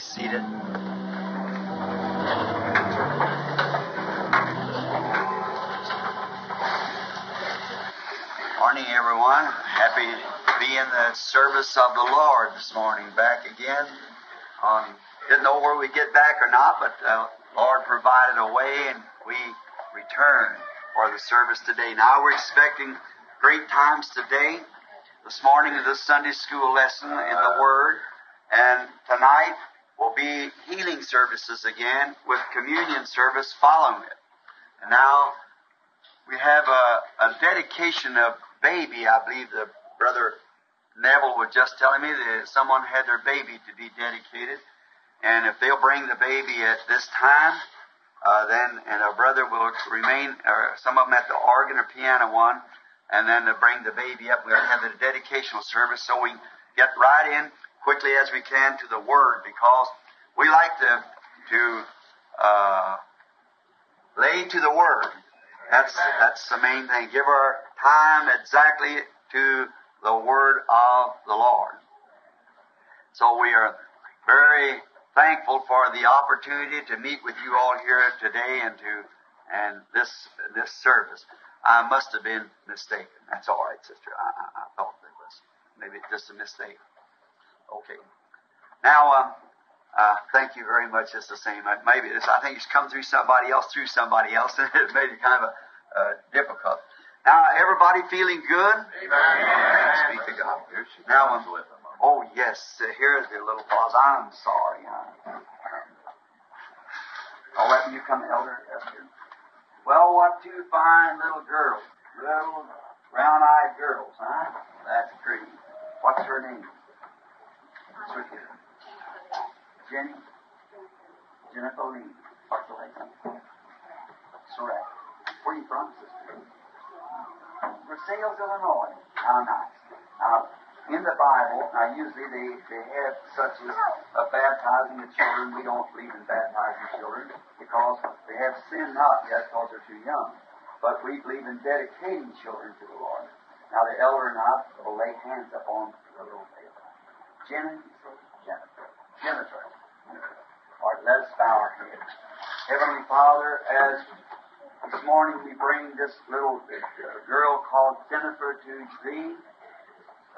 seated. Morning, everyone. Happy to be in the service of the Lord this morning. Back again. On didn't know where we get back or not, but the Lord provided a way, and we return for the service today. Now we're expecting great times today. This morning is the Sunday school lesson in the uh, Word, and tonight will be healing services again with communion service following it. And now we have a, a dedication of baby. I believe the brother Neville was just telling me that someone had their baby to be dedicated. And if they'll bring the baby at this time, uh, then and our brother will remain, or some of them at the organ or piano one, and then to bring the baby up, we'll have the dedicational service so we get right in quickly as we can to the Word because we like to to uh, lay to the Word. That's that's the main thing. Give our time exactly to the Word of the Lord. So we are very thankful for the opportunity to meet with you all here today and to and this this service. I must have been mistaken. That's all right, sister. I, I, I thought it was maybe just a mistake. Okay. Now, um, uh, thank you very much. It's the same. Maybe it's, I think it's come through somebody else, through somebody else, and it made it kind of a, uh, difficult. Now, everybody feeling good? Amen. Speak to God. Now, um, oh yes, uh, here's the little pause. I'm sorry. I, I'll let you come, Elder. Well, what two fine little girls, little brown-eyed girls, huh? That's pretty. What's her name? What's? Jenny? Jennifer Lee. The? Surratt. Where are you from, sister? Versailles, Illinois. How nice. Now, in the Bible, now usually they, they have such as a baptizing of children. We don't believe in baptizing children because they have sinned not yet because they're too young. But we believe in dedicating children to the Lord. Now the elder and I will lay hands upon the little Jennifer. Jennifer. Right, let us bow our heads. Heavenly Father, as this morning we bring this little uh, girl called Jennifer to Thee,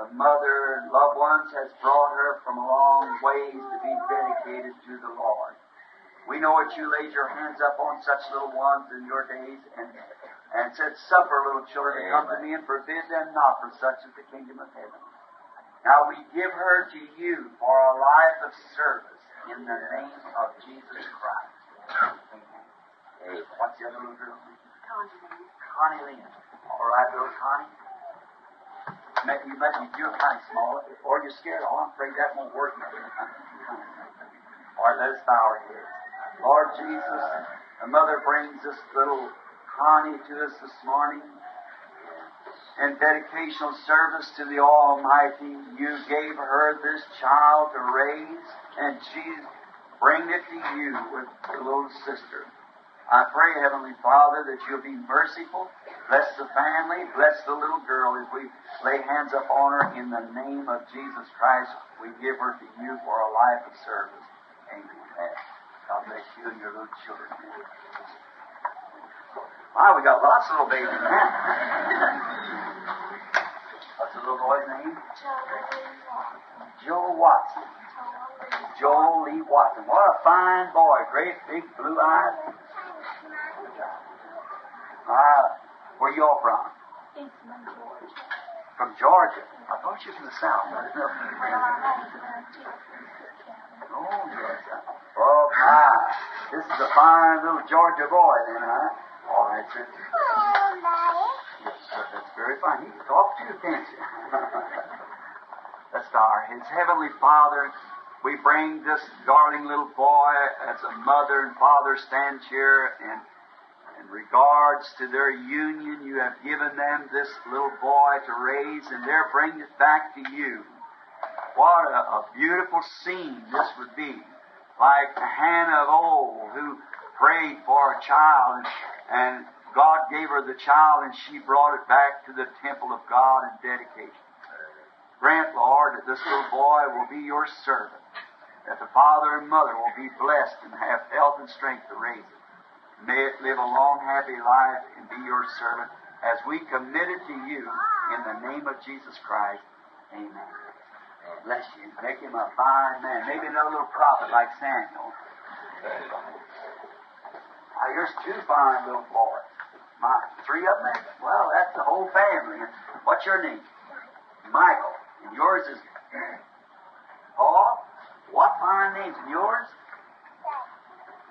the mother and loved ones has brought her from a long ways to be dedicated to the Lord. We know that you laid your hands up on such little ones in your days and, and said, Suffer little children to come to me and forbid them not, for such is the kingdom of heaven. Now we give her to you for a life of service in the name of Jesus Christ. Hey, what's the other little girl's name? Connie. Connie Lynn. All right, little Connie. Maybe you do it kind of small, or you're scared. Oh, I'm afraid that won't work. All right, let us bow our heads. Lord Jesus, the mother brings this little Connie to us this morning in dedicational service to the Almighty. You gave her this child to raise, and she's bringing it to you with the little sister. I pray, Heavenly Father, that you'll be merciful. Bless the family. Bless the little girl as we lay hands upon her in the name of Jesus Christ. We give her to you for a life of service. Amen. God bless you and your little children. Wow, we got lots of little babies now. What's the little boy's name? Joe Watson. Joel Lee Watson. What a fine boy. Great big blue eyes. Ah, where you all from? Georgia. From Georgia. I thought you were from the South. Oh, yes. Oh, my. This is a fine little Georgia boy, then, huh? All right, sir. Yes, sir. That's very fine. He can talk too, can't you? Let's bow our heads. Heavenly Father, we bring this darling little boy as a mother and father stands here and in regards to their union, you have given them this little boy to raise, and they're bringing it back to you. What a, a beautiful scene this would be. Like Hannah of old, who prayed for a child, and, and God gave her the child, and she brought it back to the temple of God in dedication. Grant, Lord, that this little boy will be your servant. That the father and mother will be blessed and have health and strength to raise it. May it live a long, happy life and be your servant as we commit it to you in the name of Jesus Christ. Amen. Bless you. Make him a fine man. Maybe another little prophet like Samuel. Here's two fine little boys. My, three of them? Well, that's the whole family. What's your name? Michael. And yours is Paul? What fine names? And yours?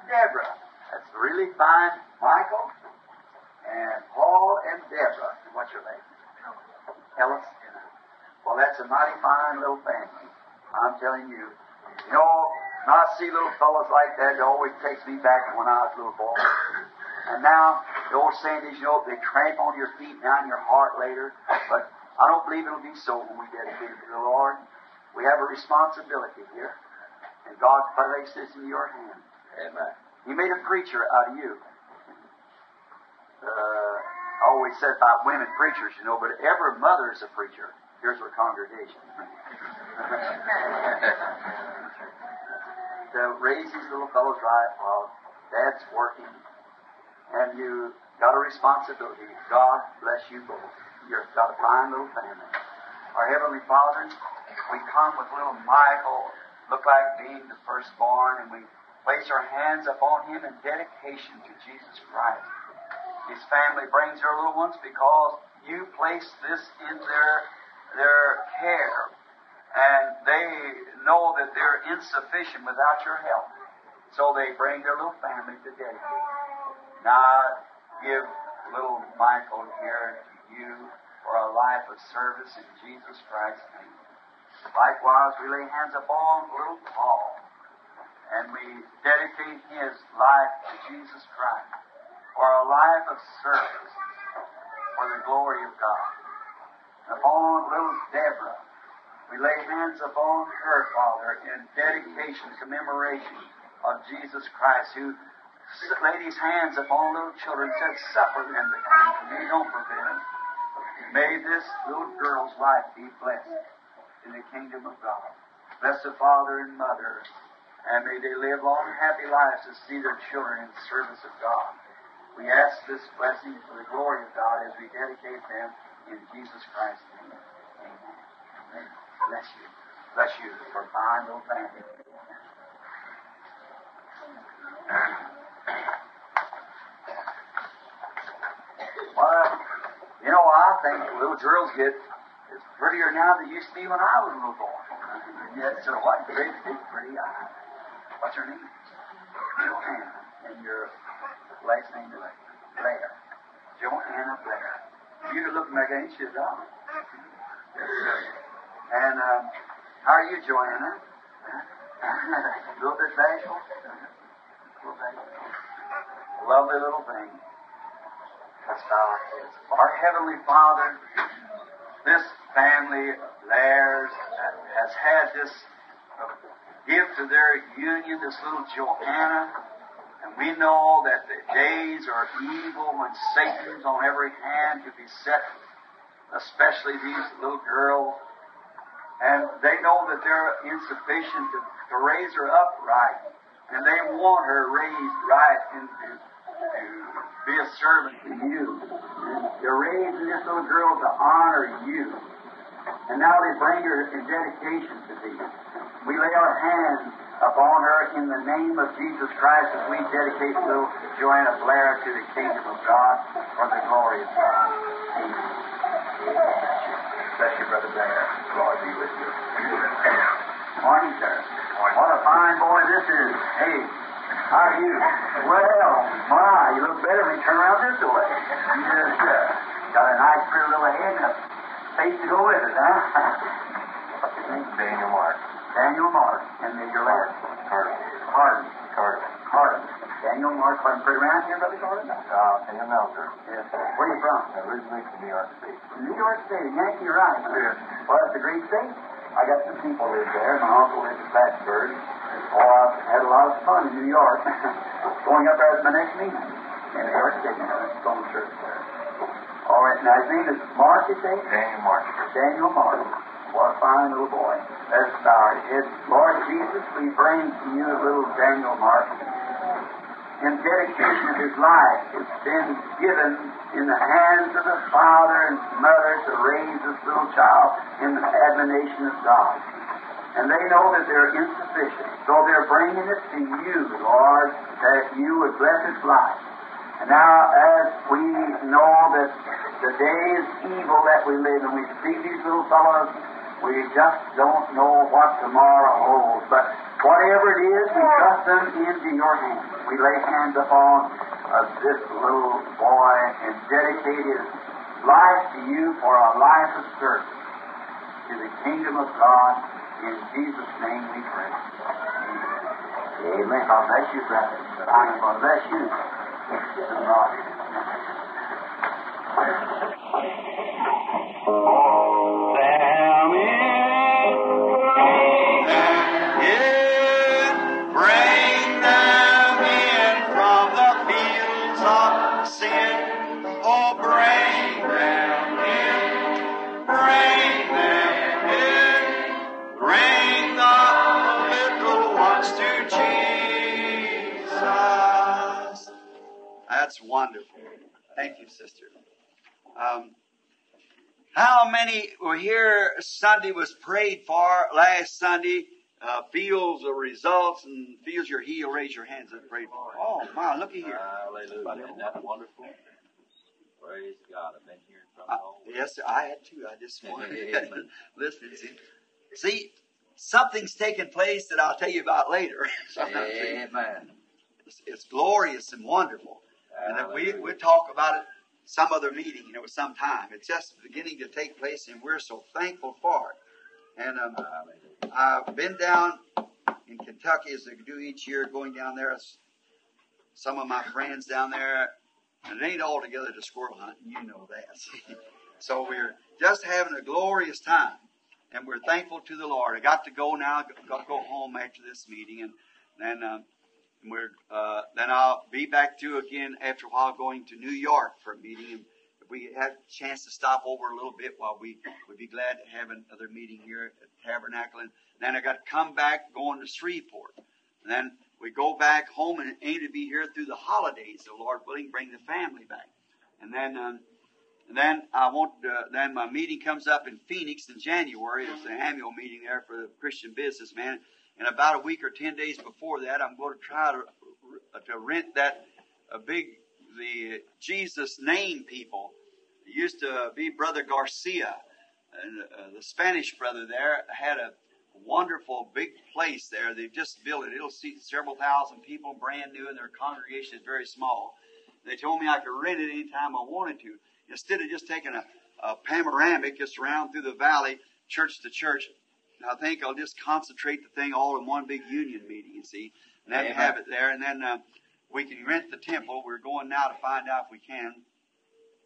Deborah. That's really fine. Michael and Paul and Deborah. And what's your name? Ellis. Well, that's a mighty fine little family. I'm telling you. You know, I see little fellows like that, it always takes me back to when I was a little boy. And now, the old saying is, you know, they tramp on your feet now in your heart later. But I don't believe it'll be so when we dedicate it to the Lord. We have a responsibility here. And God placed this in your hand. Amen. He made a preacher out of you. Uh, I always said about women preachers, you know, but every mother is a preacher. Here's our congregation. to raise these little fellows right while dad's working, and you got a responsibility. God bless you both. You've got a fine little family. Our Heavenly Father, we come with little Michael, look like being the firstborn, and we place our hands upon him in dedication to Jesus Christ. His family brings their little ones because you place this in their their care, and they know that they're insufficient without your help. So they bring their little family to dedicate. Now give little Michael here to you for a life of service in Jesus Christ's name. Likewise, we lay hands upon little Paul, and we dedicate his life to Jesus Christ for a life of service for the glory of God. Upon little Deborah, we lay hands upon her, Father, in dedication, commemoration of Jesus Christ, who laid his hands upon little children said, Suffer them to come don't forbid them. May this little girl's life be blessed in the kingdom of God. Bless the father and mother, and may they live long, happy lives to see their children in the service of God. We ask this blessing for the glory of God as we dedicate them in Jesus Christ's name. Amen. Amen. Bless you. Bless you for fine little family. Well, you know, I think little girls get prettier now than used to be when I was a little boy. Yes, so what great big pretty eyes. What's her name? Joanna. And your last name is Blair. Joanna Blair. You look like ain't you, dog? Yes, sir. And um, how are you, Joanna? a little bit bashful? A little bashful. Lovely little thing. That's how. Our Heavenly Father, this family of theirs has had this uh, gift to their union, this little Joanna. And we know that the days are evil when Satan's on every hand to beset, especially these little girls. And they know that they're insufficient to, to raise her up right. And they want her raised right and to, to be a servant to you. And they're raising this little girl to honor you. And now they bring her in dedication to thee. We lay our hands upon her in the name of Jesus Christ as we dedicate little Joanna Blair to the kingdom of God for the glory of God. Amen. Bless you, Brother Blair. Lord be with you. Morning, sir. What a fine boy this is. Hey, how are you? Well, my, you look better when you turn around this way. Yes, sir. Got a nice, pretty little head and a face to go with it, huh? What's your name? Daniel Mark. Daniel Mark. And then your last? Carter. Hardin. Daniel Mark, I'm pretty around here, Brother Gordon? Uh, in Melter. Yes. Where are you from? Originally from New York State. New York State, Yankee, right? Yes. Well, that's a great state. I got some people live there. My uncle lives in Plattsburgh. Oh, I've had a lot of fun in New York. Going up there at my next meeting in New York City. To church there. All right, now his name is Mark, you say? Daniel Mark. Daniel Mark. What a fine little boy. Bow our. Lord Jesus, we bring to you little Daniel Martin. In dedication of his life, it's been given in the hands of the father and mother to raise this little child in the admonition of God. And they know that they're insufficient. So they're bringing it to you, Lord, that you would bless his life. And now, as we know that the day is evil that we live, and we see these little fellows, we just don't know what tomorrow holds. But whatever it is, we trust them into your hands. We lay hands upon uh, this little boy and dedicate his life to you for a life of service to the kingdom of God. In Jesus' name we pray. Amen. God bless you, brother. God bless you. Um, how many were here Sunday was prayed for last Sunday? Uh, feels the results and feels your heel. Raise your hands and pray for. Oh my, looky here. Hallelujah. Isn't that wonderful? Praise God. I've been hearing from Uh, yes, I had to. I just wanted Amen. listen. See, see, something's taking place that I'll tell you about later. Amen. it's, it's glorious and wonderful. And then we we'll talk about it some other meeting, you know, some time. It's just beginning to take place, and we're so thankful for it. And um, I've been down in Kentucky as they do each year, going down there. Some of my friends down there, and it ain't altogether to squirrel hunting, you know that. so we're just having a glorious time, and we're thankful to the Lord. I got to go now, got to go home after this meeting, and then um, we're uh, then I'll be back to again after a while going to New York for a meeting. And if we have a chance to stop over a little bit, while we would be glad to have another meeting here at Tabernacle. And then I got to come back going to Shreveport. And then we go back home and aim to be here through the holidays, the Lord willing, bring the family back. And then um, and then I want uh, then my meeting comes up in Phoenix in January. It's the annual meeting there for the Christian businessman. And about a week or ten days before that, I'm going to try to to rent that a big the Jesus name people. It used to be Brother Garcia, and uh, the Spanish brother there had a wonderful big place there. They've just built it. It'll seat several thousand people, brand new, and their congregation is very small. They told me I could rent it anytime I wanted to. Instead of just taking a, a panoramic just around through the valley, church to church, I think I'll just concentrate the thing all in one big union meeting, you see, and then have it there, and then uh, we can rent the temple. We're going now to find out if we can,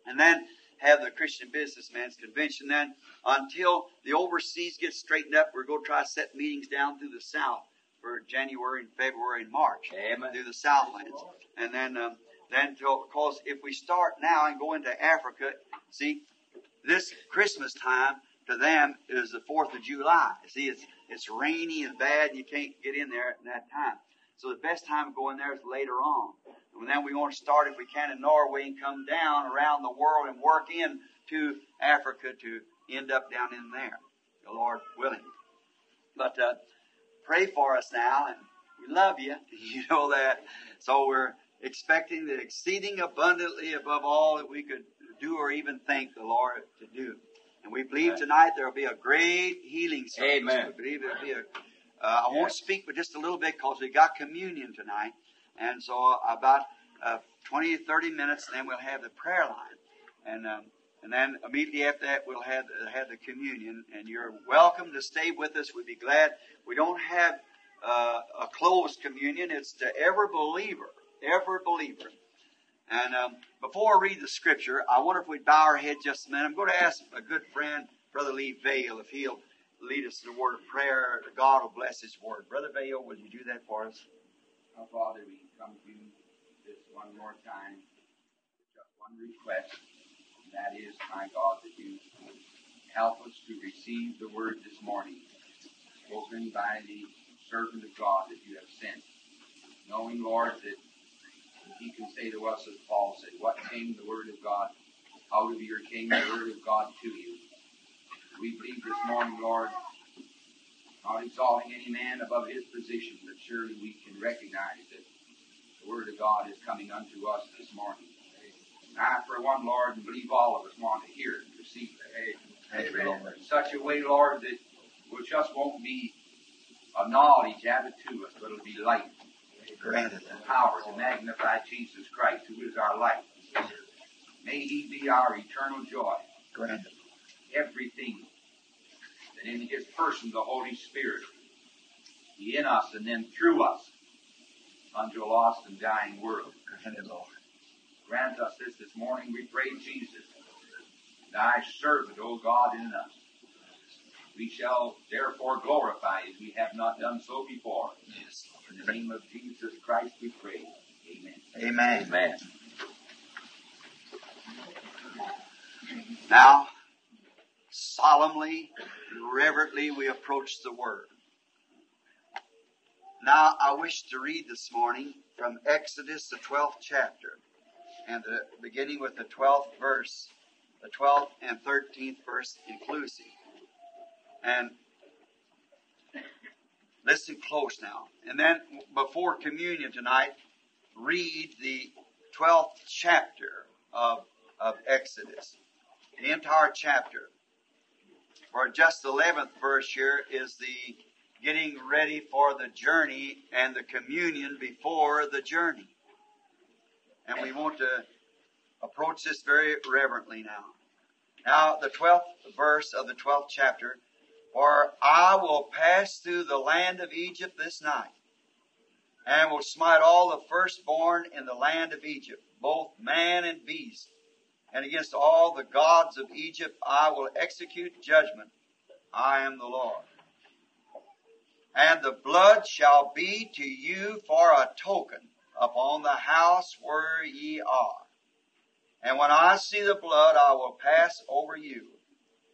and then have the Christian Businessman's Convention. Then until the overseas gets straightened up, we're going to try to set meetings down through the South for January and February and March Amen. through the Southlands, and then um, then because if we start now and go into Africa, see, this Christmas time to them is the Fourth of July. See, it's it's rainy and bad, and you can't get in there at that time. So the best time to go in there is later on. And then we want to start, if we can, in Norway and come down around the world and work in to Africa to end up down in there, the Lord willing. But uh, pray for us now, and we love you. You know that. So we're expecting the exceeding abundantly above all that we could do or even think the Lord to do. And we believe Amen. tonight there will be a great healing service. Amen. We believe there'll be a. Uh, I won't speak but just a little bit because we got communion tonight, and so about uh, 20 to 30 minutes, then we'll have the prayer line, and um, and then immediately after that we'll have have the communion. And you're welcome to stay with us. We'd be glad. We don't have uh, a closed communion. It's to every believer, every believer. And um, before I read the scripture, I wonder if we'd bow our head just a minute. I'm going to ask a good friend, Brother Lee Vayle, if he'll lead us in a word of prayer. God will bless his word. Brother Vayle, will you do that for us? Our Father, we come to you this one more time just one request, and that is, my God, that you help us to receive the word this morning, spoken by the servant of God that you have sent. Knowing, Lord, that he can say to us, as Paul said, What came the word of God out of your came the word of God to you. We believe this morning, Lord, not exalting any man above his position, but surely we can recognize that the word of God is coming unto us this morning. And I, for one, Lord, and believe all of us want to hear it and receive it. Amen. In such a way, Lord, that it just won't be a knowledge added to us, but it'll be light Granted. the power to magnify Jesus Christ, who is our life. May He be our eternal joy. Grant Granted. Everything that in His person, the Holy Spirit, be in us and then through us unto a lost and dying world. Granted, Lord. Grant us this this morning, we pray, Jesus. Thy servant, O God, in us. We shall therefore glorify as we have not done so before. Yes, In the name of Jesus Christ we pray. Amen. Amen. Amen. Now, solemnly, and reverently, we approach the Word. Now, I wish to read this morning from Exodus, the 12th chapter, and the, beginning with the 12th verse, the 12th and 13th verse inclusive. And listen close now. And then, before communion tonight, read the 12th chapter of, of Exodus the entire chapter. For just the 11th verse here is the getting ready for the journey and the communion before the journey. And we want to approach this very reverently now. Now, the 12th verse of the 12th chapter, For I will pass through the land of Egypt this night, and will smite all the firstborn in the land of Egypt, both man and beast and against all the gods of Egypt I will execute judgment. I am the Lord. And the blood shall be to you for a token upon the house where ye are. And when I see the blood, I will pass over you.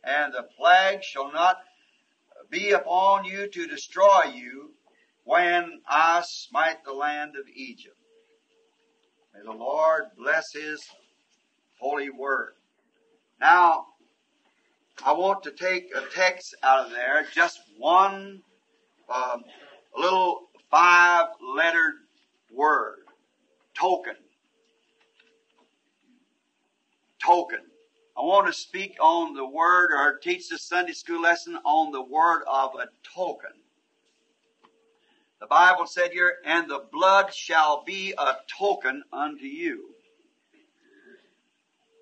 And the plague shall not be upon you to destroy you when I smite the land of Egypt. May the Lord bless his holy word. Now, I want to take a text out of there, just one um, little five lettered word. Token. Token. I want to speak on the word or teach the Sunday school lesson on the word of a token. The Bible said here, and the blood shall be a token unto you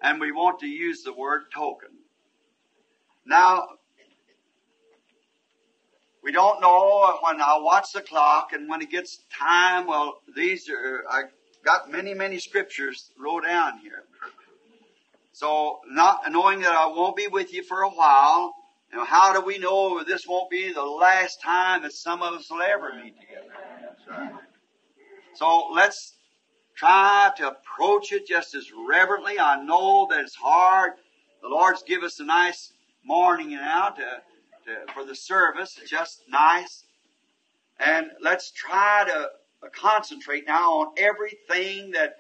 and we want to use the word token. Now, we don't know when I watch the clock and when it gets time, well, these are, I got many, many scriptures wrote down here. So, not knowing that I won't be with you for a while, you know, how do we know this won't be the last time that some of us will ever meet together? So let's try to approach it just as reverently. I know that it's hard. The Lord's give us a nice morning now to, to, for the service, just nice. And let's try to concentrate now on everything that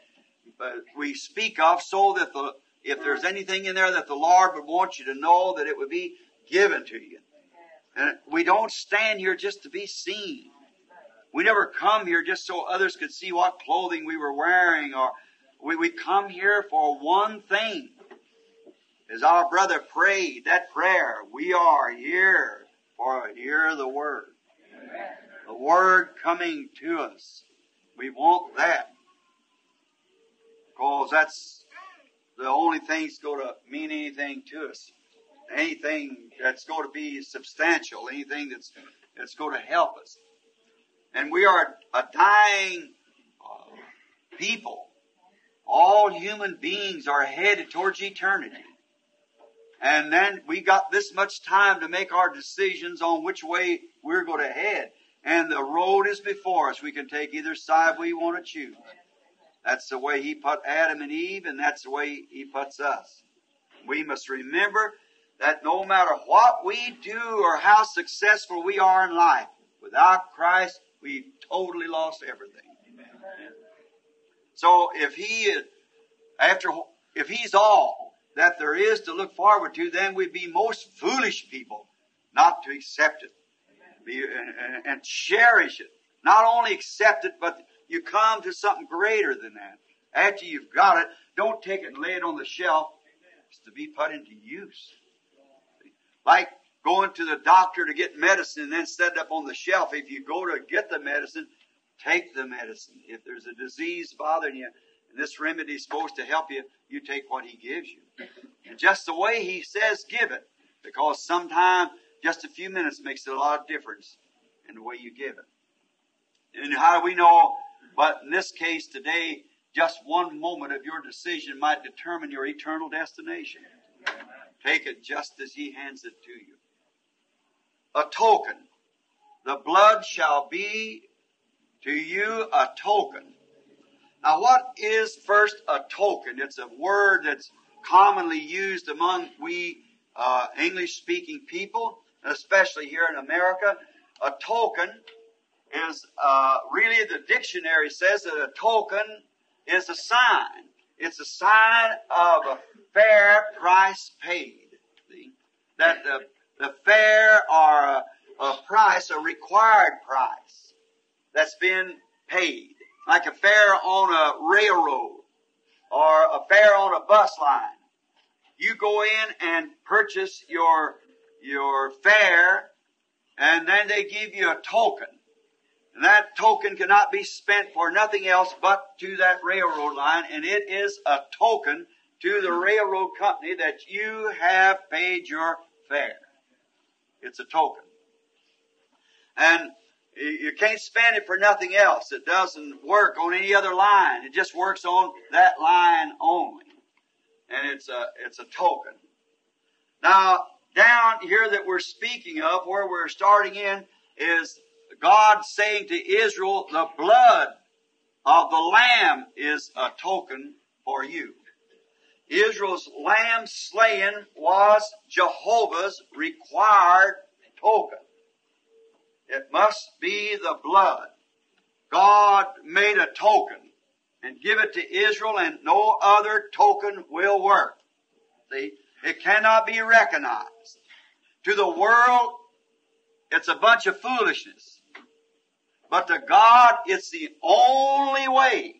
uh, we speak of so that the, if there's anything in there that the Lord would want you to know, that it would be given to you. And we don't stand here just to be seen. We never come here just so others could see what clothing we were wearing or we, we come here for one thing. As our brother prayed that prayer, we are here for hear the word. The word coming to us. We want that. Because that's the only thing that's going to mean anything to us. Anything that's going to be substantial, anything that's, that's going to help us. And we are a dying uh, people. All human beings are headed towards eternity. And then we got this much time to make our decisions on which way we're going to head. And the road is before us. We can take either side we want to choose. That's the way he put Adam and Eve, and that's the way he puts us. We must remember that no matter what we do or how successful we are in life, without Christ, we've totally lost everything. So if he is, after, if he's all that there is to look forward to, then we'd be most foolish people not to accept it. Be, and, and cherish it. Not only accept it, but you come to something greater than that. After you've got it, don't take it and lay it on the shelf. It's to be put into use. Like going to the doctor to get medicine and then set it up on the shelf. If you go to get the medicine, take the medicine. If there's a disease bothering you, and this remedy is supposed to help you, you take what he gives you. And just the way he says, give it. Because sometimes just a few minutes makes a lot of difference in the way you give it. And how do we know? But in this case today, just one moment of your decision might determine your eternal destination. Take it just as he hands it to you. A token. The blood shall be to you a token. Now what is first a token? It's a word that's commonly used among we uh, English speaking people, especially here in America. A token is uh, really the dictionary says that a token is a sign. It's a sign of a fair price paid. See? That the, the fair or a, a price, a required price that's been paid. Like a fare on a railroad or a fare on a bus line. You go in and purchase your, your fare and then they give you a token. And that token cannot be spent for nothing else but to that railroad line, and it is a token to the railroad company that you have paid your fare. It's a token. And you can't spend it for nothing else. It doesn't work on any other line. It just works on that line only. And it's a, it's a token. Now, down here that we're speaking of, where we're starting in, is God saying to Israel, the blood of the Lamb is a token for you. Israel's lamb slaying was Jehovah's required token. It must be the blood. God made a token and give it to Israel and no other token will work. See, it cannot be recognized. To the world, it's a bunch of foolishness. But to God, it's the only way.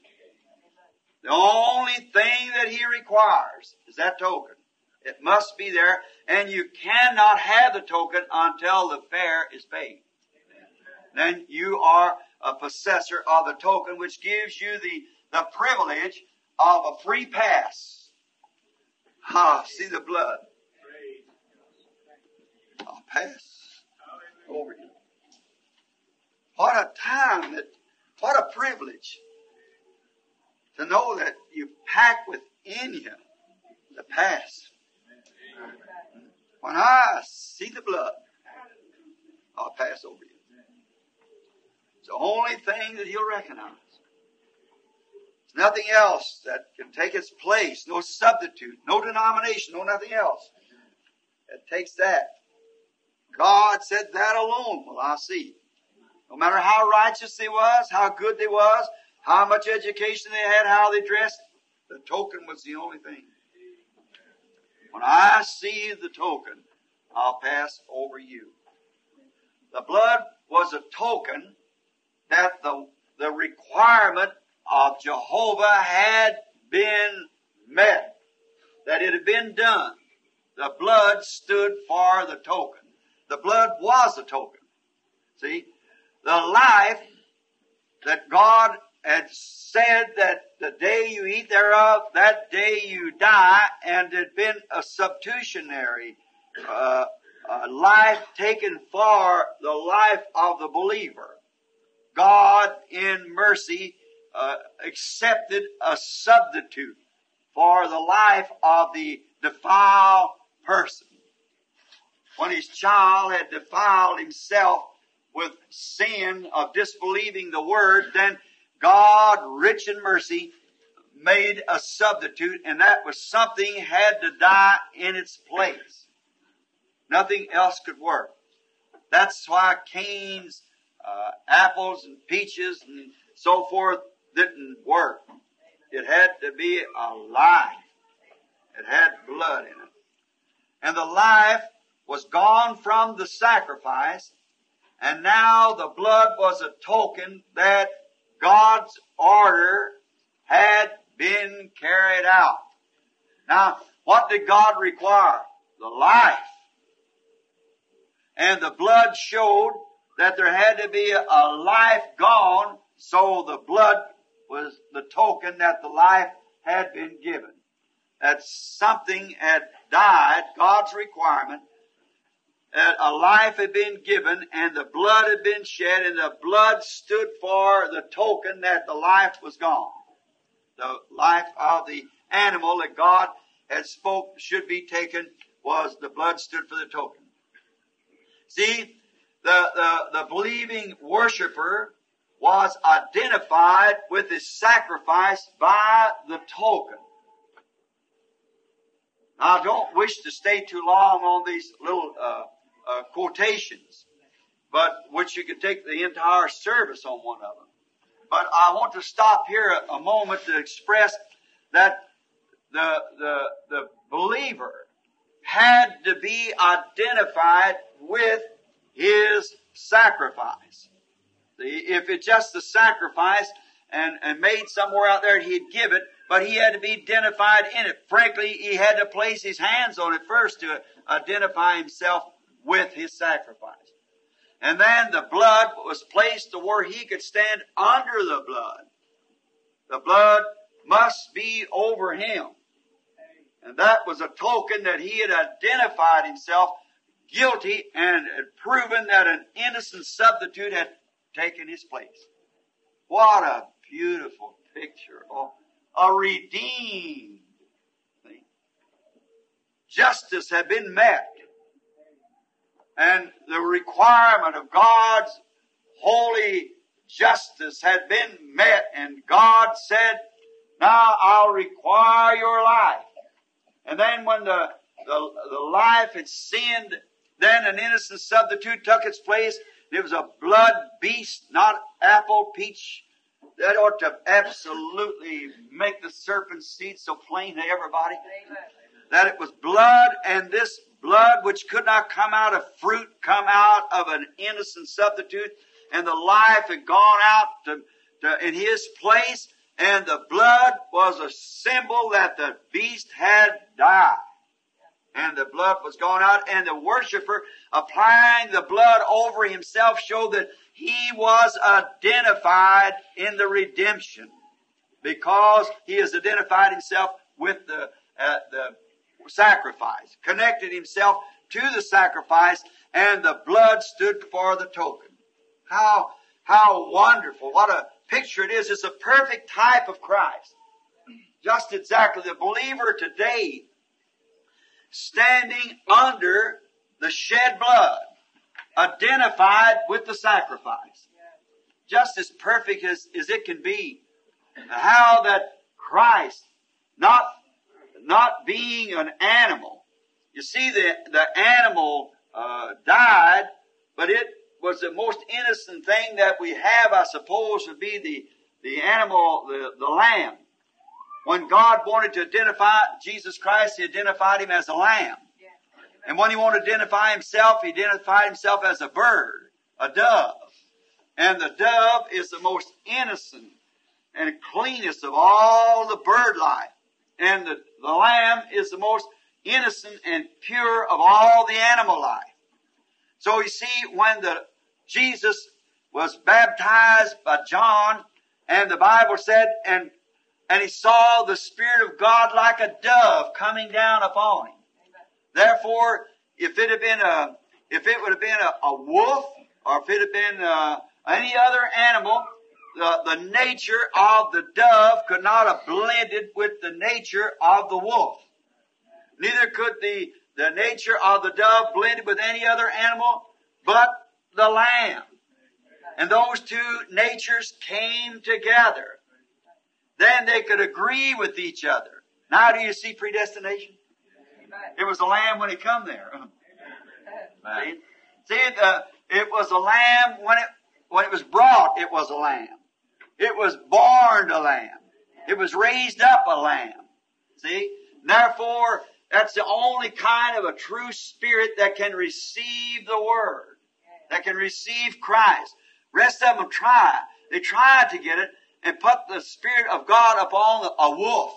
The only thing that He requires is that token. It must be there, and you cannot have the token until the fare is paid. Then you are a possessor of the token, which gives you the, the privilege of a free pass. Ah, see the blood. I'll pass over you. What a time that, what a privilege to know that you pack within you the past. When I see the blood, I'll pass over you. It's the only thing that he'll recognize. There's nothing else that can take its place, no substitute, no denomination, no nothing else. It takes that. God said that alone will I see. No matter how righteous they was, how good they was, how much education they had, how they dressed, the token was the only thing. When I see the token, I'll pass over you. The blood was a token that the, the requirement of Jehovah had been met. That it had been done. The blood stood for the token. The blood was a token. See? The life that God had said that the day you eat thereof, that day you die, and had been a substitutionary uh, life taken for the life of the believer. God, in mercy, uh, accepted a substitute for the life of the defiled person. When his child had defiled himself with sin of disbelieving the word, then God, rich in mercy, made a substitute, and that was something had to die in its place. Nothing else could work. That's why Cain's uh, apples and peaches and so forth didn't work. It had to be a life. It had blood in it. And the life was gone from the sacrifice, and now the blood was a token that God's order had been carried out. Now, what did God require? The life. And the blood showed that there had to be a life gone, so the blood was the token that the life had been given. That something had died, God's requirement, that a life had been given and the blood had been shed and the blood stood for the token that the life was gone. The life of the animal that God had spoke should be taken was the blood stood for the token. See, the, the, the believing worshiper was identified with his sacrifice by the token. Now, I don't wish to stay too long on these little uh, uh, quotations, but which you could take the entire service on one of them. But I want to stop here a, a moment to express that the the the believer had to be identified with his sacrifice. If it's just the sacrifice and, and made somewhere out there, he'd give it, but he had to be identified in it. Frankly, he had to place his hands on it first to identify himself with his sacrifice. And then the blood was placed to where he could stand under the blood. The blood must be over him. And that was a token that he had identified himself guilty and had proven that an innocent substitute had taken his place. What a beautiful picture. A redeemed thing. Justice had been met. And the requirement of God's holy justice had been met. And God said, now I'll require your life. And then when the, the, the life had sinned, then an innocent substitute took its place. It was a blood beast, not apple, peach. That ought to absolutely make the serpent's seed so plain to everybody. That it was blood, and this blood which could not come out of fruit, come out of an innocent substitute, and the life had gone out to, to, in his place, and the blood was a symbol that the beast had died. And the blood was gone out, and the worshiper applying the blood over himself showed that he was identified in the redemption because he has identified himself with the, uh, the sacrifice, connected himself to the sacrifice, and the blood stood for the token. How, how wonderful. What a picture it is. It's a perfect type of Christ. Just exactly. The believer today standing under the shed blood, identified with the sacrifice. Just as perfect as, as it can be. How that Christ, not, not being an animal, you see the, the animal, uh, died, but it was the most innocent thing that we have, I suppose, would be the, the animal, the, the lamb. When God wanted to identify Jesus Christ, He identified Him as a lamb. And when He wanted to identify Himself, He identified Himself as a bird, a dove. And the dove is the most innocent and cleanest of all the bird life. And the, the lamb is the most innocent and pure of all the animal life. So you see, when the Jesus was baptized by John, and the Bible said, and and he saw the Spirit of God like a dove coming down upon him. Therefore, if it had been a, if it would have been a, a wolf, or if it had been uh, any other animal, the, the nature of the dove could not have blended with the nature of the wolf. Neither could the, the nature of the dove blend with any other animal but the lamb. And those two natures came together. Then they could agree with each other. Now do you see predestination? It was the lamb when he come there. See, see the, it was a lamb when it, when it was brought, it was a lamb. It was born a lamb. It was raised up a lamb. See? Therefore, that's the only kind of a true spirit that can receive the Word, that can receive Christ. Rest of them try. They try to get it and put the Spirit of God upon a wolf.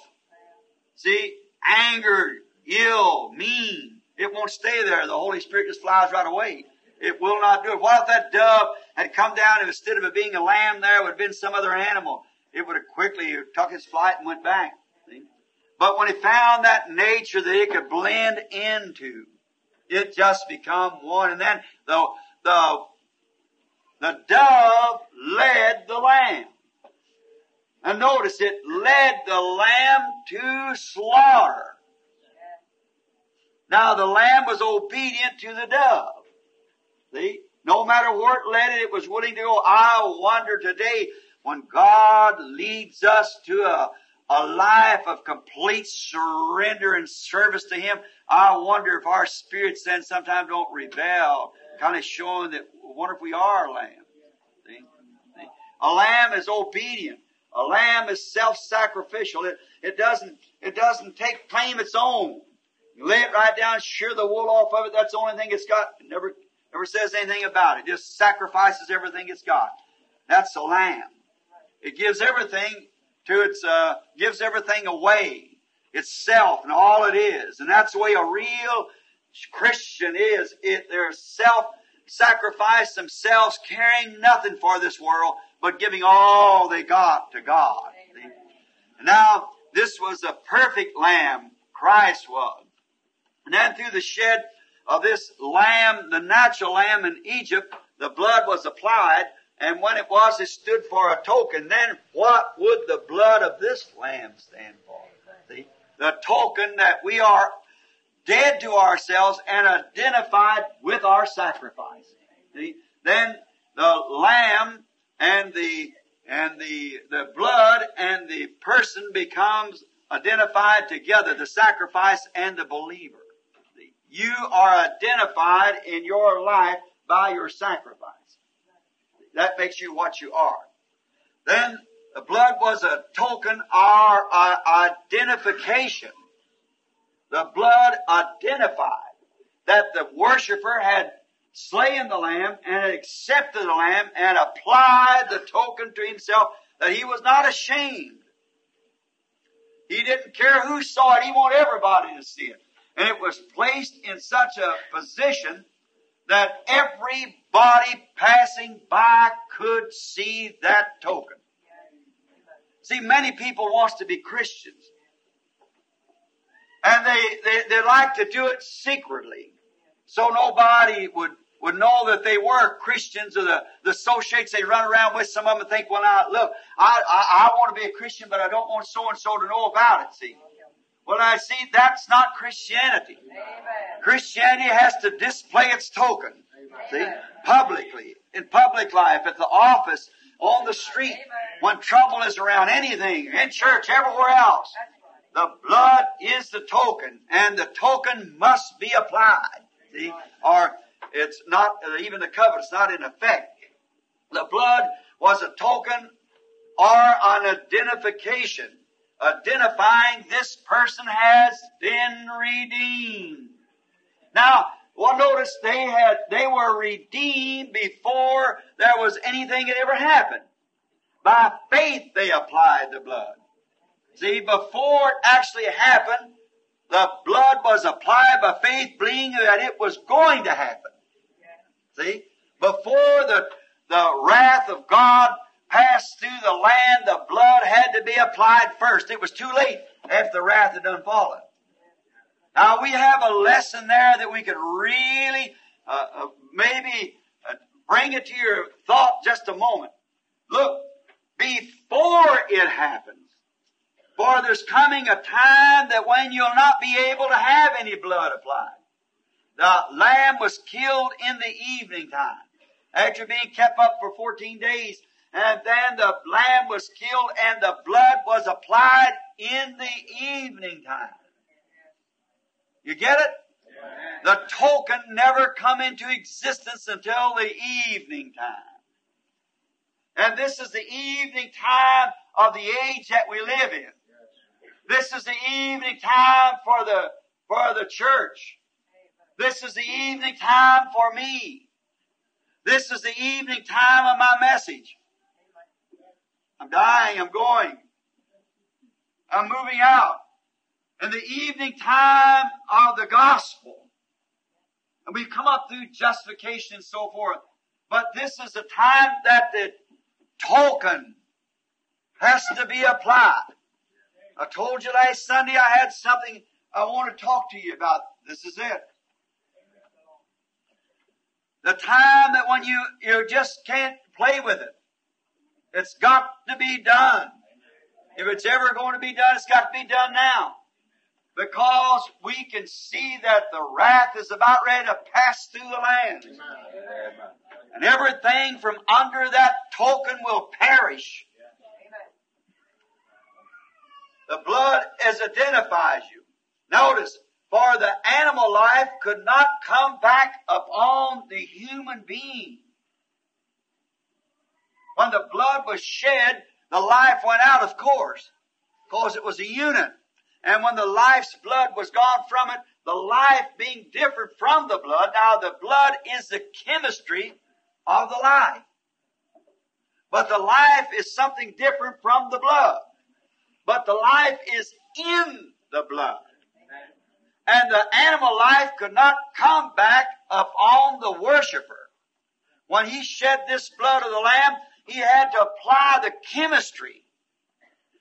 See? Angered, ill, mean. It won't stay there. The Holy Spirit just flies right away. It will not do it. What if that dove had come down and instead of it being a lamb there, would have been some other animal? It would have quickly took its flight and went back. See? But when he found that nature that it could blend into, it just become one. And then the, the, the dove led the lamb. And notice it led the lamb to slaughter. Now the lamb was obedient to the dove. See? No matter where it led it, it was willing to go. I wonder today when God leads us to a, a life of complete surrender and service to Him, I wonder if our spirits then sometimes don't rebel, kind of showing that, wonder if we are a lamb. See? See? A lamb is obedient. A lamb is self-sacrificial. It, it doesn't, it doesn't take claim its own. You lay it right down, shear the wool off of it. That's the only thing it's got. It never, never says anything about it. Just sacrifices everything it's got. That's a lamb. It gives everything to its, uh, gives everything away. Itself and all it is. And that's the way a real Christian is. It, they're self-sacrifice themselves, caring nothing for this world, but giving all they got to God. Now, this was the perfect lamb, Christ was. And then through the shed of this lamb, the natural lamb in Egypt, the blood was applied, and when it was, it stood for a token. Then what would the blood of this lamb stand for? See? The token that we are dead to ourselves and identified with our sacrifice. See? Then the lamb and the and the the blood and the person becomes identified together, the sacrifice and the believer. You are identified in your life by your sacrifice. That makes you what you are. Then the blood was a token or uh, identification. The blood identified that the worshiper had slain the lamb and accepted the lamb and applied the token to himself that he was not ashamed. He didn't care who saw it. He wanted everybody to see it. And it was placed in such a position that everybody passing by could see that token. See, many people wants to be Christians. And they, they, they like to do it secretly. So nobody would, would know that they were Christians or the, the associates they run around with. Some of them think, well now, look, I, I, I want to be a Christian, but I don't want so and so to know about it, see. Well, I see that's not Christianity. Amen. Christianity has to display its token. See? Publicly. In public life, at the office, on the street, when trouble is around, anything, in church, everywhere else. The blood is the token, and the token must be applied. See? Or it's not, even the covenant, it's not in effect. The blood was a token or an identification identifying this person has been redeemed. Now, well, notice they had, they were redeemed before there was anything that ever happened. By faith they applied the blood. See, before it actually happened, the blood was applied by faith, believing that it was going to happen. See, before the, the wrath of God passed through the land, the blood had to be applied first. It was too late after the wrath had done fallen. Now we have a lesson there that we could really, uh, uh, maybe uh, bring it to your thought just a moment. Look, before it happens, for there's coming a time that when you'll not be able to have any blood applied. The lamb was killed in the evening time. After being kept up for 14 days, and then the lamb was killed and the blood was applied in the evening time. You get it? The token never come into existence until the evening time. And this is the evening time of the age that we live in. This is the evening time for the, for the church. This is the evening time for me. This is the evening time of my message. I'm dying, I'm going. I'm moving out. In the evening time of the gospel. And we've come up through justification and so forth. But this is the time that the token has to be applied. I told you last Sunday I had something I want to talk to you about. This is it. The time that when you, you just can't play with it. It's got to be done. If it's ever going to be done, it's got to be done now. Because we can see that the wrath is about ready to pass through the land. And everything from under that token will perish. The blood as identifies you. Notice, for the animal life could not come back upon the human being. When the blood was shed, the life went out, of course, because it was a unit. And when the life's blood was gone from it, the life being different from the blood, now the blood is the chemistry of the life. But the life is something different from the blood. But the life is in the blood. And the animal life could not come back upon the worshiper. When he shed this blood of the lamb, he had to apply the chemistry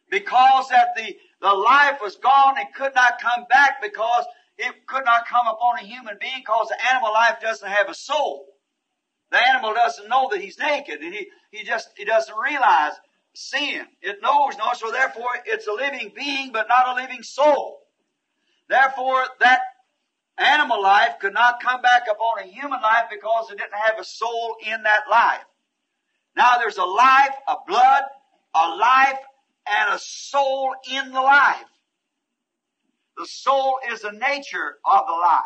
because that the, the life was gone and could not come back because it could not come upon a human being because the animal life doesn't have a soul. The animal doesn't know that he's naked and he, he just, he doesn't realize sin. It knows no, so therefore it's a living being but not a living soul. Therefore that animal life could not come back upon a human life because it didn't have a soul in that life. Now there's a life, a blood, a life, and a soul in the life. The soul is the nature of the life.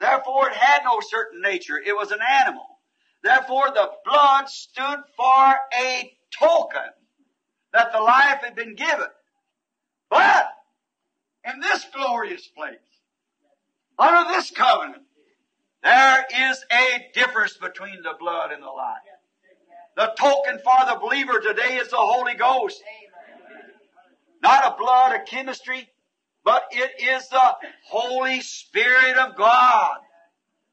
Therefore it had no certain nature. It was an animal. Therefore the blood stood for a token that the life had been given. But in this glorious place, under this covenant, there is a difference between the blood and the life. The token for the believer today is the Holy Ghost. Not a blood, a chemistry, but it is the Holy Spirit of God.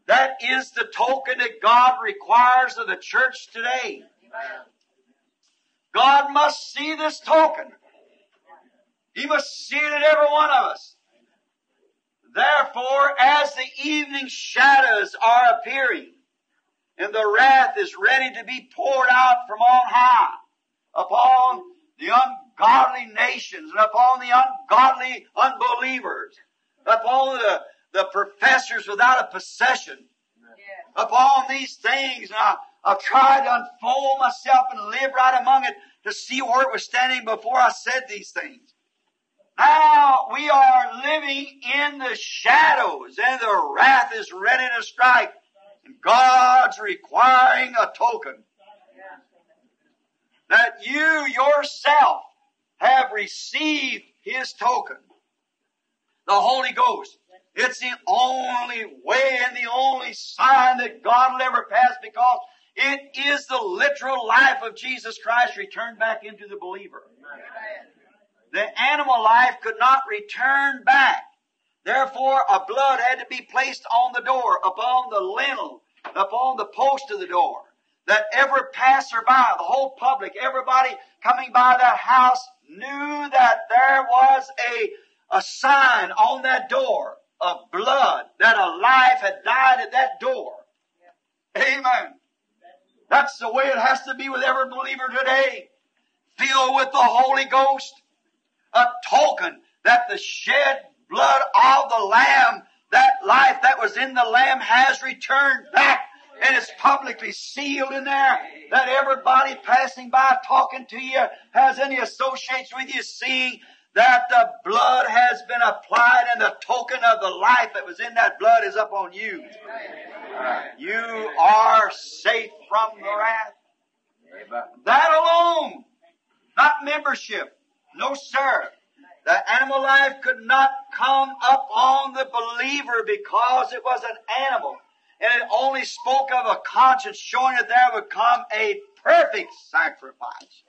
That is the token that God requires of the church today. God must see this token. He must see it in every one of us. Therefore, as the evening shadows are appearing, and the wrath is ready to be poured out from on high upon the ungodly nations and upon the ungodly unbelievers, upon the, the professors without a possession, upon these things. And I, I've tried to unfold myself and live right among it to see where it was standing before I said these things. Now we are living in the shadows and the wrath is ready to strike. And God's requiring a token that you yourself have received His token. The Holy Ghost. It's the only way and the only sign that God will ever pass because it is the literal life of Jesus Christ returned back into the believer. The animal life could not return back. Therefore, a blood had to be placed on the door, upon the lintel, upon the post of the door, that every passerby, the whole public, everybody coming by that house knew that there was a, a sign on that door of blood, that a life had died at that door. Amen. That's the way it has to be with every believer today. Filled with the Holy Ghost. A token that the shed blood of the Lamb, that life that was in the Lamb has returned back and it's publicly sealed in there that everybody passing by talking to you has any associates with you seeing that the blood has been applied and the token of the life that was in that blood is up on you. You are safe from the wrath. That alone, not membership. No, sir. The animal life could not come up on the believer because it was an animal. And it only spoke of a conscience showing that there would come a perfect sacrifice.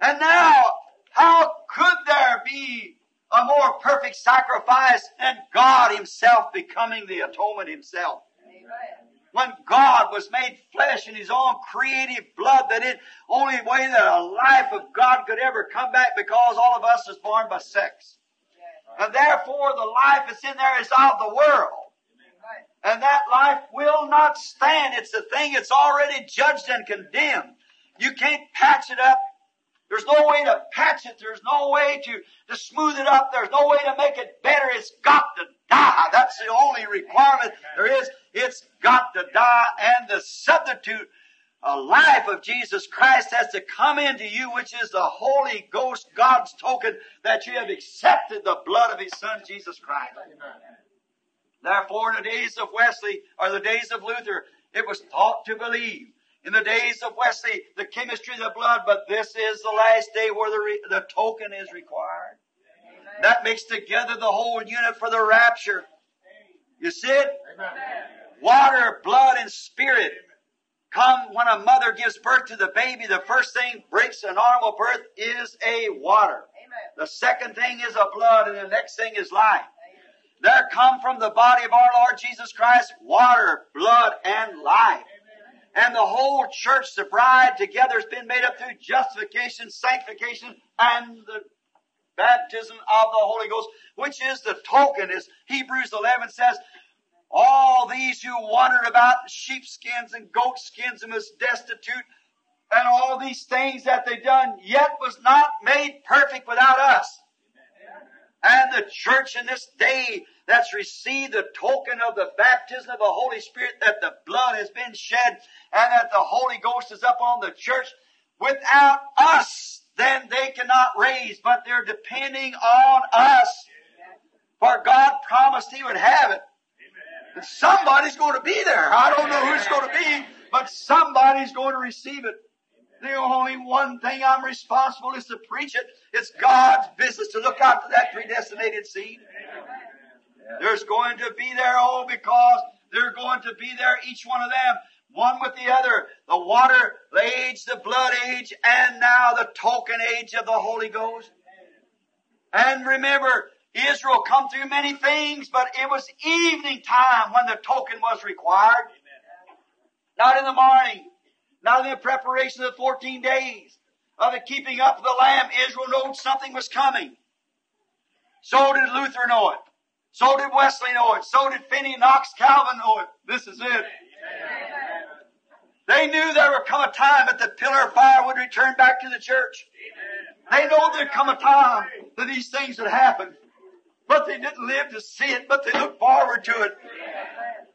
And now, how could there be a more perfect sacrifice than God Himself becoming the atonement Himself? When God was made flesh in His own creative blood, that it only way that a life of God could ever come back because all of us is born by sex. And therefore the life that's in there is of the world. And that life will not stand. It's a thing that's already judged and condemned. You can't patch it up. There's no way to patch it. There's no way to, to smooth it up. There's no way to make it better. It's got to die. That's the only requirement there is. It's got to die. And the substitute, a life of Jesus Christ has to come into you, which is the Holy Ghost, God's token that you have accepted the blood of His Son, Jesus Christ. Therefore, in the days of Wesley, or the days of Luther, it was taught to believe. In the days of Wesley, the chemistry of the blood, but this is the last day where the, re- the token is required. That makes together the whole unit for the rapture. You see it? Water, blood, and spirit come when a mother gives birth to the baby. The first thing breaks a normal birth is a water. The second thing is a blood, and the next thing is life. There come from the body of our Lord Jesus Christ water, blood, and life. And the whole church, the bride together has been made up through justification, sanctification, and the baptism of the Holy Ghost, which is the token, as Hebrews 11 says, all these who wandered about in sheepskins and goatskins and was destitute, and all these things that they done, yet was not made perfect without us. And the church in this day that's received the token of the baptism of the Holy Spirit, that the blood has been shed, and that the Holy Ghost is up on the church, without us, then they cannot raise, but they're depending on us. For God promised He would have it. Somebody's going to be there. I don't know who's going to be, but somebody's going to receive it. The only one thing I'm responsible is to preach it. It's God's business to look out for that predestinated seed. There's going to be there, oh, because they're going to be there, each one of them, one with the other. The water age, the blood age, and now the token age of the Holy Ghost. And remember, Israel come through many things, but it was evening time when the token was required. Not in the morning. Not in the preparation of the 14 days of the keeping up of the lamb. Israel knew something was coming. So did Luther know it. So did Wesley know it. So did Finney, Knox, Calvin know it. This is it. They knew there would come a time that the pillar of fire would return back to the church. They know there'd come a time that these things would happen. But they didn't live to see it, but they looked forward to it.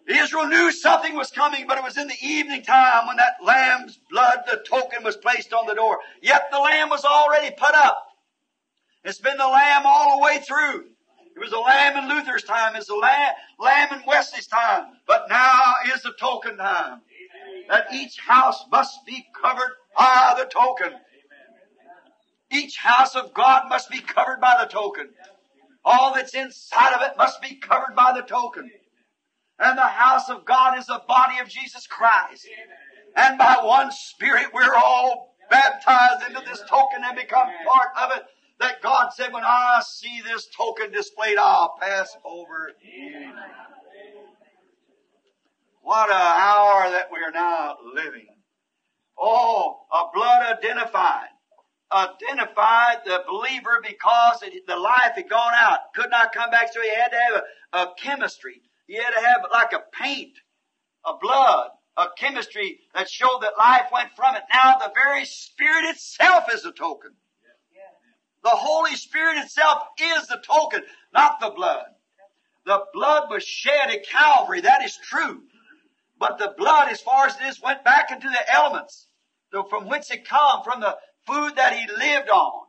Israel knew something was coming, but it was in the evening time when that lamb's blood, the token, was placed on the door. Yet the lamb was already put up. It's been the lamb all the way through. It was the lamb in Luther's time. It's the lamb, lamb in Wesley's time. But now is the token time. That each house must be covered by the token. Each house of God must be covered by the token. All that's inside of it must be covered by the token. And the house of God is the body of Jesus Christ. And by one Spirit we're all baptized into this token and become part of it. That God said, when I see this token displayed, I'll pass over. What an hour that we are now living. Oh, a blood identified. Identified the believer because it, the life had gone out. Could not come back, so he had to have a, a chemistry. He had to have like a paint, a blood, a chemistry that showed that life went from it. Now the very Spirit itself is the token. The Holy Spirit itself is the token, not the blood. The blood was shed at Calvary, that is true. But the blood, as far as it is, went back into the elements from whence it come, from the food that he lived on.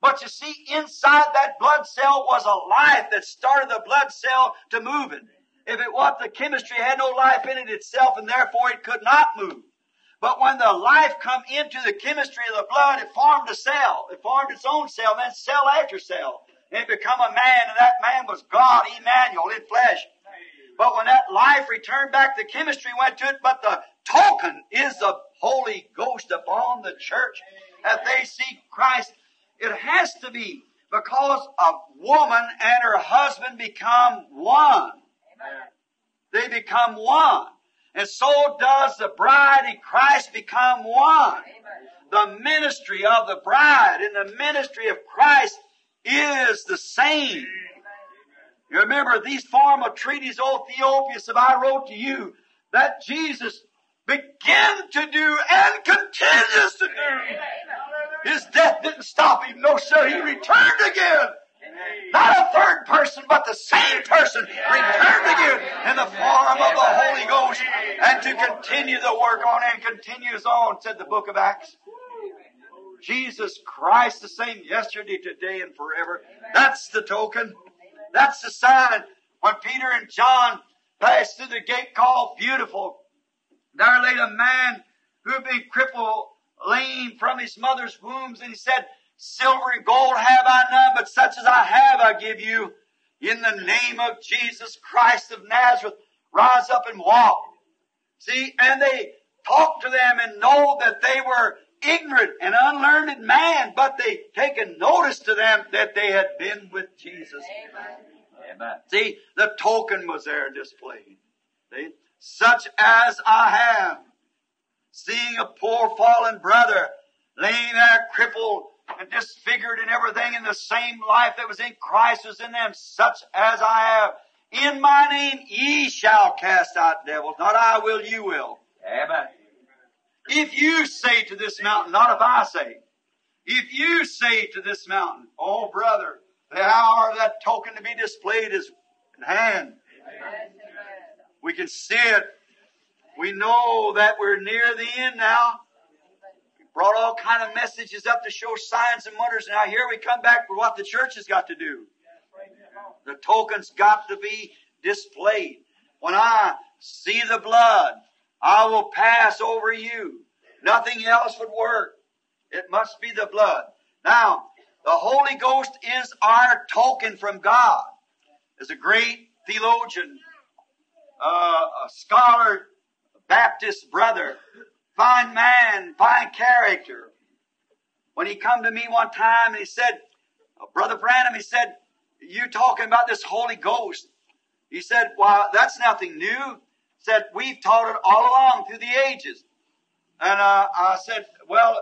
But you see, inside that blood cell was a life that started the blood cell to moving. If it was the chemistry had no life in it itself and therefore it could not move. But when the life come into the chemistry of the blood, it formed a cell. It formed its own cell, then cell after cell. And it become a man, and that man was God, Emmanuel, in flesh. But when that life returned back, the chemistry went to it, but the token is the Holy Ghost upon the church that they see Christ. It has to be because a woman and her husband become one. They become one. And so does the bride in Christ become one. The ministry of the bride and the ministry of Christ is the same. You remember these form of treaties, O Theophilus, if I wrote to you that Jesus began to do and continues to do. His death didn't stop him. No, sir. He returned again. Not a third person, but the same person returned again in the form of the Holy Ghost and to continue the work on and continues on, said the book of Acts. Jesus Christ the same yesterday, today, and forever. That's the token. That's the sign. When Peter and John passed through the gate called Beautiful, there lay a man who had been crippled, lame from his mother's wombs, and he said, Silver and gold have I none, but such as I have I give you. In the name of Jesus Christ of Nazareth, rise up and walk. See, and they talked to them and know that they were ignorant and unlearned man, but they taken notice to them that they had been with Jesus. Amen. See, the token was there displayed. See, such as I have, seeing a poor fallen brother laying there crippled and disfigured and everything in the same life that was in Christ was in them, such as I have. In my name ye shall cast out devils. Not I will, you will. Amen. If you say to this mountain, not if I say, if you say to this mountain, oh brother, the hour of that token to be displayed is at hand. We can see it. We know that we're near the end now. We brought all kind of messages up to show signs and wonders. Now here we come back for what the church has got to do. The token's got to be displayed. When I see the blood, I will pass over you. Nothing else would work. It must be the blood. Now, the Holy Ghost is our token from God. As a great theologian, uh, a scholar, Baptist brother, fine man, fine character. When he come to me one time and he said, Brother Branham, he said, you talking about this Holy Ghost. He said, well, that's nothing new. Said, we've taught it all along through the ages. And uh, I said, well,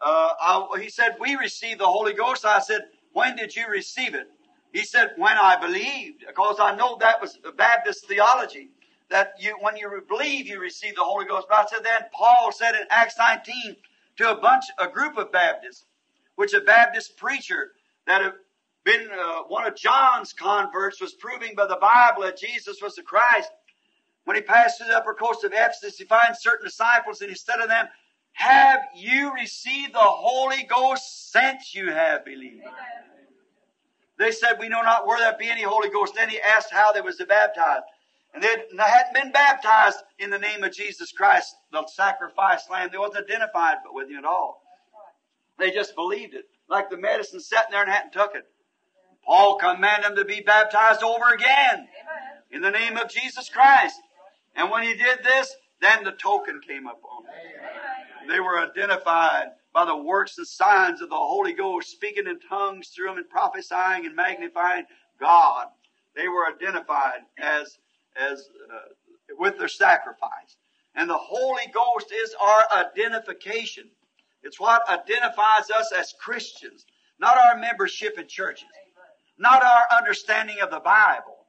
uh, I, he said, we received the Holy Ghost. I said, when did you receive it? He said, when I believed, because I know that was the Baptist theology, that you, when you believe, you receive the Holy Ghost. But I said, then Paul said in Acts 19 to a bunch, a group of Baptists, which a Baptist preacher that had been uh, one of John's converts was proving by the Bible that Jesus was the Christ. When he passed through the upper coast of Ephesus, he finds certain disciples and he said to them, Have you received the Holy Ghost since you have believed? They said, We know not where there be any Holy Ghost. Then he asked how they was to baptize. And they hadn't been baptized in the name of Jesus Christ, the sacrifice lamb. They wasn't identified with him at all. They just believed it. Like the medicine sitting there and hadn't took it. Paul commanded them to be baptized over again in the name of Jesus Christ. And when he did this, then the token came upon them. They were identified by the works and signs of the Holy Ghost, speaking in tongues through them and prophesying and magnifying God. They were identified as, as, uh, with their sacrifice. And the Holy Ghost is our identification. It's what identifies us as Christians, not our membership in churches, not our understanding of the Bible,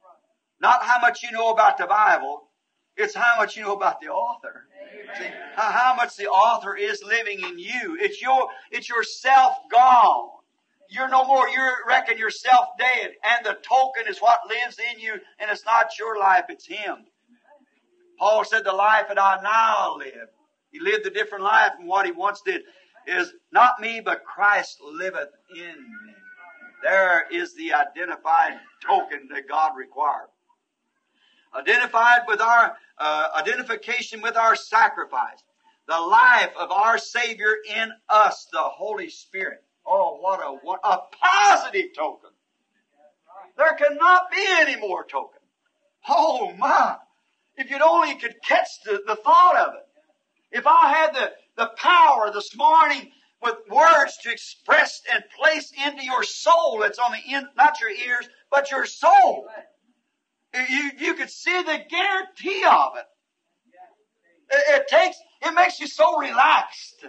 not how much you know about the Bible, it's how much you know about the author. See, how, how much the author is living in you. It's your, it's yourself gone. You're no more, you reckon yourself dead, and the token is what lives in you, and it's not your life, it's Him. Paul said, the life that I now live. He lived a different life from what he once did. is not me, but Christ liveth in me. There is the identified token that God required. Identified with our, uh, identification with our sacrifice. The life of our Savior in us, the Holy Spirit. Oh, what a, what a positive token. There cannot be any more token. Oh my. If you'd only could catch the, the thought of it. If I had the, the power this morning with words to express and place into your soul that's on the end, not your ears, but your soul. You, you could see the guarantee of it. It, it takes, it makes you so relaxed.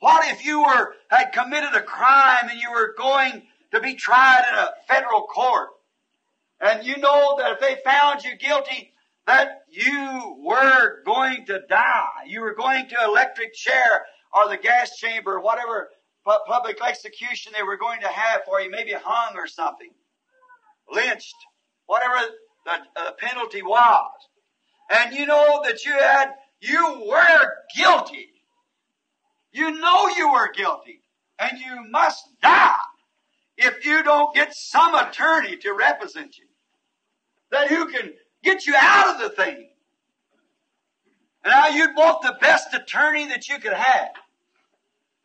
What if you were, had committed a crime and you were going to be tried in a federal court? And you know that if they found you guilty, that you were going to die. You were going to electric chair or the gas chamber, whatever pu- public execution they were going to have for you, maybe hung or something, lynched, whatever the uh, penalty was. And you know that you had, you were guilty. You know you were guilty. And you must die if you don't get some attorney to represent you. That who can get you out of the thing. And now you'd want the best attorney that you could have.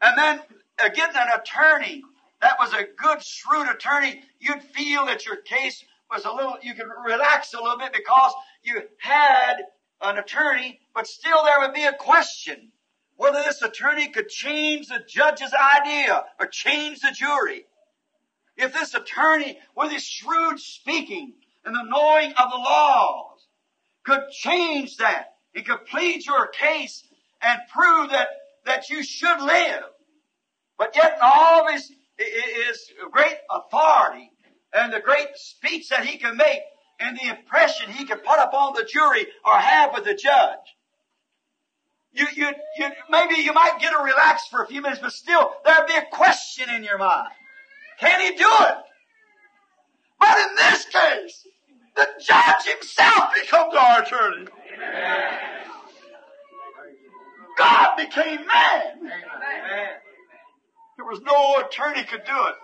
And then uh, getting an attorney that was a good, shrewd attorney, you'd feel that your case was a little, you could relax a little bit because you had an attorney, but still there would be a question whether this attorney could change the judge's idea or change the jury. If this attorney, with his shrewd speaking and the knowing of the laws, could change that, he could plead your case and prove that, that you should live. But yet in all of his, his great authority and the great speech that he can make and the impression he can put upon the jury or have with the judge. You, you, you, maybe you might get a relax for a few minutes, but still there'd be a question in your mind. Can he do it? But in this case, the judge himself becomes our attorney. God became man. There was no attorney could do it.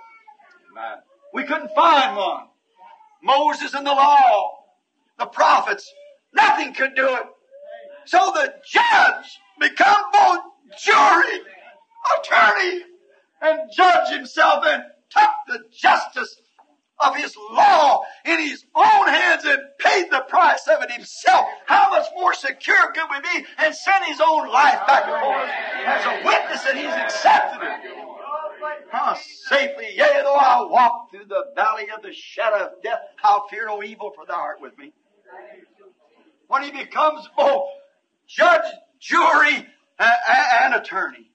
We couldn't find one. Moses and the law, the prophets, nothing could do it. So the judge become both jury, attorney, and judge himself and took the justice of his law in his own hands and paid the price of it himself. How much more secure could we be and send his own life back and forth as a witness that he's accepted it? How safely, yea, though I walk through the valley of the shadow of death, I'll fear no evil, for thou art with me. When he becomes both judge, jury, and attorney,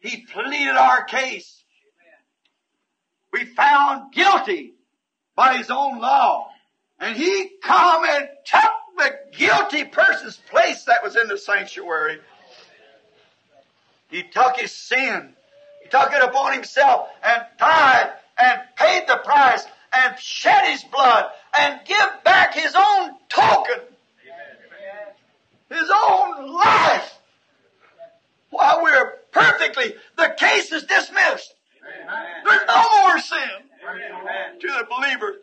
he pleaded our case. We found guilty by his own law. And he come and took the guilty person's place that was in the sanctuary. He took his sin. He took it upon himself and died and paid the price and shed his blood and give back his own token. His own life. While we're perfectly, the case is dismissed. There's no more sin to the believer.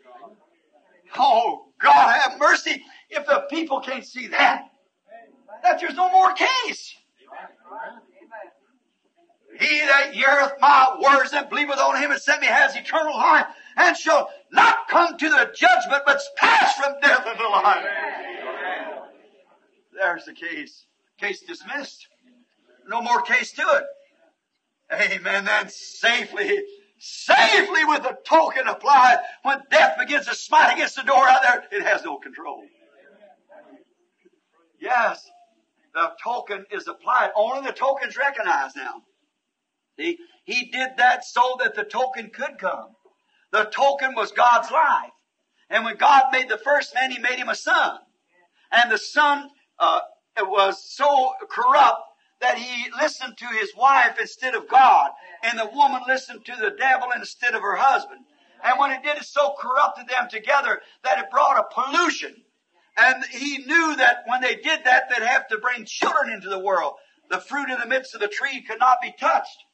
Oh, God have mercy if the people can't see that. That there's no more case. He that heareth my words and believeth on him and sent me has eternal life and shall not come to the judgment but pass from death unto life. There's the case. Case dismissed. No more case to it. Amen. Then safely, safely with the token applied, when death begins to smite against the door out there, it has no control. Yes, the token is applied. Only the token's recognized now. See, he did that so that the token could come. The token was God's life. And when God made the first man, he made him a son. And the son uh, was so corrupt that he listened to his wife instead of God, and the woman listened to the devil instead of her husband. And when it did, it so corrupted them together that it brought a pollution. And he knew that when they did that, they'd have to bring children into the world. the fruit in the midst of the tree could not be touched.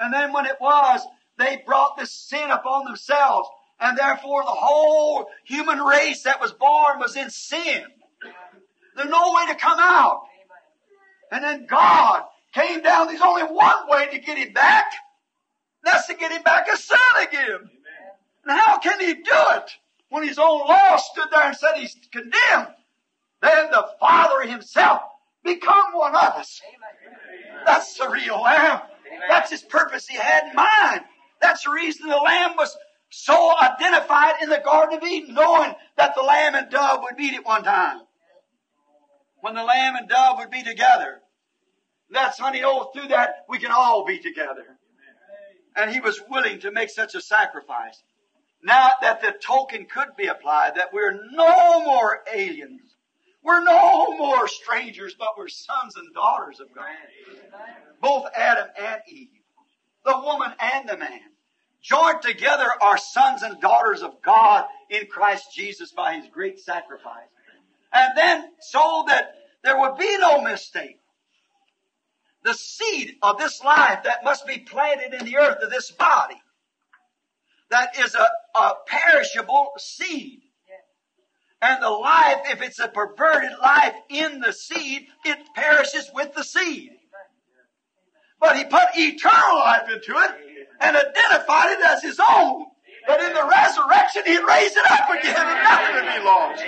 And then when it was, they brought this sin upon themselves. And therefore the whole human race that was born was in sin. There's no way to come out. And then God came down. There's only one way to get him back. That's to get him back a son again. And how can he do it when his own law stood there and said he's condemned? Then the Father himself become one of us. That's the real Lamb. That's his purpose he had in mind. That's the reason the Lamb was so identified in the Garden of Eden, knowing that the Lamb and dove would meet at one time. When the Lamb and dove would be together. That's honey, oh, through that we can all be together. And he was willing to make such a sacrifice. Now that the token could be applied, that we're no more aliens. We're no more strangers, but we're sons and daughters of God. Both Adam and Eve. The woman and the man. Joined together are sons and daughters of God in Christ Jesus by His great sacrifice. And then so that there would be no mistake. The seed of this life that must be planted in the earth of this body that is a, a perishable seed. And the life, if it's a perverted life in the seed, it perishes with the seed. But he put eternal life into it and identified it as his own. But in the resurrection he raised it up again and nothing would be lost.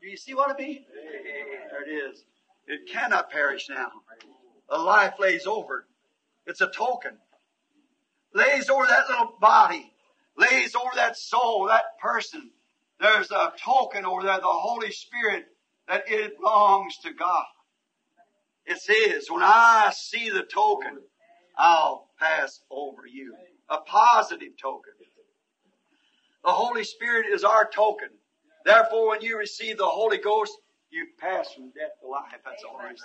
Do you see what I mean? There it is. It cannot perish now. The life lays over it. It's a token. Lays over that little body. Lays over that soul, that person. There's a token over there, the Holy Spirit, that it belongs to God. It's His. When I see the token, I'll pass over you. A positive token. The Holy Spirit is our token. Therefore, when you receive the Holy Ghost, you pass from death to life. That's all there is.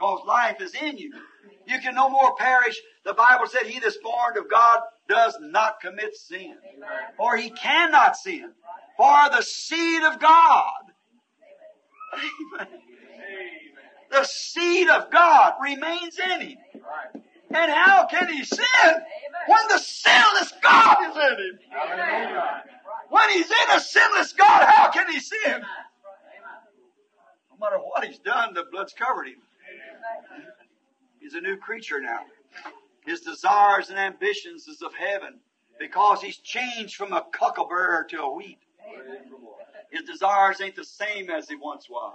Because life is in you. You can no more perish. The Bible said, He that's born of God does not commit sin. For he cannot sin. For the seed of God. Amen. The seed of God remains in him. And how can he sin when the sinless God is in him? When he's in a sinless God, how can he sin? No matter what he's done, the blood's covered him. He's a new creature now. His desires and ambitions is of heaven because he's changed from a cuckleberry to a wheat. His desires ain't the same as he once was.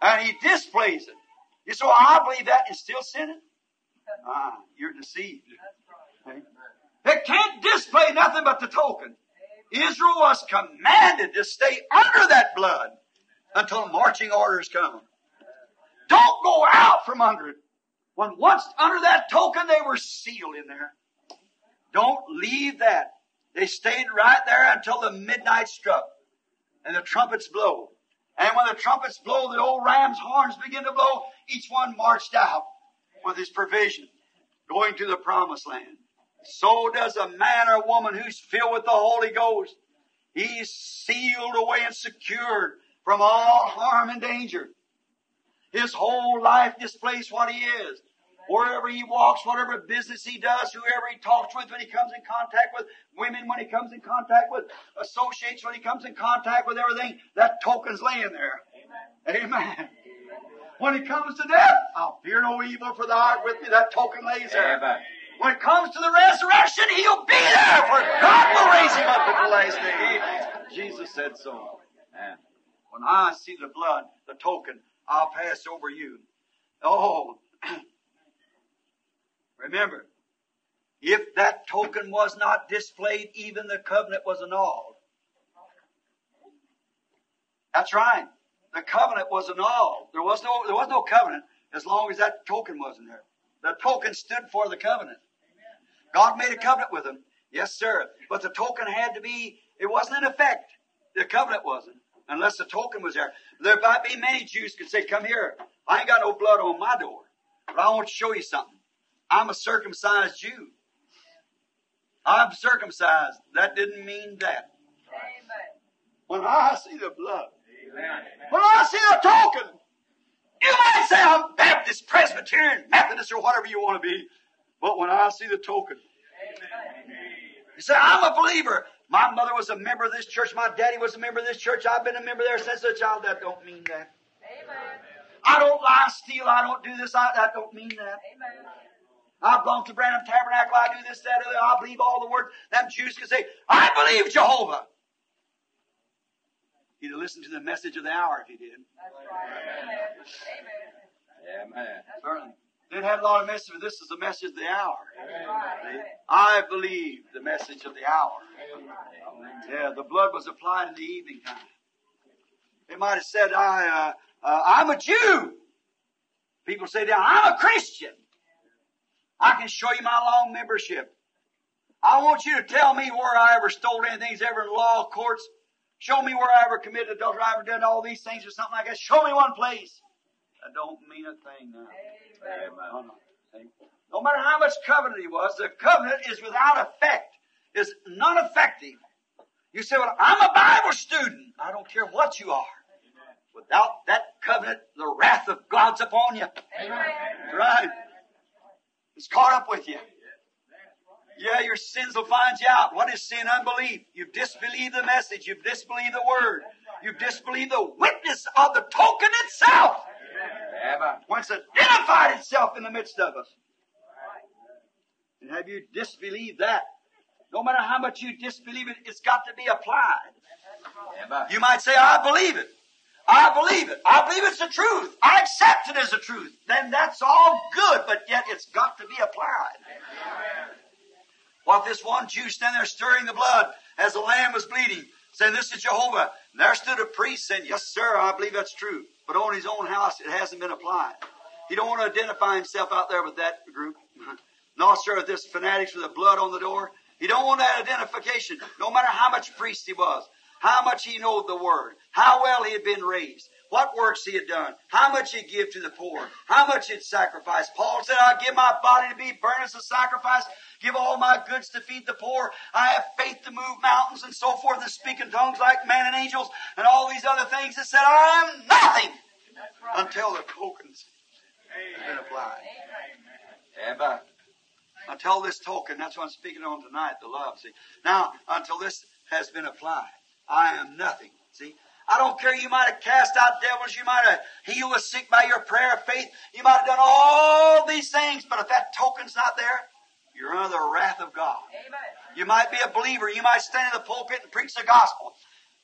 And he displays it. You say, well, I believe that and still sinning? Ah, you're deceived. It can't display nothing but the token. Israel was commanded to stay under that blood until marching orders come. Don't go out from under it. When once under that token, they were sealed in there. Don't leave that. They stayed right there until the midnight struck and the trumpets blow. And when the trumpets blow, the old ram's horns begin to blow. Each one marched out with his provision, going to the promised land. So does a man or woman who's filled with the Holy Ghost. He's sealed away and secured from all harm and danger. His whole life displays what he is. Wherever he walks, whatever business he does, whoever he talks with when he comes in contact with women, when he comes in contact with associates, when he comes in contact with everything, that token's laying there. Amen. Amen. When he comes to death, I'll fear no evil for thou art with me. That token lays there. Amen. When it comes to the resurrection, he'll be there, for God will raise him up at the last day. Jesus said so. Amen. When I see the blood, the token, I'll pass over you. Oh, remember, if that token was not displayed, even the covenant was annulled. That's right. The covenant was annulled. There was no, there was no covenant as long as that token wasn't there. The token stood for the covenant. God made a covenant with them. Yes, sir. But the token had to be, it wasn't in effect. The covenant wasn't. Unless the token was there. There might be many Jews could say, come here. I ain't got no blood on my door. But I want to show you something. I'm a circumcised Jew. I'm circumcised. That didn't mean that. When I see the blood, when I see the token, You might say I'm Baptist, Presbyterian, Methodist, or whatever you want to be. But when I see the token, you say, I'm a believer. My mother was a member of this church. My daddy was a member of this church. I've been a member there since a child. That don't mean that. I don't lie, steal. I don't do this. I, that don't mean that. I belong to Branham Tabernacle. I do this, that, other. I believe all the words. Them Jews can say, I believe Jehovah. He'd have listened to the message of the hour if he did. Amen. Certainly. Didn't have a lot of message, but this is the message of the hour. See? I believe the message of the hour. Yeah, the blood was applied in the evening time. They might have said, I, uh, uh, I'm a Jew. People say, now, I'm a Christian. I can show you my long membership. I want you to tell me where I ever stole anything, ever in law courts. Show me where I ever committed adultery, I ever done all these things or something like that. Show me one place. That don't mean a thing now. No, no. Matter how much covenant he was, the covenant is without effect, is non-effective. You say, well, I'm a Bible student. I don't care what you are. Without that covenant, the wrath of God's upon you. Right. It's caught up with you. Yeah, your sins will find you out. What is sin? Unbelief. You've disbelieved the message. You've disbelieved the word. You've disbelieved the witness of the token itself. Amen. Once identified itself in the midst of us. And have you disbelieved that? No matter how much you disbelieve it, it's got to be applied. You might say, I believe it. I believe it. I believe it's the truth. I accept it as the truth. Then that's all good, but yet it's got to be applied. What this one Jew standing there stirring the blood as the lamb was bleeding, saying, This is Jehovah. And there stood a priest saying, Yes, sir, I believe that's true. But on his own house, it hasn't been applied. He don't want to identify himself out there with that group. no, sir, this fanatics with the blood on the door. He don't want that identification, no matter how much priest he was, how much he knowed the word, how well he had been raised, what works he had done, how much he'd give to the poor, how much he'd sacrifice. Paul said, I'll give my body to be burned as a sacrifice, give all my goods to feed the poor. I have faith to move mountains and so forth and speak in tongues like men and angels and all these other things. He said, I am nothing until the tokens have been applied. Amen. Uh, until this token, that's what I'm speaking on tonight, the love, see. Now, until this has been applied, I am nothing, see. I don't care, you might have cast out devils, you might have healed the sick by your prayer of faith, you might have done all these things, but if that token's not there, you're under the wrath of God. You might be a believer, you might stand in the pulpit and preach the gospel.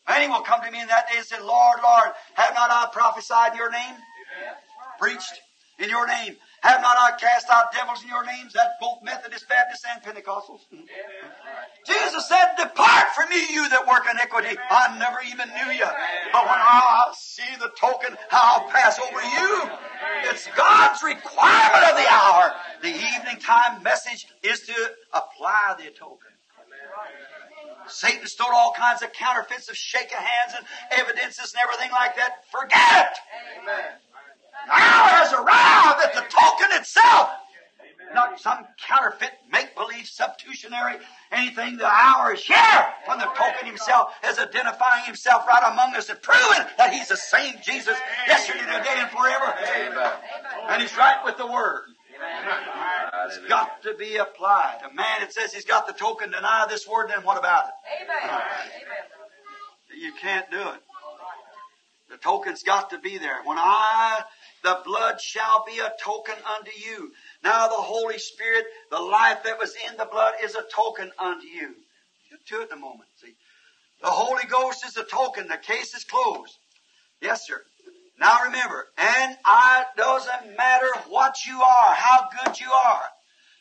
Many will come to me in that day and say, Lord, Lord, have not I prophesied in your name? Preached in your name. Have not I cast out devils in your names? That's both Methodist, Baptist, and Pentecostals. Hmm. Jesus said, Depart from me, you that work iniquity. I never even knew you. But when I see the token, I'll pass over you. It's God's requirement of the hour. The evening time message is to apply the token. Satan stole all kinds of counterfeits of shaking hands and evidences and everything like that. Forget it. The hour has arrived at the token itself. Not some counterfeit, make-believe, substitutionary, anything. The hour is here when the token himself is identifying himself right among us and proving that he's the same Jesus yesterday, today, and forever. And he's right with the word. It's got to be applied. A man that says he's got the token, deny this word, then what about it? Amen. You can't do it. The token's got to be there. When I, the blood shall be a token unto you. Now the Holy Spirit, the life that was in the blood is a token unto you. Get to it in a moment, see. The Holy Ghost is a token. The case is closed. Yes, sir. Now remember, and I doesn't matter what you are, how good you are,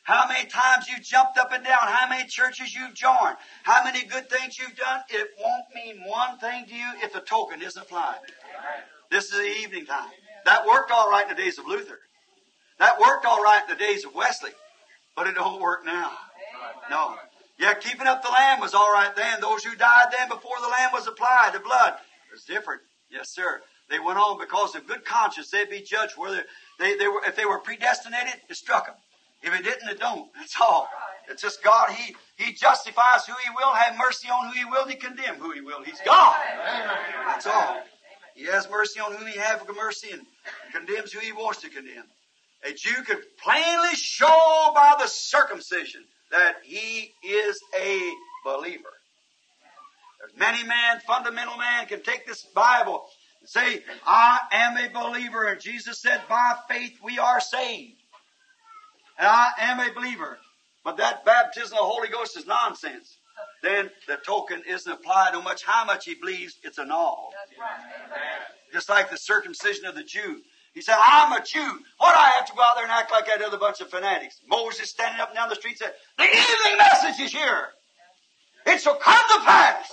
how many times you jumped up and down, how many churches you've joined, how many good things you've done, it won't mean one thing to you if the token isn't applied. This is the evening time. That worked all right in the days of Luther. That worked all right in the days of Wesley. But it don't work now. No. Yeah, keeping up the lamb was all right then. Those who died then before the lamb was applied, the blood, was different. Yes, sir. They went on because of good conscience. They'd be judged whether they, they were, if they were predestinated, it struck them. If it didn't, it don't. That's all. It's just God. He, He justifies who He will, have mercy on who He will, He condemn who He will. He's God. That's all. He has mercy on whom he has mercy and condemns who he wants to condemn. A Jew could plainly show by the circumcision that he is a believer. There's many man, fundamental man, can take this Bible and say, I am a believer. And Jesus said, by faith we are saved. And I am a believer. But that baptism of the Holy Ghost is nonsense. Then the token isn't applied no much how much he believes, it's an all. Just like the circumcision of the Jew. He said, I'm a Jew. What do I have to go out there and act like that other bunch of fanatics? Moses standing up and down the street said, The evening message is here. It shall come to pass.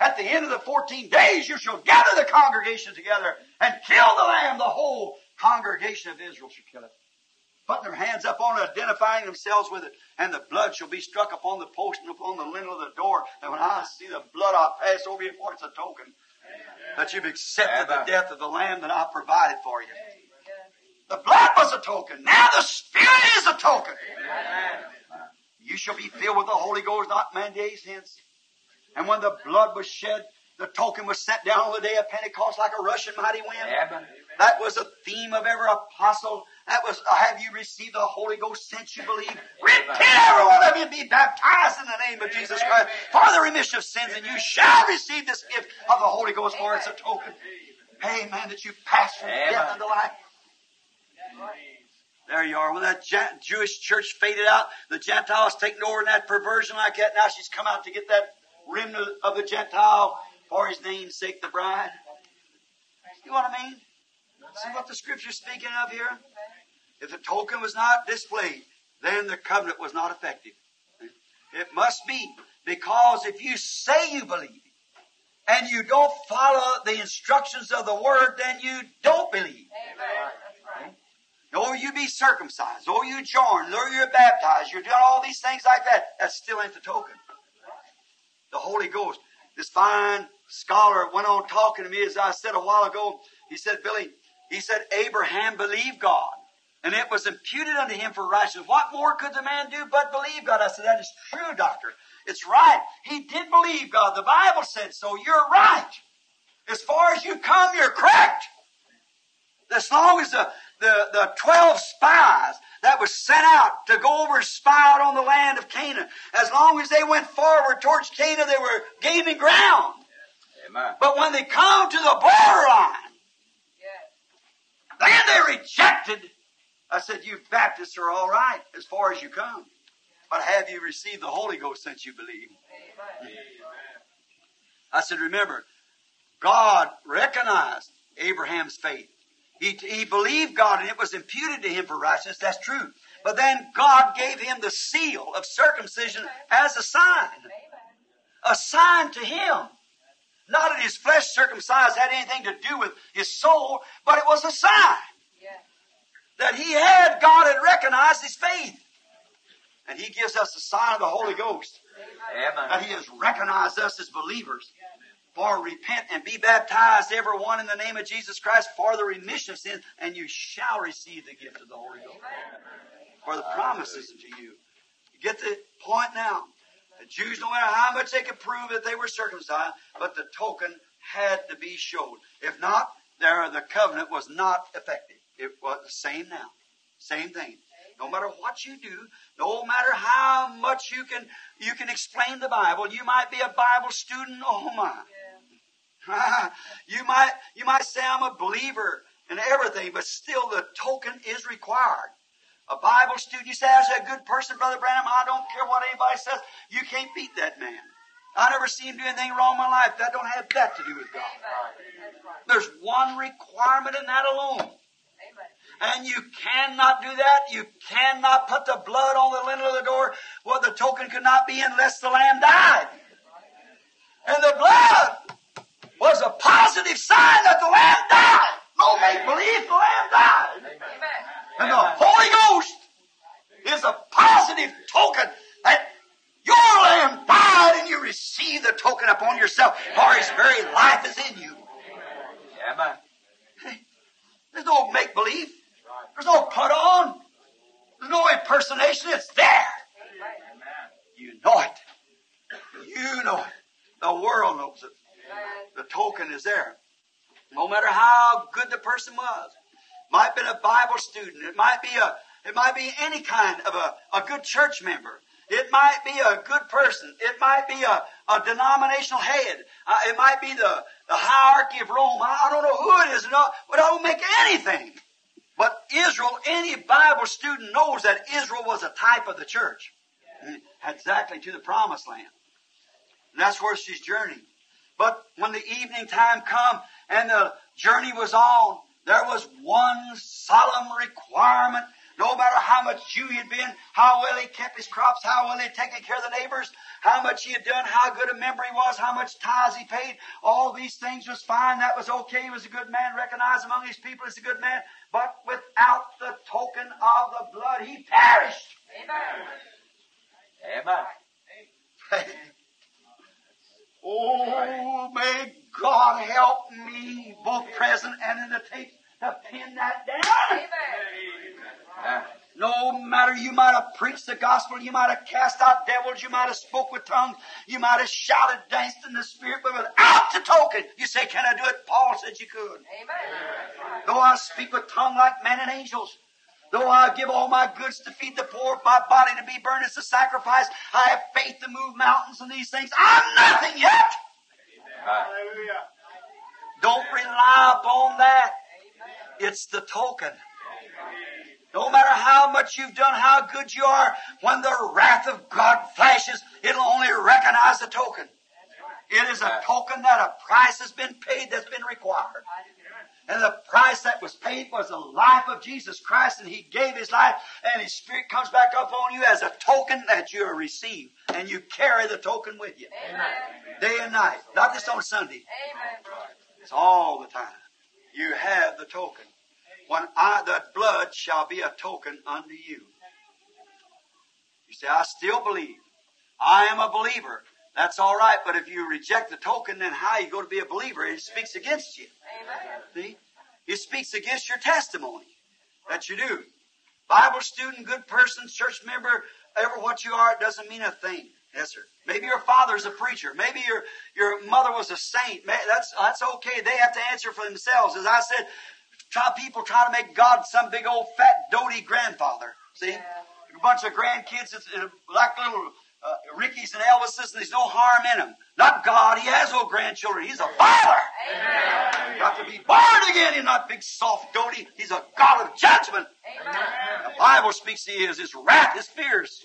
At the end of the 14 days, you shall gather the congregation together and kill the lamb. The whole congregation of Israel shall kill it. Putting their hands up on it, identifying themselves with it. And the blood shall be struck upon the post and upon the lintel of the door. And when I see the blood, I'll pass over you for it's a token that you've accepted the death of the lamb that I provided for you. The blood was a token. Now the Spirit is a token. You shall be filled with the Holy Ghost not many days hence. And when the blood was shed, the token was set down on the day of Pentecost like a rushing mighty wind. That was a theme of every apostle. That was, uh, have you received the Holy Ghost since you believe? Repent, every one of you, and be baptized in the name of Jesus Christ for the remission of sins, and you shall receive this gift of the Holy Ghost, for it's a token. Amen, that you pass from death unto life. There you are. When that Jewish church faded out, the Gentiles taking over in that perversion like that. Now she's come out to get that remnant of the Gentile for his name's sake, the bride. You know what I mean? See what the scripture's speaking of here? If the token was not displayed, then the covenant was not effective. It must be because if you say you believe and you don't follow the instructions of the word, then you don't believe. Or you be circumcised, or you join, or you're baptized, you're doing all these things like that. That still ain't the token. The Holy Ghost. This fine scholar went on talking to me as I said a while ago. He said, Billy, he said, Abraham believed God, and it was imputed unto him for righteousness. What more could the man do but believe God? I said, that is true, doctor. It's right. He did believe God. The Bible said so. You're right. As far as you come, you're correct. As long as the, the, the 12 spies that was sent out to go over and spy out on the land of Canaan, as long as they went forward towards Canaan, they were gaining ground. Amen. But when they come to the borderline, then they rejected. I said, You Baptists are all right as far as you come. But have you received the Holy Ghost since you believe? I said, Remember, God recognized Abraham's faith. He, he believed God and it was imputed to him for righteousness. That's true. But then God gave him the seal of circumcision as a sign. A sign to him. Not that his flesh circumcised had anything to do with his soul, but it was a sign that he had, God had recognized his faith. And he gives us the sign of the Holy Ghost. Amen. That he has recognized us as believers. For repent and be baptized, every one in the name of Jesus Christ, for the remission of sins, and you shall receive the gift of the Holy Ghost. For the promises unto you. You get the point now? The Jews, no matter how much they could prove that they were circumcised, but the token had to be showed. If not, there the covenant was not effective. It was the same now. Same thing. No matter what you do, no matter how much you can you can explain the Bible, you might be a Bible student, oh my. you might you might say I'm a believer in everything, but still the token is required. A Bible student, you say, I was a good person, Brother Branham. I don't care what anybody says. You can't beat that man. I never seen him do anything wrong in my life. That don't have that to do with God. There's one requirement in that alone. And you cannot do that. You cannot put the blood on the lintel of the door. Well, the token could not be unless the lamb died. And the blood was a positive sign that the lamb died. No make believe the lamb died. And the Holy Ghost is a positive token that your lamb died and you receive the token upon yourself, for his very life is in you. Amen. There's no make believe. There's no put on. There's no impersonation. It's there. You know it. You know it. The world knows it. The token is there. No matter how good the person was. Might have been a Bible student. It might be a, it might be any kind of a, a good church member. It might be a good person. It might be a, a denominational head. Uh, it might be the, the hierarchy of Rome. I, don't know who it is. No, but I don't make anything. But Israel, any Bible student knows that Israel was a type of the church. Exactly to the promised land. And that's where she's journeying. But when the evening time come and the journey was on, there was one solemn requirement. No matter how much Jew he'd been, how well he kept his crops, how well he'd taken care of the neighbors, how much he had done, how good a member he was, how much tithes he paid, all these things was fine. That was okay. He was a good man, recognized among his people as a good man. But without the token of the blood, he perished. Amen. Amen. Amen. Oh, may God help me, both present and in the tape, to pin that down. Uh, No matter you might have preached the gospel, you might have cast out devils, you might have spoke with tongues, you might have shouted, danced in the spirit, but without the token, you say, "Can I do it?" Paul said you could. Amen. Though I speak with tongue like men and angels, though I give all my goods to feed the poor, my body to be burned as a sacrifice, I have faith to move mountains and these things. I'm nothing yet. uh, Don't rely upon that. It's the token. No matter how much you've done, how good you are, when the wrath of God flashes, it'll only recognize the token. It is a token that a price has been paid that's been required. And the price that was paid was the life of Jesus Christ, and He gave His life, and His Spirit comes back up on you as a token that you receive, and you carry the token with you. Day and night. Not just on Sunday. It's all the time. You have the token. When I, the blood shall be a token unto you. You say, I still believe. I am a believer. That's all right, but if you reject the token, then how are you going to be a believer? It speaks against you. See? It speaks against your testimony that you do. Bible student, good person, church member, ever what you are, it doesn't mean a thing. Yes, sir. Maybe your father's a preacher. Maybe your your mother was a saint. That's that's okay. They have to answer for themselves. As I said, try people try to make God some big old fat doty grandfather. See, a bunch of grandkids, like little uh, Rickies and Elvises, and there's no harm in them. Not God. He has no grandchildren. He's a father. You got to be born again. He's not big soft doty. He's a God of judgment. The Bible speaks he is. His wrath is fierce.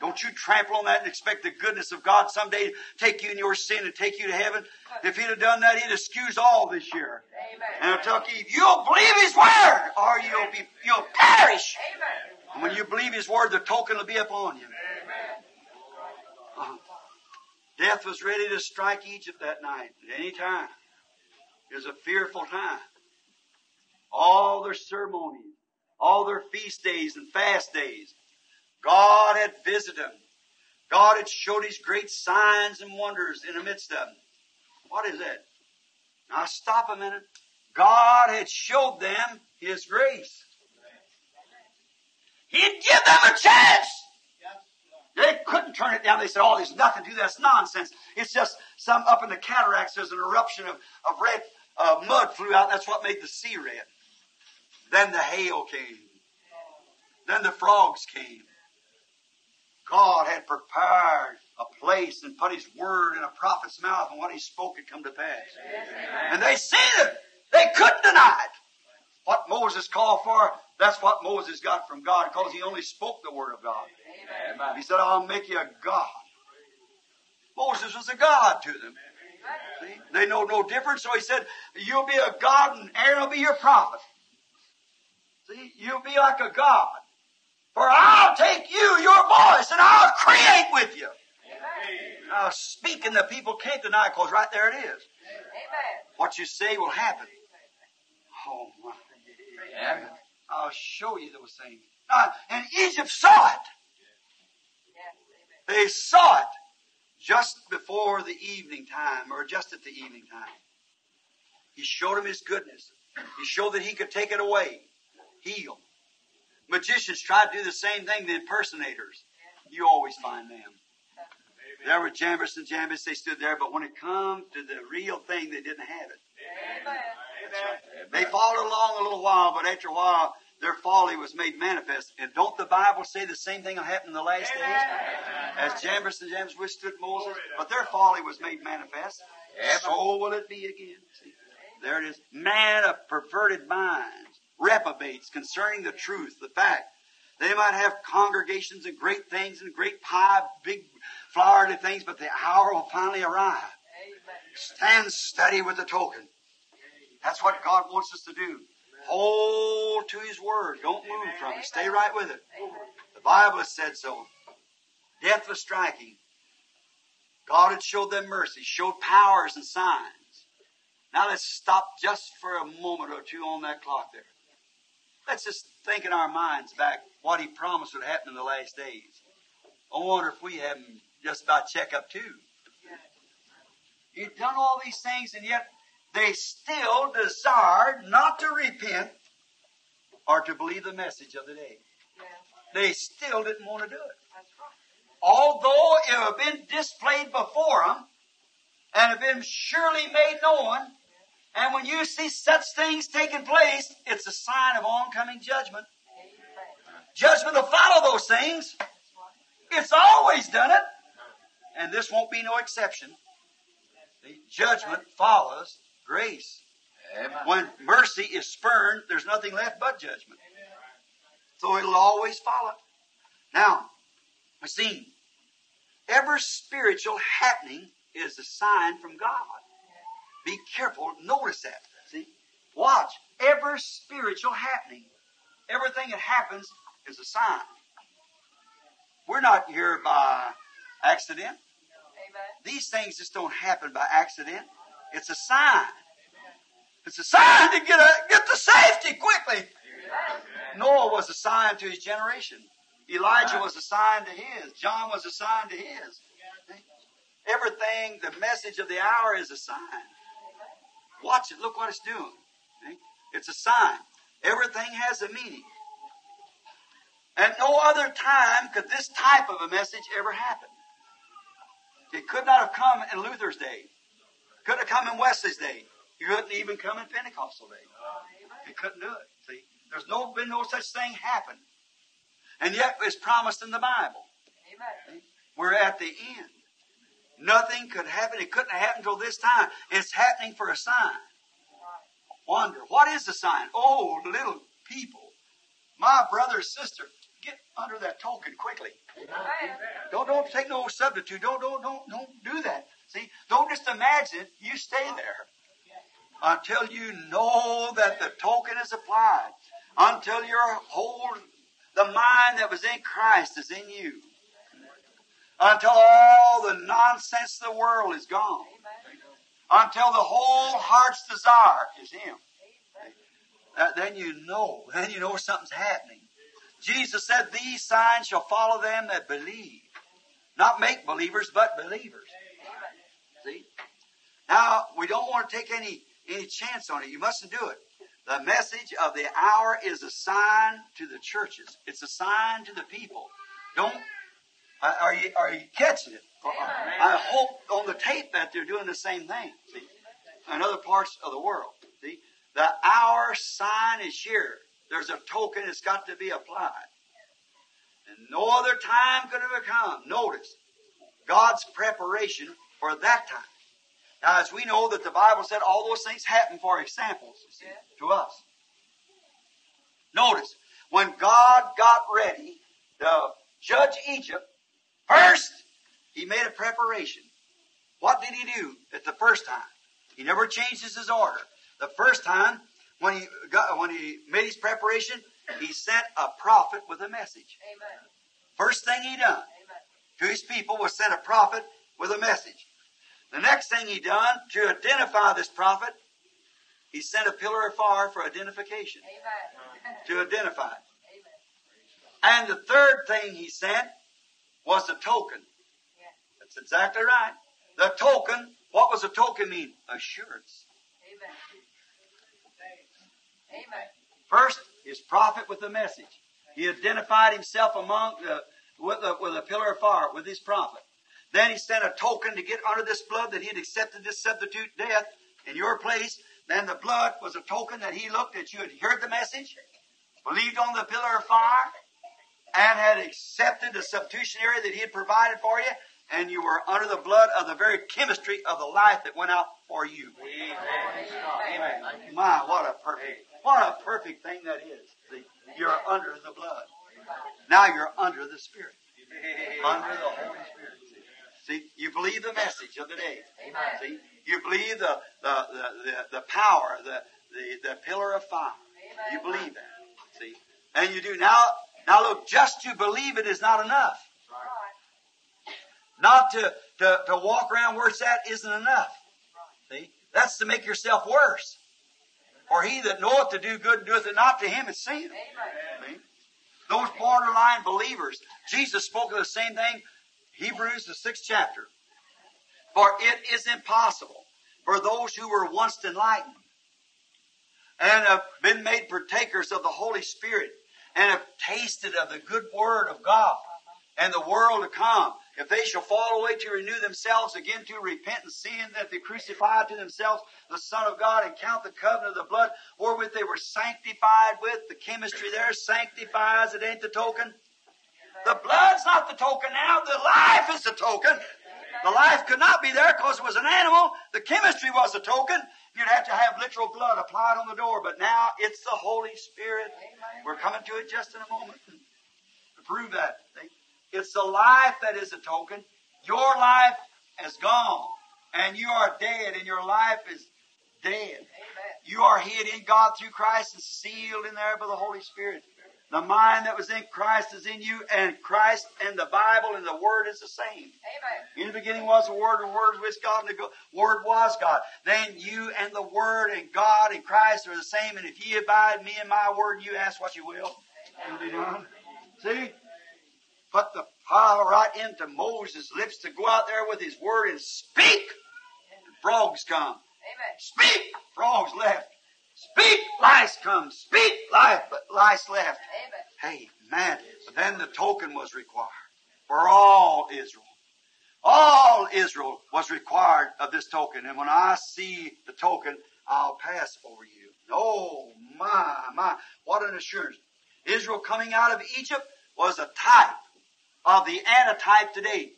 Don't you trample on that and expect the goodness of God someday to take you in your sin and take you to heaven. If he'd have done that, he'd excuse all this year. And I'll tell you, you'll believe his word, or you'll be you'll perish. And when you believe his word, the token will be upon you. Uh, Death was ready to strike Egypt that night at any time. It was a fearful time. All their ceremonies, all their feast days and fast days, God had visited them. God had showed His great signs and wonders in the midst of them. What is it? Now stop a minute. God had showed them His grace. He'd give them a chance. They couldn't turn it down. They said, oh, there's nothing to that. That's nonsense. It's just some up in the cataracts, there's an eruption of, of red uh, mud flew out. That's what made the sea red. Then the hail came. Then the frogs came. God had prepared a place and put His word in a prophet's mouth, and what He spoke had come to pass. And they seen it. They couldn't deny it. What Moses called for, that's what Moses got from God, because he only spoke the word of God. He said, I'll make you a God. Moses was a God to them. See? They know no difference, so he said, You'll be a God and Aaron will be your prophet. See, you'll be like a God. For I'll take you, your voice, and I'll create with you. Now, speaking, the people can't deny because right there it is. What you say will happen. Oh, my. Amen. I'll show you those things. Now, and Egypt saw it. They saw it just before the evening time, or just at the evening time. He showed them his goodness. He showed that he could take it away, heal. Magicians try to do the same thing, the impersonators. You always find them. There were Jannes and Jambres, they stood there, but when it come to the real thing, they didn't have it. That's right. They followed along a little while, but after a while, their folly was made manifest. And don't the Bible say the same thing will happen in the last days? As Jannes and Jambres withstood Moses, but their folly was made manifest. So will it be again. See? There it is. Man of perverted minds, reprobates concerning the truth, the fact. They might have congregations and great things and great pie, big flowery things, but the hour will finally arrive. Stand steady with the token. That's what God wants us to do. Hold to His Word. Don't move from it. Stay right with it. The Bible has said so. Death was striking. God had showed them mercy, showed powers and signs. Now let's stop just for a moment or two on that clock there. Let's just think in our minds back what He promised would happen in the last days. I wonder if we haven't just about check up too. He'd done all these things and yet they still desired not to repent or to believe the message of the day. They still didn't want to do it. Although it had been displayed before them and had been surely made known, and when you see such things taking place, it's a sign of oncoming judgment. Judgment will follow those things. It's always done it. And this won't be no exception. The judgment follows grace. When mercy is spurned, there's nothing left but judgment. So it'll always follow. Now, we see, every spiritual happening is a sign from God. Be careful. Notice that. See? Watch. Every spiritual happening, everything that happens is a sign. We're not here by accident. These things just don't happen by accident. It's a sign. It's a sign to get a, get to safety quickly. Noah was a sign to his generation. Elijah was a sign to his. John was a sign to his. Everything, the message of the hour is a sign. Watch it. Look what it's doing. It's a sign. Everything has a meaning. At no other time could this type of a message ever happen. It could not have come in Luther's day. Couldn't have come in Wesley's day. It couldn't even come in Pentecostal day. It couldn't do it. See, there's no been no such thing happen, and yet it's promised in the Bible. Amen. We're at the end. Nothing could happen. It couldn't have happened until this time. It's happening for a sign. Wonder what is the sign? Oh, little people, my brother or sister, get under that token quickly. Don't don't take no substitute. Don't don't don't don't do that. See, don't just imagine. You stay there until you know that the token is applied. Until your whole the mind that was in Christ is in you. Until all the nonsense of the world is gone. Until the whole heart's desire is Him. Then you know. Then you know something's happening. Jesus said, These signs shall follow them that believe. Not make believers, but believers. See? Now, we don't want to take any, any chance on it. You mustn't do it. The message of the hour is a sign to the churches. It's a sign to the people. Don't, are you, are you catching it? Oh, oh, I hope on the tape that they're doing the same thing. See? In other parts of the world. See? The hour sign is here. There's a token that's got to be applied. And no other time could have come. Notice God's preparation for that time. Now, as we know that the Bible said all those things happen for examples see, to us. Notice, when God got ready to judge Egypt, first, He made a preparation. What did He do at the first time? He never changes His order. The first time, when He, got, when he made His preparation, He sent a prophet with a message. Amen. First thing He done Amen. to His people was sent a prophet with a message. The next thing he done to identify this prophet, he sent a pillar of fire for identification. Amen. To identify it. And the third thing he sent was a token. That's exactly right. The token, what was a token mean? Assurance. Amen. Amen. First, his prophet with the message. He identified himself among uh, the, with, a, with a pillar of fire with his prophet. Then he sent a token to get under this blood that he had accepted this substitute death in your place. Then the blood was a token that he looked that you had heard the message, believed on the pillar of fire, had accepted the substitutionary that he had provided for you, and you were under the blood of the very chemistry of the life that went out for you. Amen. Amen. My, what a perfect, what a perfect thing that is. You're under the blood. Now you're under the Spirit. Under the Holy Spirit. See, See, you believe the message of the day. See, you believe the the the, the, the power, the, the the pillar of fire. You believe that. See, and you do now. Now look, just to believe it is not enough. Not to, to, to walk around where it's at isn't enough. See? That's to make yourself worse. For he that knoweth to do good doeth it not to him is sin. See? Those borderline believers, Jesus spoke of the same thing, Hebrews, the sixth chapter. For it is impossible for those who were once enlightened and have been made partakers of the Holy Spirit and have tasted of the good word of God and the world to come, if they shall fall away to renew themselves again to repent and sin that they crucify to themselves the Son of God and count the covenant of the blood wherewith they were sanctified with, the chemistry there sanctifies, it ain't the token. The blood's not the token now, the life is the token. The life could not be there because it was an animal. The chemistry was the token. You'd have to have literal blood applied on the door, but now it's the Holy Spirit. We're coming to it just in a moment to prove that. It's the life that is the token. Your life has gone, and you are dead, and your life is dead. Amen. You are hid in God through Christ and sealed in there by the Holy Spirit. The mind that was in Christ is in you, and Christ and the Bible and the Word is the same. Amen. In the beginning was the Word, and the Word was God, and the Word was God. Then you and the Word and God and Christ are the same, and if ye abide me and my Word, and you ask what you will, it'll be done. See? Put the power right into Moses' lips to go out there with his Word and speak. And frogs come. Amen. Speak! Frogs left. Speak, lice come. Speak, life, but lice left. Hey, man. But then the token was required for all Israel. All Israel was required of this token. And when I see the token, I'll pass over you. Oh, my, my. What an assurance. Israel coming out of Egypt was a type of the antitype today.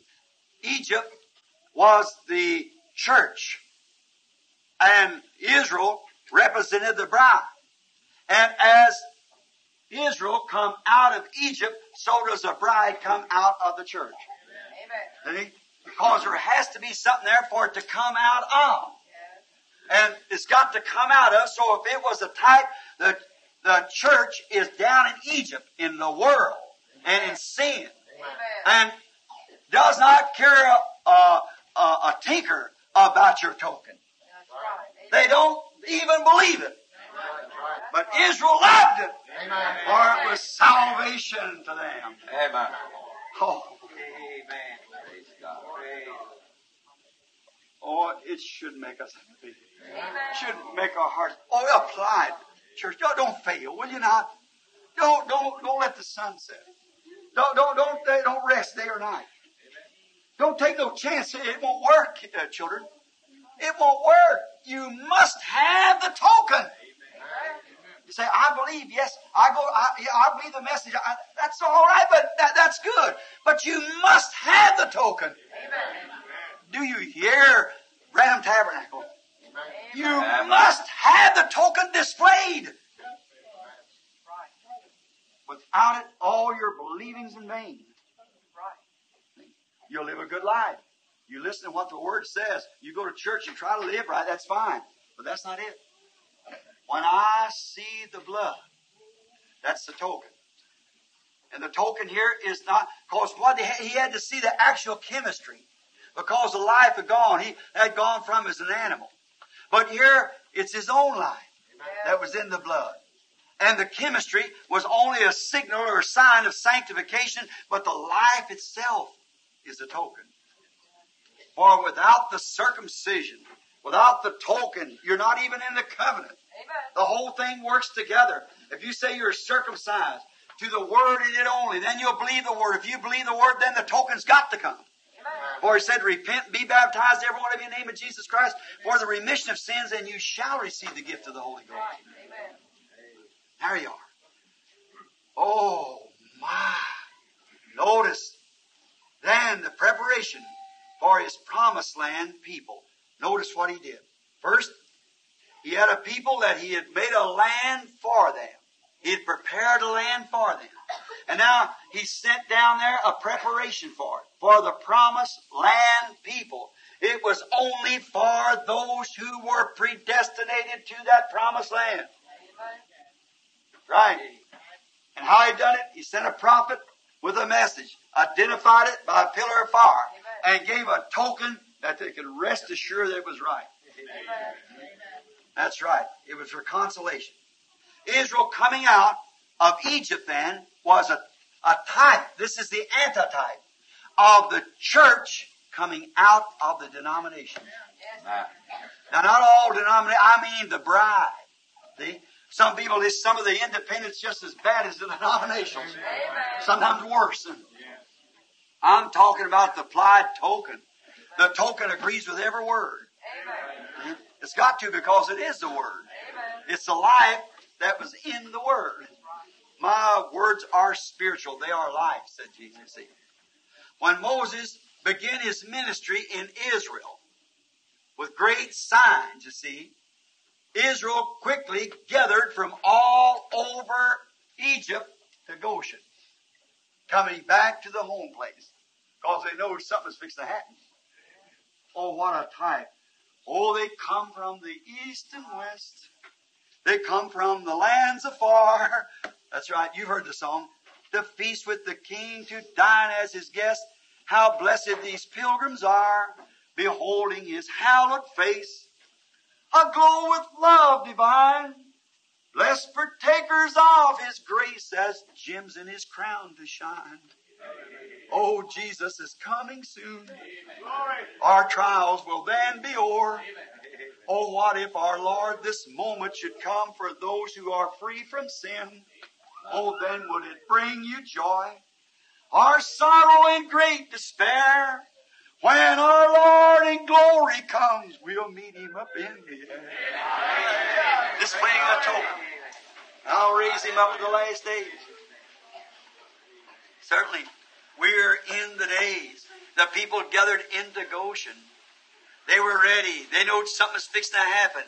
Egypt was the church. And Israel represented the bride. And as Israel come out of Egypt, so does the bride come out of the church. Amen. Because there has to be something there for it to come out of. And it's got to come out of, so if it was a type, the, the church is down in Egypt, in the world, and in sin. And does not care a, a, a tinker about your token. They don't even believe it. But Israel loved it. For it was salvation to them. Amen. Oh, Amen. Praise God. oh, it should make us happy. It should make our hearts. Oh, apply it, church. Don't, don't fail, will you not? Don't don't don't let the sun set. Don't don't don't don't rest day or night. Don't take no chance. It won't work, uh, children. It won't work. You must have the token. You say, I believe, yes, I go, I, I believe the message. I, that's all right, but that, that's good. But you must have the token. Do you hear Branham Tabernacle? You must have the token displayed. Without it, all your believing's in vain. You'll live a good life. You listen to what the Word says. You go to church and try to live right, that's fine. But that's not it. When I see the blood, that's the token. And the token here is not, because what he had to see the actual chemistry. Because the life had gone. He had gone from as an animal. But here, it's his own life that was in the blood. And the chemistry was only a signal or a sign of sanctification, but the life itself is the token. For without the circumcision, without the token, you're not even in the covenant. The whole thing works together. If you say you're circumcised to the word and it only, then you'll believe the word. If you believe the word, then the token's got to come. For he said, Repent and be baptized, every one of you, in the name of Jesus Christ, for the remission of sins, and you shall receive the gift of the Holy Ghost. Amen. There you are. Oh, my. Notice then the preparation for his promised land people. Notice what he did. First, he had a people that he had made a land for them. He had prepared a land for them. And now he sent down there a preparation for it, for the promised land people. It was only for those who were predestinated to that promised land. Right. And how he done it? He sent a prophet with a message, identified it by a pillar of fire, and gave a token that they could rest assured that it was right. That's right. It was for consolation. Israel coming out of Egypt then was a, a type. This is the antitype of the church coming out of the denomination. Now, not all denominations, I mean the bride. See? Some people, some of the independents just as bad as the denominations. Sometimes worse. I'm talking about the applied token. The token agrees with every word. It's got to because it is the word. It's the life that was in the word. My words are spiritual. They are life, said Jesus. See? When Moses began his ministry in Israel with great signs, you see, Israel quickly gathered from all over Egypt to Goshen, coming back to the home place because they know something's fixing to happen. Oh, what a type. Oh, they come from the east and west. They come from the lands afar. That's right, you've heard the song. To feast with the king, to dine as his guest. How blessed these pilgrims are, beholding his hallowed face, aglow with love divine. Blessed partakers of his grace as gems in his crown to shine. Oh, Jesus is coming soon. Our trials will then be o'er. Oh, what if our Lord this moment should come for those who are free from sin? Oh, then would it bring you joy? Our sorrow and great despair. When our Lord in glory comes, we'll meet him up in the air. Displaying a token. I'll raise him up at the last days. Certainly, we're in the days. The people gathered into Goshen. They were ready. They know something's fixing to happen.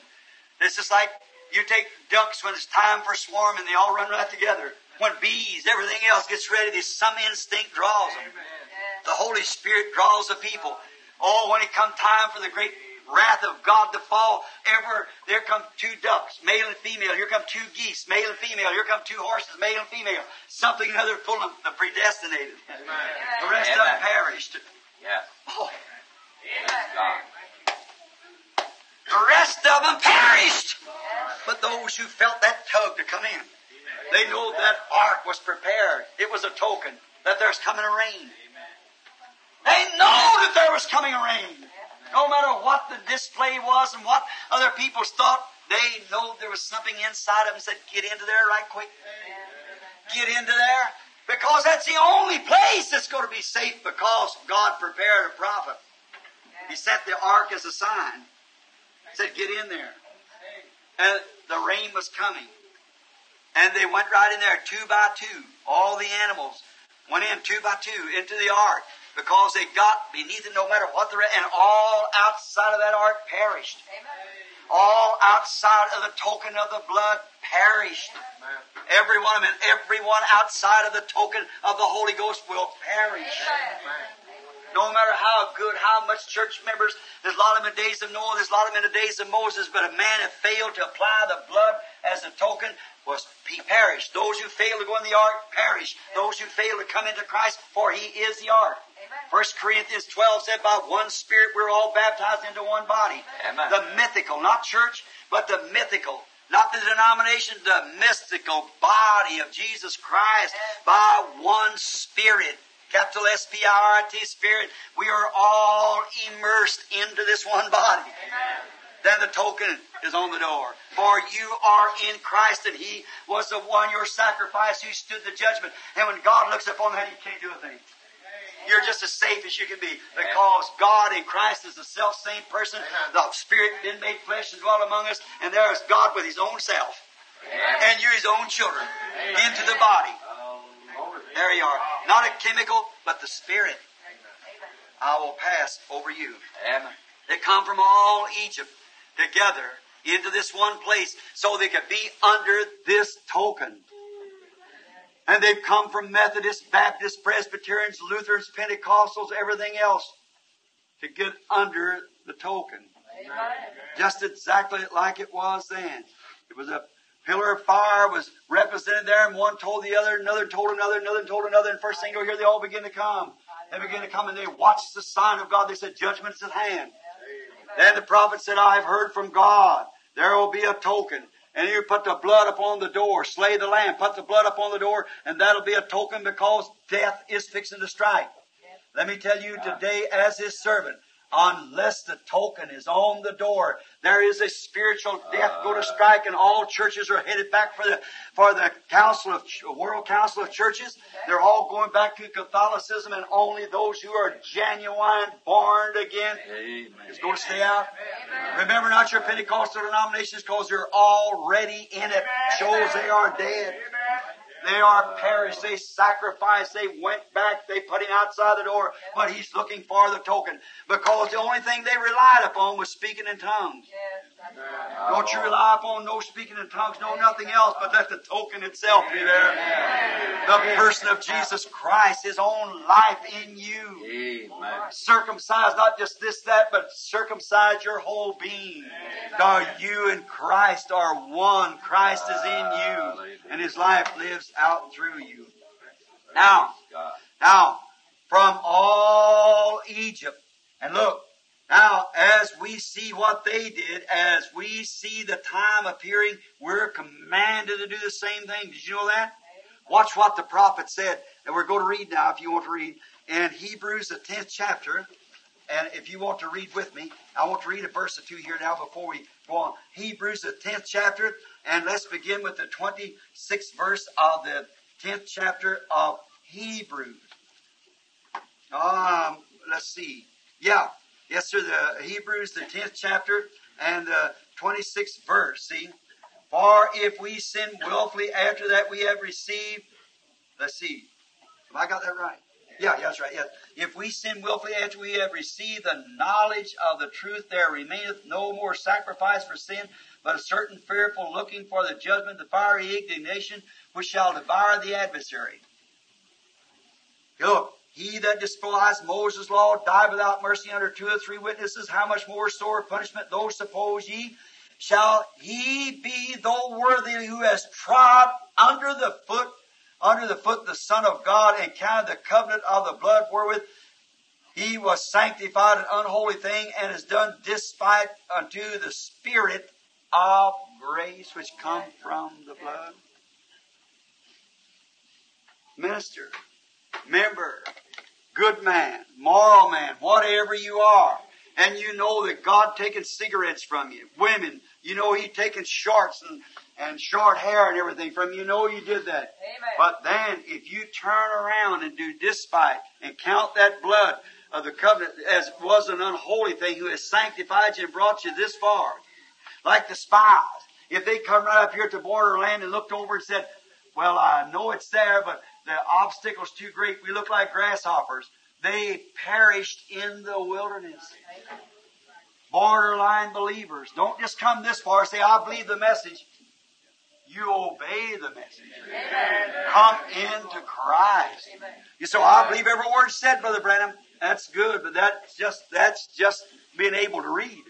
It's just like you take ducks when it's time for swarming, they all run right together. When bees, everything else gets ready, there's some instinct draws them. The Holy Spirit draws the people. Oh, when it come time for the great wrath of God to fall, ever there come two ducks, male and female. Here come two geese, male and female. Here come two horses, male and female. Something or other full of the predestinated. The rest of them perished. Yes. Oh, God. the rest of them perished. But those who felt that tug to come in, they know that ark was prepared. It was a token that there's coming a rain. They know that there was coming a rain. No matter what the display was and what other people thought, they know there was something inside of them said, get into there right quick. Get into there. Because that's the only place that's going to be safe because God prepared a prophet. He set the ark as a sign. He said, get in there. And the rain was coming. And they went right in there, two by two. All the animals went in two by two into the ark because they got beneath it no matter what they're at, and all outside of that ark perished. All outside of the token of the blood perished. Every one of them, and everyone outside of the token of the Holy Ghost will perish. No matter how good, how much church members, there's a lot of them in the days of Noah, there's a lot of them in the days of Moses, but a man who failed to apply the blood as a token was he perished. Those who failed to go in the ark perished. Those who failed to come into Christ, for he is the ark. First Corinthians 12 said, by one Spirit we're all baptized into one body. Amen. The mythical, not church, but the mythical. Not the denomination, the mystical body of Jesus Christ by one Spirit. Capital S-P-I-R-I-T, Spirit. We are all immersed into this one body. Then the token is on the door. For you are in Christ, and He was the one, your sacrifice, who stood the judgment. And when God looks upon that, He can't do a thing. You're just as safe as you can be because God in Christ is the self same person. The Spirit been made flesh and dwelt among us, and there is God with His own self. And you're His own children into the body. There you are. Not a chemical, but the Spirit. I will pass over you. Amen. They come from all Egypt together into this one place so they could be under this token. And they've come from Methodists, Baptists, Presbyterians, Lutherans, Pentecostals, everything else to get under the token. Just exactly like it was then. It was a pillar of fire was represented there, and one told the other, another told another, another told another, and first thing you'll hear, they all begin to come. They begin to come and they watch the sign of God. They said, Judgment is at hand. Then the prophet said, I have heard from God. There will be a token. And you put the blood upon the door, slay the lamb, put the blood upon the door, and that'll be a token because death is fixing to strike. Let me tell you today, as his servant, unless the token is on the door, there is a spiritual death going to strike, and all churches are headed back for the for the council of World Council of Churches. They're all going back to Catholicism, and only those who are genuine, born again, Amen. is going to stay out. Remember not your Pentecostal denominations because they're already in it. Shows they are dead. They are perished. They sacrificed. They went back. They put him outside the door. But he's looking for the token because the only thing they relied upon was speaking in tongues. Don't you rely upon no speaking in tongues, no nothing else, but let the token itself be there. The person of Jesus Christ, His own life in you. Amen. Circumcise not just this, that, but circumcise your whole being. For you and Christ are one. Christ is in you, and His life lives out through you. Now, now, from all Egypt, and look, now as we see what they did, as we see the time appearing, we're commanded to do the same thing. Did you know that? Watch what the prophet said, and we're going to read now if you want to read in Hebrews, the 10th chapter. And if you want to read with me, I want to read a verse or two here now before we go on. Hebrews, the 10th chapter, and let's begin with the 26th verse of the 10th chapter of Hebrews. Um, let's see. Yeah. Yes, sir. The Hebrews, the 10th chapter and the 26th verse. See? For if we sin willfully after that we have received, let's see. Have I got that right? Yeah, yeah, that's right. Yes. If we sin willfully after we have received the knowledge of the truth, there remaineth no more sacrifice for sin, but a certain fearful looking for the judgment, the fiery indignation, which shall devour the adversary. Look, he that despised Moses' law died without mercy under two or three witnesses. How much more sore punishment, though suppose ye, shall he be though worthy who has trod under the foot, under the foot the Son of God and counted the covenant of the blood wherewith he was sanctified an unholy thing and has done despite unto the spirit of grace which come from the blood. Minister, member, good man, moral man, whatever you are, and you know that God taking cigarettes from you, women, you know He taking shorts and, and short hair and everything from you, you know you did that. Amen. But then, if you turn around and do despite and count that blood of the covenant as was an unholy thing who has sanctified you and brought you this far, like the spies, if they come right up here to the borderland and looked over and said, well, I know it's there, but the obstacle's too great. We look like grasshoppers. They perished in the wilderness. Borderline believers. Don't just come this far and say, I believe the message. You obey the message. Come into Christ. You say, I believe every word said, Brother Branham. That's good, but that's just, that's just being able to read.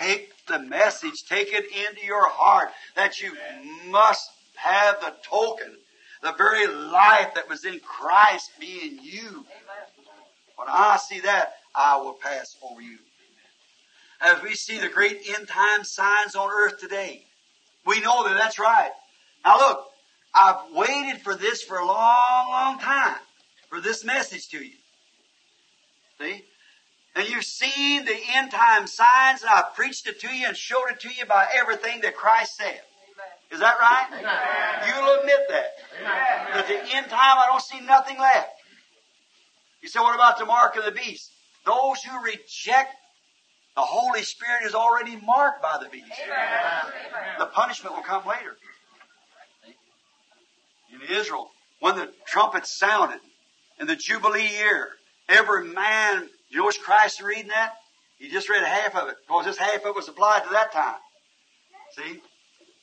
Take the message, take it into your heart that you must have the token, the very life that was in Christ be in you. When I see that, I will pass over you. As we see the great end time signs on earth today, we know that that's right. Now look, I've waited for this for a long, long time, for this message to you. See? And you've seen the end time signs, and I've preached it to you and showed it to you by everything that Christ said. Is that right? You'll admit that. At the end time, I don't see nothing left. You say, what about the mark of the beast? Those who reject the Holy Spirit is already marked by the beast. The punishment will come later. In Israel, when the trumpet sounded in the Jubilee year, every man, you know, was Christ reading that? He just read half of it because this half of it was applied to that time. See?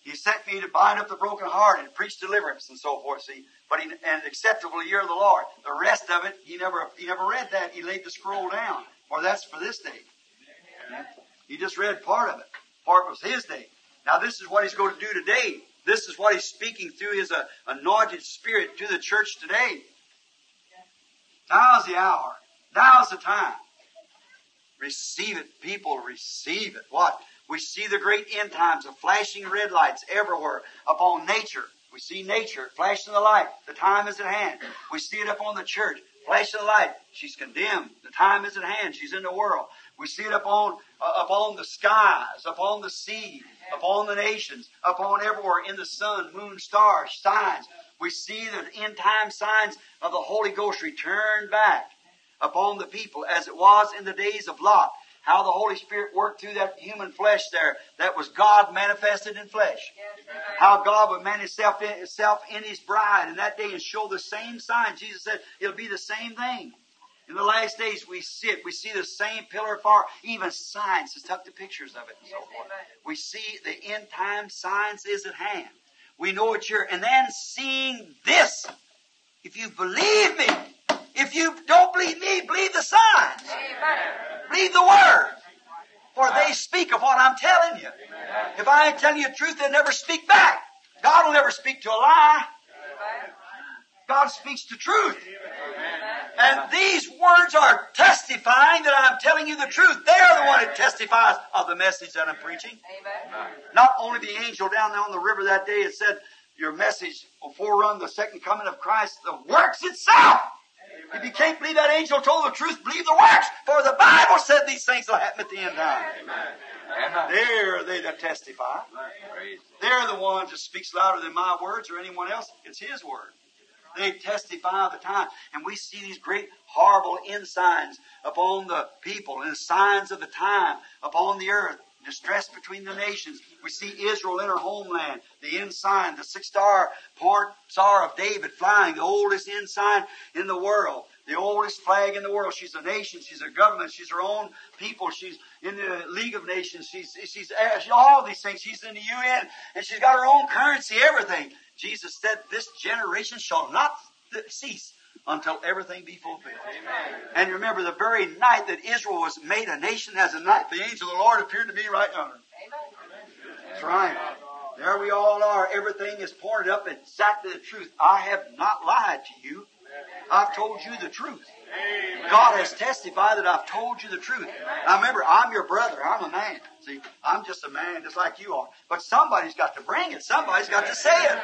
He sent me to bind up the brokenhearted, and preach deliverance, and so forth. See, but he, and acceptable year of the Lord. The rest of it, he never, he never read that. He laid the scroll down, or that's for this day. He just read part of it. Part was his day. Now this is what he's going to do today. This is what he's speaking through his uh, anointed spirit to the church today. Now's the hour. Now's the time. Receive it, people. Receive it. What? We see the great end times of flashing red lights everywhere upon nature. We see nature flashing the light. The time is at hand. We see it upon the church. Flashing the light. She's condemned. The time is at hand. She's in the world. We see it upon uh, upon the skies, upon the sea, upon the nations, upon everywhere in the sun, moon, stars, signs. We see the end time signs of the Holy Ghost return back upon the people as it was in the days of Lot. How the Holy Spirit worked through that human flesh there. That was God manifested in flesh. How God would manifest himself in His bride in that day and show the same sign. Jesus said it'll be the same thing. In the last days, we see it. We see the same pillar of fire. Even science has took the pictures of it and so forth. We see the end time science is at hand. We know it's here. And then seeing this, if you believe me, if you don't believe me, believe the signs. Believe the word. For they speak of what I'm telling you. If I ain't telling you the truth, they'll never speak back. God will never speak to a lie. God speaks the truth. And these words are testifying that I'm telling you the truth. They are the one that testifies of the message that I'm preaching. Not only the angel down there on the river that day had said, your message will forerun the second coming of Christ, the works itself. If you can't believe that angel told the truth, believe the works. For the Bible said these things will happen at the end time. They're they that testify. They're the ones that speaks louder than my words or anyone else. It's His word. They testify of the time. And we see these great horrible ensigns upon the people and signs of the time upon the earth. Distress between the nations. We see Israel in her homeland. The ensign, the six star port star of David flying, the oldest ensign in the world. The oldest flag in the world. She's a nation. She's a government. She's her own people. She's in the League of Nations. She's, she's, all these things. She's in the UN and she's got her own currency, everything. Jesus said, this generation shall not cease until everything be fulfilled. Amen. And remember, the very night that Israel was made a nation as a night, the angel of the Lord appeared to me right yonder. That's right. There we all are. Everything is pointed up exactly the truth. I have not lied to you. I've told you the truth. God has testified that I've told you the truth. Now remember, I'm your brother. I'm a man. See, I'm just a man just like you are. But somebody's got to bring it. Somebody's got to say it.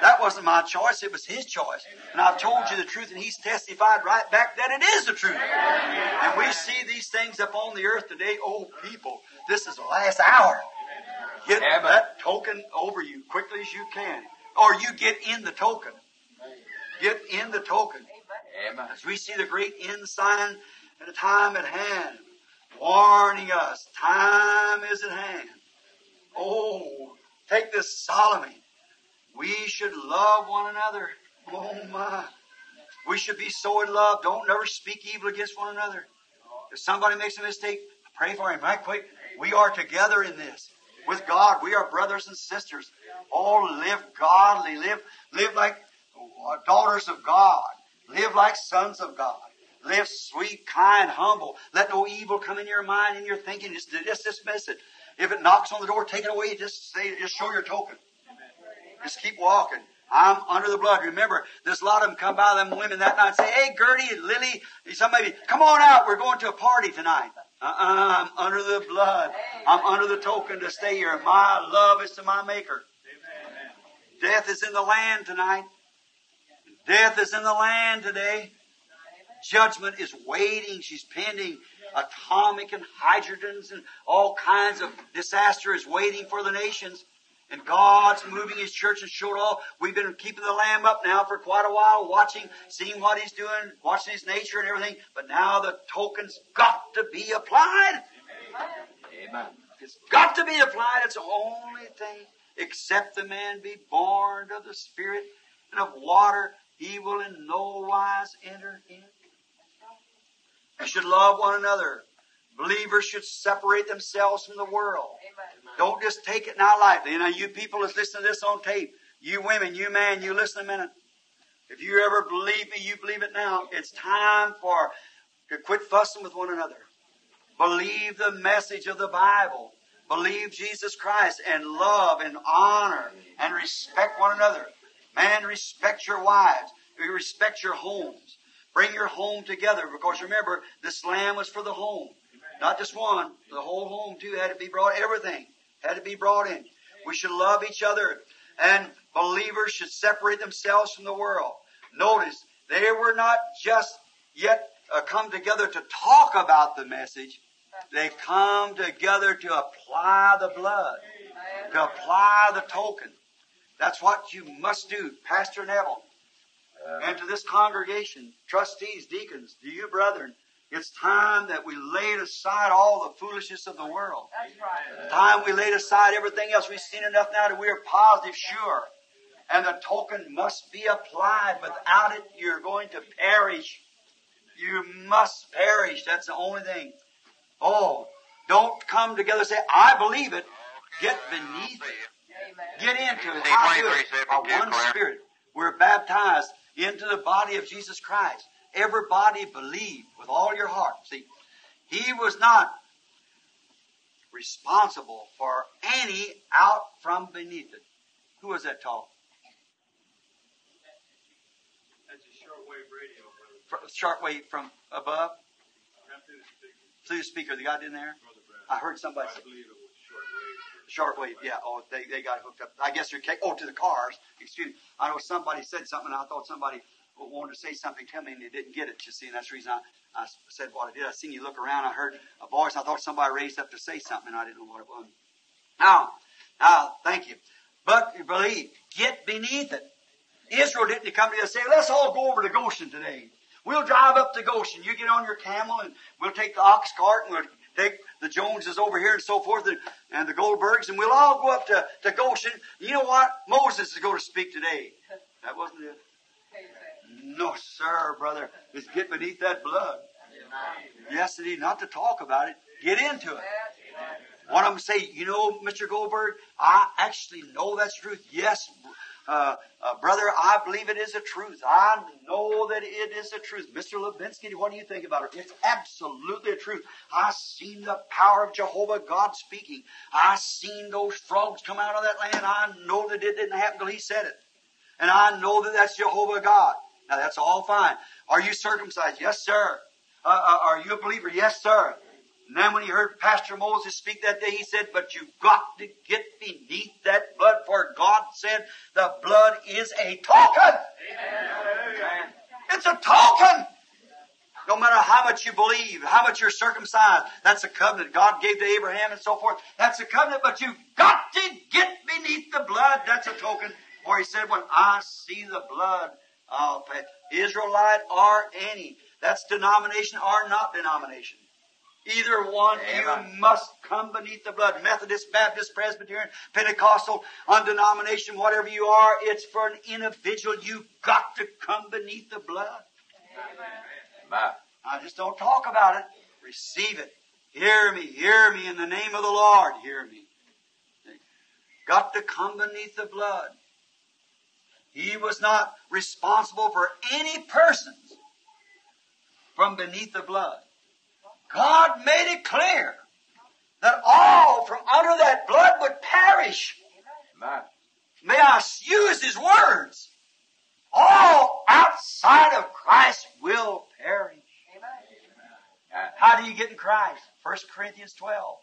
That wasn't my choice. It was his choice. And I've told you the truth and he's testified right back that it is the truth. And we see these things up on the earth today. Oh, people, this is the last hour. Get that token over you quickly as you can. Or you get in the token. Get in the token. Amen. As we see the great ensign at a time at hand, warning us, time is at hand. Oh, take this solemnly. We should love one another. Oh my. We should be so in love. Don't never speak evil against one another. If somebody makes a mistake, pray for him right quick. We are together in this. With God, we are brothers and sisters. All live godly, live, live like daughters of God. Live like sons of God. Live sweet, kind, humble. Let no evil come in your mind and your thinking. Just, just dismiss it. If it knocks on the door, take it away. Just say, just show your token. Just keep walking. I'm under the blood. Remember, there's a lot of them come by them women that night and say, Hey, Gertie and Lily, somebody, come on out. We're going to a party tonight. Uh-uh, I'm under the blood. I'm under the token to stay here. My love is to my Maker. Death is in the land tonight. Death is in the land today. Judgment is waiting. She's pending. Atomic and hydrogens and all kinds of disaster is waiting for the nations. And God's moving His church and showed all. We've been keeping the Lamb up now for quite a while, watching, seeing what He's doing, watching His nature and everything. But now the token's got to be applied. Amen. It's got to be applied. It's the only thing. Except the man be born of the Spirit and of water, he will in no wise enter in. We should love one another. Believers should separate themselves from the world. Amen. Don't just take it now lightly. Now, you people that's listening to this on tape, you women, you man, you listen a minute. If you ever believe me, you believe it now. It's time for to quit fussing with one another. Believe the message of the Bible. Believe Jesus Christ and love and honor and respect one another. Man, respect your wives. Respect your homes. Bring your home together because remember, this lamb was for the home. Not just one. The whole home too had to be brought, everything had to be brought in. We should love each other and believers should separate themselves from the world. Notice, they were not just yet uh, come together to talk about the message. They come together to apply the blood, to apply the token. That's what you must do, Pastor Neville. Uh-huh. And to this congregation, trustees, deacons, to you brethren, it's time that we laid aside all the foolishness of the world. That's right. Uh-huh. Time we laid aside everything else. We've seen enough now that we are positive sure. And the token must be applied. Without it, you're going to perish. You must perish. That's the only thing. Oh, don't come together and say, I believe it. Get beneath it. Amen. Get into it. How do it? By one Spirit. We're baptized into the body of Jesus Christ. Everybody believe with all your heart. See, He was not responsible for any out from beneath it. Who was that tall? That's a shortwave radio, brother. Fr- Shortwave from above? Come through the speaker, Through the speaker, they got in there? I heard somebody I say, believe it was shortwave. yeah. Oh, they, they got hooked up. I guess they're, oh, to the cars. Excuse me. I know somebody said something, I thought somebody wanted to say something to me, and they didn't get it, you see, and that's the reason I, I said what I did. I seen you look around, I heard a voice, I thought somebody raised up to say something, and I didn't know what it was. Now, now, thank you. But believe, get beneath it. Israel didn't come together and say, let's all go over to Goshen today. We'll drive up to Goshen. You get on your camel and we'll take the ox cart and we'll take the Joneses over here and so forth and, and the Goldbergs and we'll all go up to, to Goshen. You know what? Moses is going to speak today. That wasn't it. No, sir, brother. It's get beneath that blood. Yes, indeed. Not to talk about it. Get into it. One of them say, you know, Mr. Goldberg, I actually know that's truth. Yes, uh, uh, brother, I believe it is a truth. I know that it is a truth. Mr. Levinsky, what do you think about it? It's absolutely a truth. I seen the power of Jehovah God speaking. I seen those frogs come out of that land. I know that it didn't happen till he said it. And I know that that's Jehovah God. Now that's all fine. Are you circumcised? Yes, sir. Uh, uh, are you a believer? Yes, sir. And then when he heard Pastor Moses speak that day, he said, but you've got to get beneath that blood, for God said the blood is a token. It's a token. No matter how much you believe, how much you're circumcised, that's a covenant God gave to Abraham and so forth. That's a covenant, but you've got to get beneath the blood. That's a token. For he said, when I see the blood, I'll pay. Israelite or any. That's denomination or not denomination. Either one, Amen. you must come beneath the blood. Methodist, Baptist, Presbyterian, Pentecostal, undenomination, whatever you are, it's for an individual. You've got to come beneath the blood. Amen. I just don't talk about it. Receive it. Hear me, hear me in the name of the Lord. Hear me. Got to come beneath the blood. He was not responsible for any persons from beneath the blood. God made it clear that all from under that blood would perish. Amen. May I use his words. All outside of Christ will perish. Amen. How do you get in Christ? 1 Corinthians 12.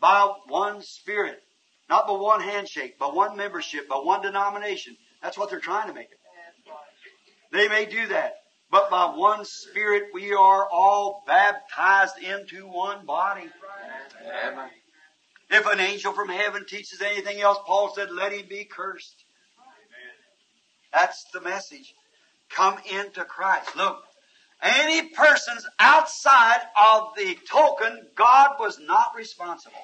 By one Spirit. Not by one handshake, by one membership, by one denomination. That's what they're trying to make it. They may do that. But by one Spirit we are all baptized into one body. Amen. If an angel from heaven teaches anything else, Paul said, let him be cursed. That's the message. Come into Christ. Look, any persons outside of the token, God was not responsible.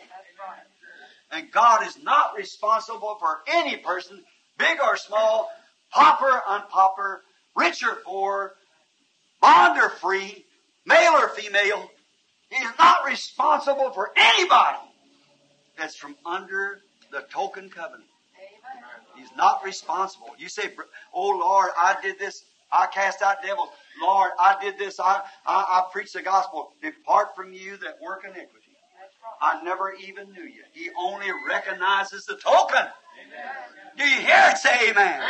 And God is not responsible for any person, big or small, pauper, or unpauper, rich or poor, bond or free, male or female. He is not responsible for anybody that's from under the token covenant. He's not responsible. You say, Oh Lord, I did this. I cast out devils. Lord, I did this. I, I, I preached the gospel. Depart from you that work iniquity. I never even knew you. He only recognizes the token. Do you hear it? Say amen.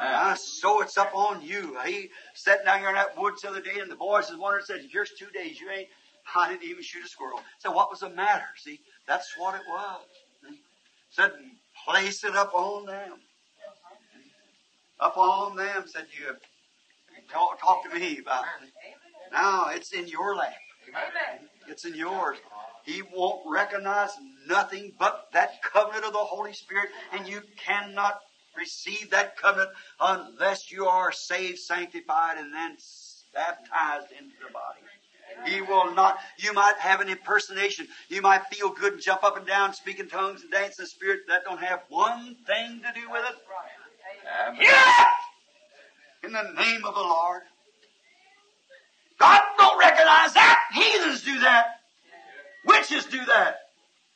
Uh, so it's up on you. He sat down here in that woods the other day, and the boys was wondering, said, Here's two days. You ain't, I didn't even shoot a squirrel. So what was the matter? See, that's what it was. Said, place it up on them. Up on them, said you. Talk, talk to me about it. Now it's in your lap. It's in yours. He won't recognize nothing but that covenant of the Holy Spirit, and you cannot receive that covenant unless you are saved, sanctified, and then baptized into the body. He will not. You might have an impersonation. You might feel good and jump up and down, speak in tongues and dance in the Spirit. That don't have one thing to do with it. Yeah! In the name of the Lord. God don't recognize that. Heathens do that. Witches do that.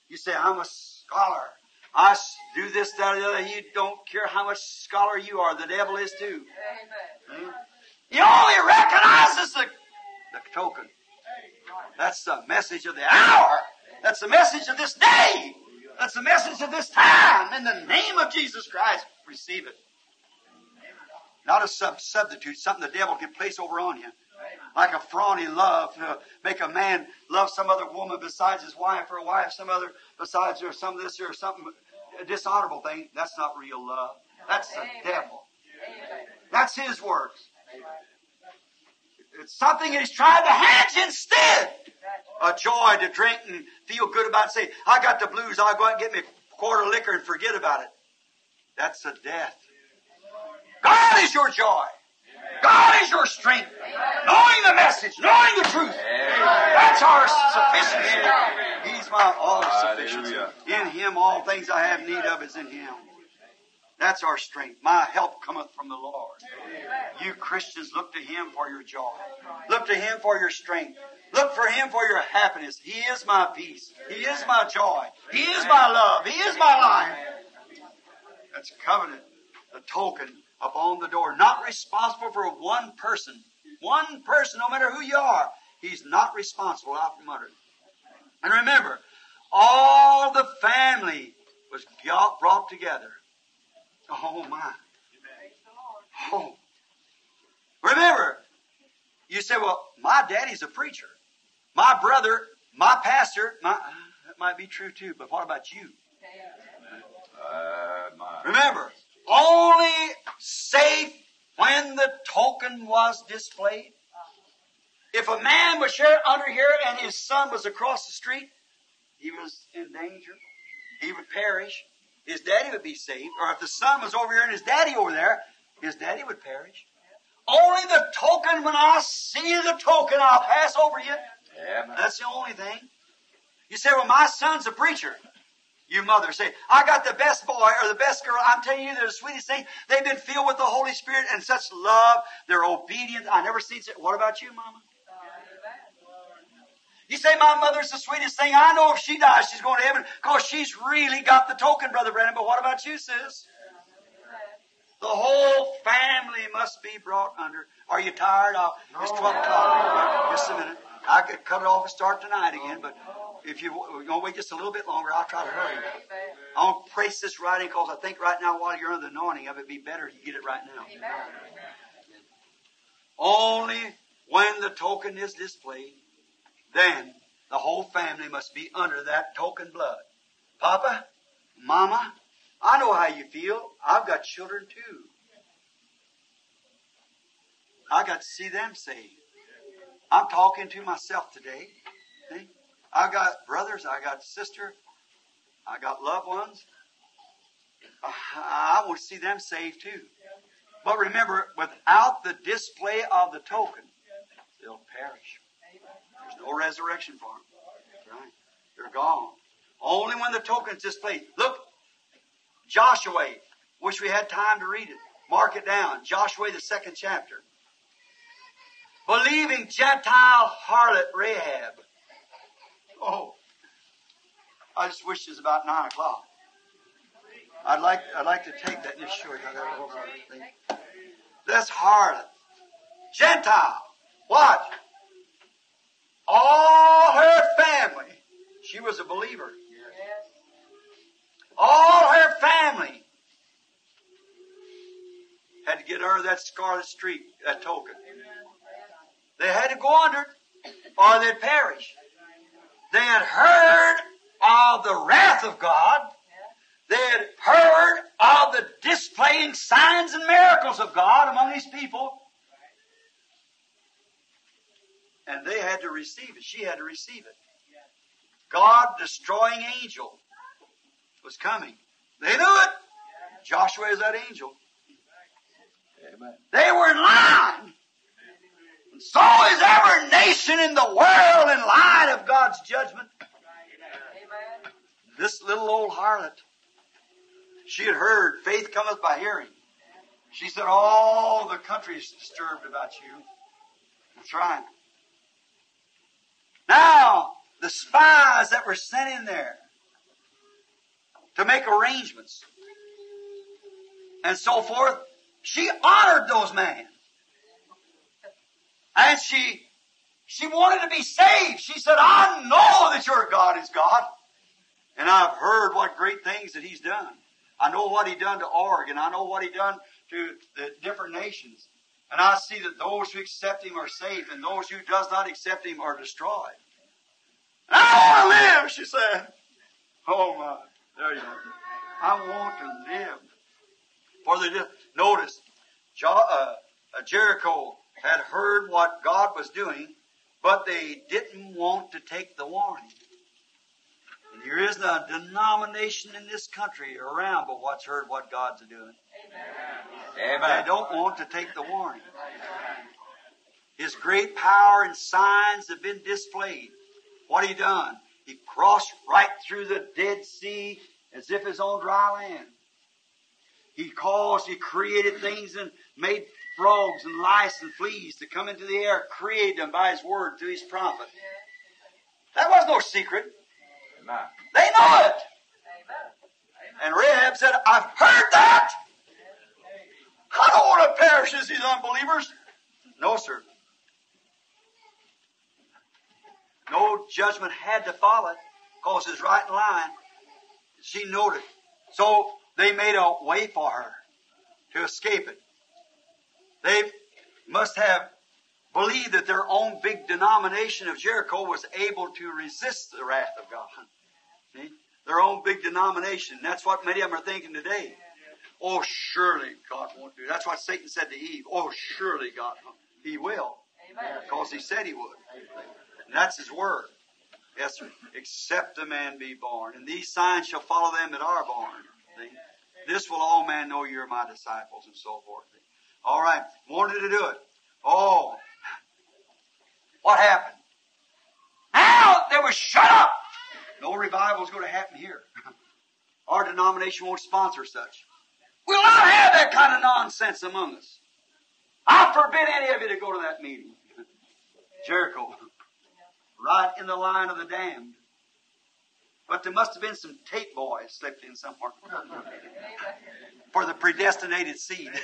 You say, I'm a scholar. I do this, that, or the other. You don't care how much scholar you are. The devil is too. Hmm? He only recognizes the, the token. That's the message of the hour. That's the message of this day. That's the message of this time. In the name of Jesus Christ, receive it. Not a sub- substitute, something the devil can place over on you. Like a phony love to make a man love some other woman besides his wife, or a wife some other besides her some this or something a dishonorable thing. That's not real love. That's the devil. That's his works. It's something he's trying to hatch instead. A joy to drink and feel good about it. Say, I got the blues, I'll go out and get me a quart of liquor and forget about it. That's a death. God is your joy. God is your strength. Knowing the message, knowing the truth. That's our sufficiency. He's my all sufficiency. In Him, all things I have need of is in Him. That's our strength. My help cometh from the Lord. You Christians look to Him for your joy. Look to Him for your strength. Look for Him for your happiness. He is my peace. He is my joy. He is my love. He is my life. That's covenant, the token upon the door. Not responsible for one person. One person, no matter who you are. He's not responsible out from under. And remember, all the family was brought together. Oh my. Oh. Remember, you say, well, my daddy's a preacher. My brother, my pastor, my, that might be true too, but what about you? Uh, my. Remember, only safe when the token was displayed. If a man was here under here and his son was across the street, he was in danger. He would perish. His daddy would be saved. Or if the son was over here and his daddy over there, his daddy would perish. Only the token, when I see the token, I'll pass over you. Yeah. That's the only thing. You say, well, my son's a preacher. You mother say, I got the best boy or the best girl. I'm telling you, they're the sweetest thing. They've been filled with the Holy Spirit and such love. They're obedient. I never seen such. What about you, mama? You say my mother's the sweetest thing. I know if she dies, she's going to heaven because she's really got the token, Brother Branham. But what about you, sis? The whole family must be brought under. Are you tired? I'll, it's 12 o'clock. Just a minute. I could cut it off and start tonight again, but if you, you're going to wait just a little bit longer, I'll try to hurry. I want to place this writing because I think right now while you're under the anointing of it, be better if you get it right now. Only when the token is displayed, then the whole family must be under that token blood. Papa, Mama, I know how you feel. I've got children too. I got to see them saved. I'm talking to myself today. See? I got brothers, I got sister, I got loved ones. I want to see them saved too. But remember, without the display of the token, they'll perish. There's no resurrection for them. Right? They're gone. Only when the token is displayed. Look, Joshua. Wish we had time to read it. Mark it down. Joshua, the second chapter. Believing Gentile harlot Rahab. Oh, I just wish it was about nine o'clock. I'd like I'd like to take that and show you that over thing. This harlot, Gentile, what? All her family. She was a believer. All her family had to get her that scarlet streak, that token. They had to go under or they'd perish. They had heard of the wrath of God. They had heard of the displaying signs and miracles of God among His people. And they had to receive it. She had to receive it. God destroying angel was coming. They knew it. Joshua is that angel. Amen. They were in line. So is every nation in the world in light of God's judgment. This little old harlot, she had heard, faith cometh by hearing. She said, all the country is disturbed about you. That's right. Now, the spies that were sent in there to make arrangements and so forth, she honored those men. And she, she wanted to be saved. She said, I know that your God is God. And I've heard what great things that he's done. I know what he done to Oregon. I know what he done to the different nations. And I see that those who accept him are saved and those who does not accept him are destroyed. And I want to live, she said. Oh my, there you go. I want to live. For the, notice, uh, uh, Jericho had heard what God was doing, but they didn't want to take the warning. And there isn't a denomination in this country around but what's heard what God's doing. They Amen. don't want to take the warning. His great power and signs have been displayed. What he done? He crossed right through the Dead Sea as if it's on dry land. He caused, he created things and made frogs and lice and fleas to come into the air, created them by his word through his prophet. That was no secret. Amen. They know it. And Rahab said, I've heard that. I don't want to perish as these unbelievers. No, sir. No judgment had to follow it because it's right in line. She noted. So they made a way for her to escape it. They must have believed that their own big denomination of Jericho was able to resist the wrath of God. See? Their own big denomination. That's what many of them are thinking today. Oh, surely God won't do. That's what Satan said to Eve. Oh, surely God, He will. Because He said He would. And that's His word. Yes, sir. Except a man be born. And these signs shall follow them that are born. See? This will all men know you're my disciples and so forth. All right. Wanted to do it. Oh. What happened? Now they were shut up. No revival is going to happen here. Our denomination won't sponsor such. We'll not have that kind of nonsense among us. I forbid any of you to go to that meeting. Jericho. Right in the line of the damned. But there must have been some tape boys slipped in somewhere. For the predestinated seed.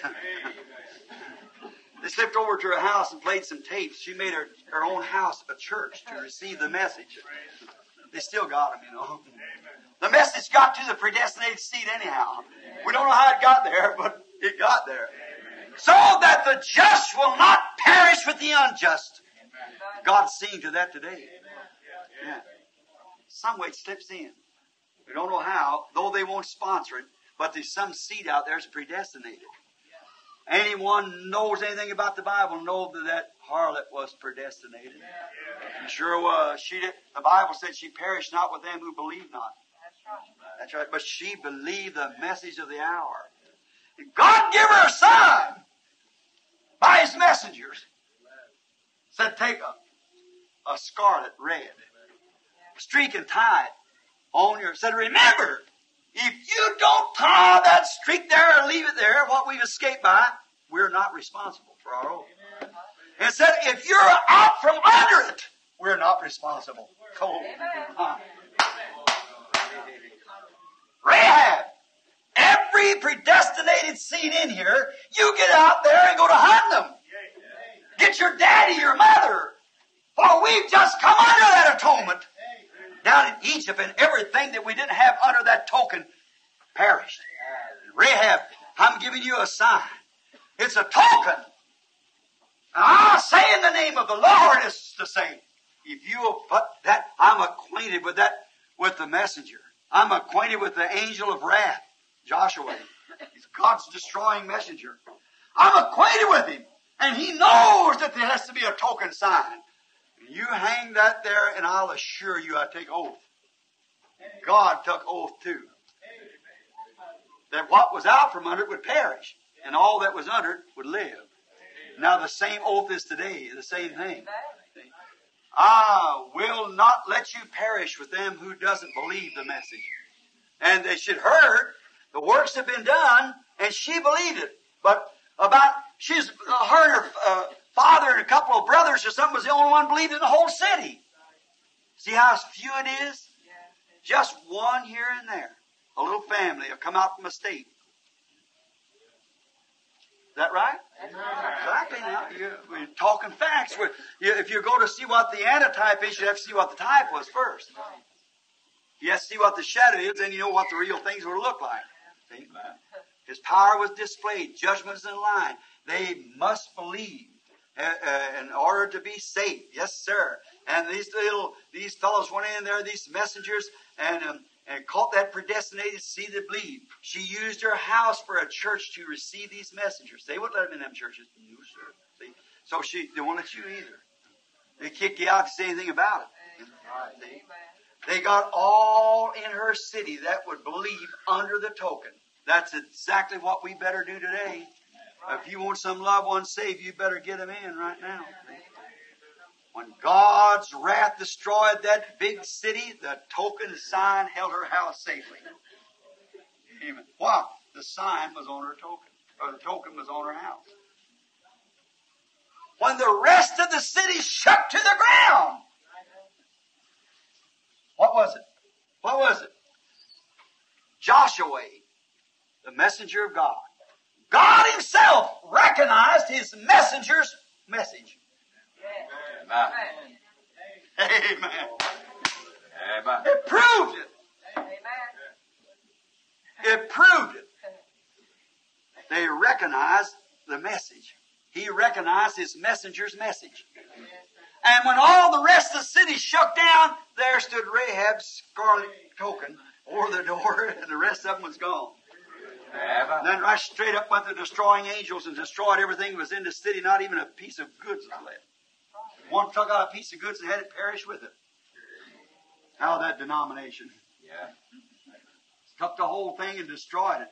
they slipped over to her house and played some tapes. She made her, her own house a church to receive the message. They still got them, you know. The message got to the predestinated seed anyhow. We don't know how it got there, but it got there. So that the just will not perish with the unjust. God's seeing to that today. Yeah. Some way it slips in. We don't know how, though they won't sponsor it, but there's some seed out there that's predestinated. Anyone knows anything about the Bible know that that harlot was predestinated. She sure was. She did, the Bible said she perished not with them who believe not. That's right. But she believed the message of the hour. God gave her a son by his messengers. Said, take a, a scarlet red streak and tie it on your. Said, remember, if you don't tie that streak there or leave it there, what we've escaped by, we're not responsible for our own. And said, if you're out from under it, we're not responsible. Cold. Huh. Rahab, every predestinated seed in here, you get out there and go to hunt them. Get your daddy, your mother. For we've just come under that atonement. Down in Egypt and everything that we didn't have under that token perished. Rahab, I'm giving you a sign. It's a token. I say in the name of the Lord, it's the same. If you will put that, I'm acquainted with that, with the messenger. I'm acquainted with the angel of wrath, Joshua. He's God's destroying messenger. I'm acquainted with him. And he knows that there has to be a token sign. You hang that there, and I'll assure you I take oath. God took oath too. That what was out from under it would perish, and all that was under it would live. Now the same oath is today, the same thing. I will not let you perish with them who doesn't believe the message. And they should heard the works have been done, and she believed it. But about she's her and her uh, father and a couple of brothers or something was the only one believed in the whole city. See how few it is? Just one here and there. A little family have come out from a state. Is that right? Exactly. You're, we're talking facts. We're, if you go to see what the antitype is, you have to see what the type was first. You have to see what the shadow is, then you know what the real things will look like. See? His power was displayed. Judgment's in line. They must believe in order to be saved. Yes, sir. And these little these fellows went in there, these messengers, and um, and caught that predestinated seed that believe. She used her house for a church to receive these messengers. They wouldn't let them in them churches. No, sir. See? So she they won't let you either. They kick you out if you say anything about it. They got all in her city that would believe under the token. That's exactly what we better do today. If you want some loved one saved, you better get them in right now. When God's wrath destroyed that big city, the token sign held her house safely. Amen. Why? The sign was on her token, or the token was on her house. When the rest of the city shook to the ground, what was it? What was it? Joshua, the messenger of God. God Himself recognized His messenger's message. Amen. Amen. Amen. It proved it. It proved it. They recognized the message. He recognized his messenger's message. And when all the rest of the city shook down, there stood Rahab's scarlet token over the door, and the rest of them was gone. And then right straight up went the destroying angels and destroyed everything that was in the city. Not even a piece of goods was left. One took out a piece of goods and had it perish with it. How that denomination Yeah. took the whole thing and destroyed it.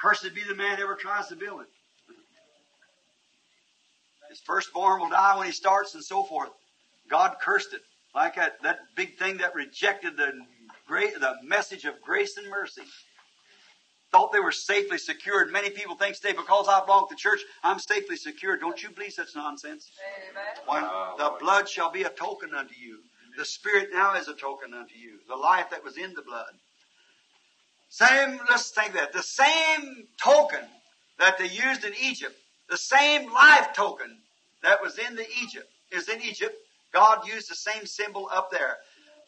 Cursed be the man ever tries to build it. His firstborn will die when he starts and so forth. God cursed it. Like that, that big thing that rejected the great, the message of grace and mercy. Thought they were safely secured. Many people think, stay because I belong to church, I'm safely secured. Don't you believe such nonsense? When the blood shall be a token unto you. The Spirit now is a token unto you. The life that was in the blood. Same, let's think that. The same token that they used in Egypt, the same life token that was in the Egypt, is in Egypt. God used the same symbol up there.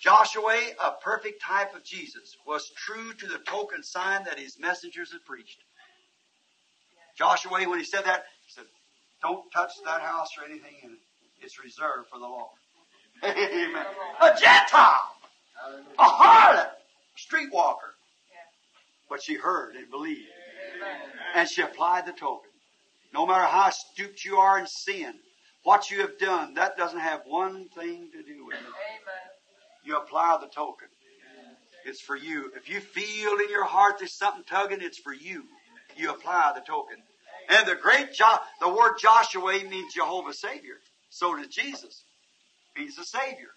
Joshua, a perfect type of Jesus, was true to the token sign that his messengers had preached. Joshua, when he said that, he said, Don't touch that house or anything in it. It's reserved for the Lord. Amen. A Gentile, a harlot, a streetwalker. But she heard and believed. And she applied the token. No matter how stooped you are in sin, what you have done, that doesn't have one thing to do with it. You apply the token. It's for you. If you feel in your heart there's something tugging, it's for you. You apply the token. And the great jo- the word Joshua means Jehovah Savior. So does Jesus. He's the Savior.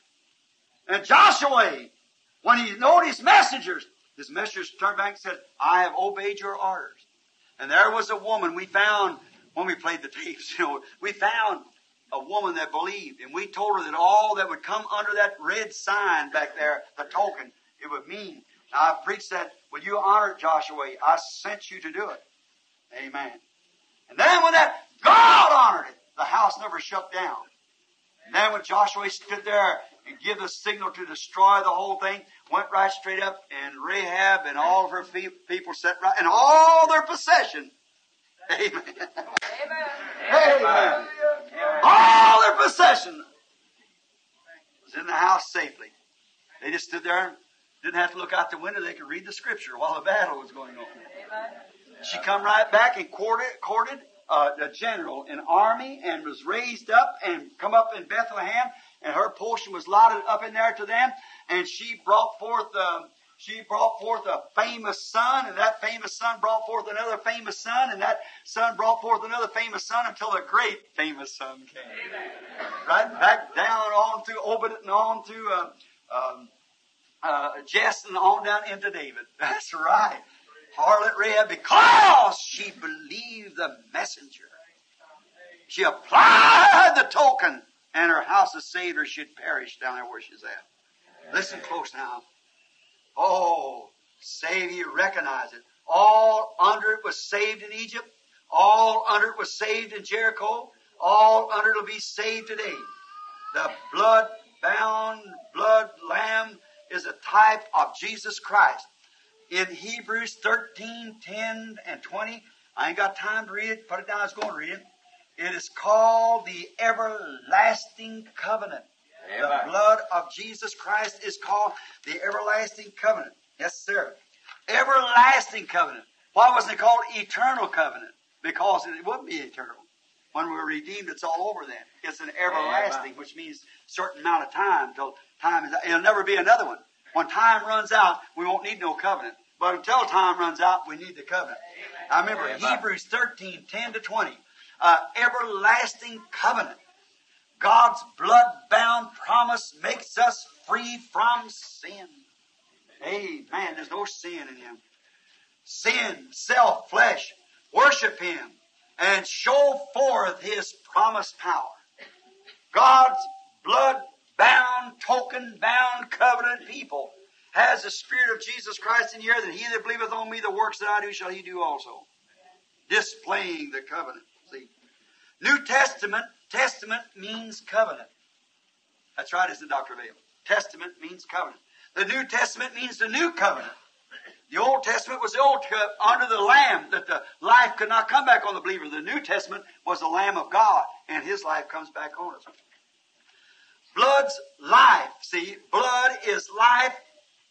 And Joshua, when he knowed his messengers, his messengers turned back and said, I have obeyed your orders. And there was a woman we found when we played the tapes, you know, we found a woman that believed, and we told her that all that would come under that red sign back there, the token, it would mean. Now I preached that, will you honor Joshua? I sent you to do it. Amen. And then when that God honored it, the house never shut down. And then when Joshua stood there and give the signal to destroy the whole thing, went right straight up, and Rahab and all of her people sat right, and all their possession. Amen. Amen. Amen. All their possession was in the house safely. They just stood there and didn't have to look out the window. They could read the scripture while the battle was going on. She come right back and courted, courted uh, a general, an army, and was raised up and come up in Bethlehem, and her portion was lotted up in there to them, and she brought forth um, she brought forth a famous son, and that famous son brought forth another famous son, and that son brought forth another famous son until a great famous son came. Right back down on to Obed and on to uh, um, uh, Jess and on down into David. That's right. Harlot Rahab, because she believed the messenger. She applied the token, and her house of saved or she'd perish down there where she's at. Listen close now. Oh, save you recognize it. All under it was saved in Egypt. All under it was saved in Jericho. All under it will be saved today. The blood bound, blood lamb is a type of Jesus Christ. In Hebrews 13, 10, and 20, I ain't got time to read it. Put it down. I was going to read it. It is called the everlasting covenant. The blood of Jesus Christ is called the everlasting covenant. Yes, sir. Everlasting covenant. Why wasn't it called eternal covenant? Because it wouldn't be eternal. When we're redeemed, it's all over then. It's an everlasting, which means certain amount of time till time is It'll never be another one. When time runs out, we won't need no covenant. But until time runs out, we need the covenant. I remember Amen. Hebrews 13, 10 to 20. Uh, everlasting covenant. God's blood bound promise makes us free from sin. Amen. There's no sin in Him. Sin, self, flesh, worship Him and show forth His promised power. God's blood bound, token bound, covenant people has the Spirit of Jesus Christ in here that he that believeth on me, the works that I do shall he do also. Displaying the covenant. See? New Testament, testament means covenant. That's right, isn't it, Dr. Vayle? Testament means covenant. The New Testament means the new covenant. The Old Testament was the old under the Lamb that the life could not come back on the believer. The New Testament was the Lamb of God, and His life comes back on us. Blood's life. See, blood is life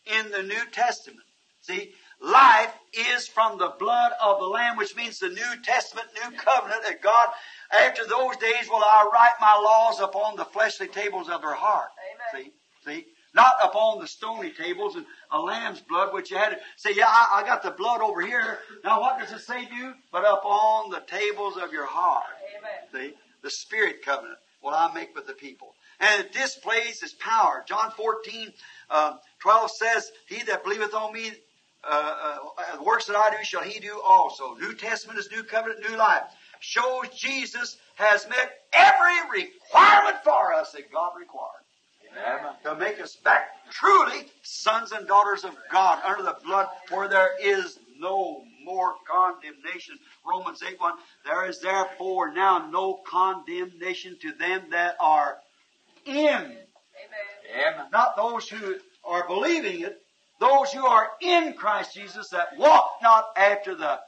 in the New Testament. See, life is from the blood of the Lamb, which means the New Testament, New Covenant that God, after those days will I write my laws upon the fleshly tables of their heart. Amen. See, see, not upon the stony tables and a lamb's blood, which you had to say, yeah, I, I got the blood over here. Now what does it say do? But upon the tables of your heart. Amen. See, the Spirit covenant will I make with the people. And it displays His power. John 14, um, 12 says, He that believeth on me, uh, uh, the works that I do shall he do also. New Testament is new covenant, new life. Shows Jesus has met every requirement for us that God required Amen. to make us back truly sons and daughters of God under the blood where there is no more condemnation. Romans 8 1. There is therefore now no condemnation to them that are in. Amen. Amen. Not those who are believing it, those who are in Christ Jesus that walk not after the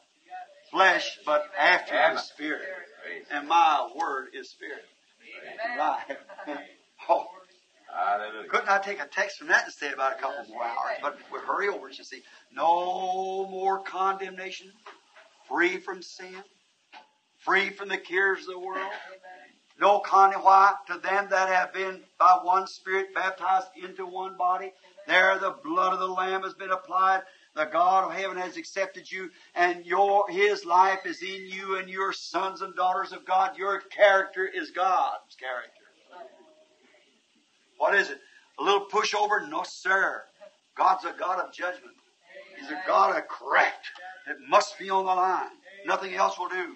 flesh, but after the Spirit. And my word is Spirit. Right. Oh. Hallelujah. Couldn't I take a text from that and stay about a couple more hours? But we'll hurry over it, you see. No more condemnation. Free from sin. Free from the cares of the world. No condemn. Why? To them that have been by one Spirit baptized into one body. There the blood of the Lamb has been applied. The God of heaven has accepted you, and your His life is in you, and your sons and daughters of God. Your character is God's character. What is it? A little pushover? No, sir. God's a God of judgment. He's a God of correct. It must be on the line. Nothing else will do.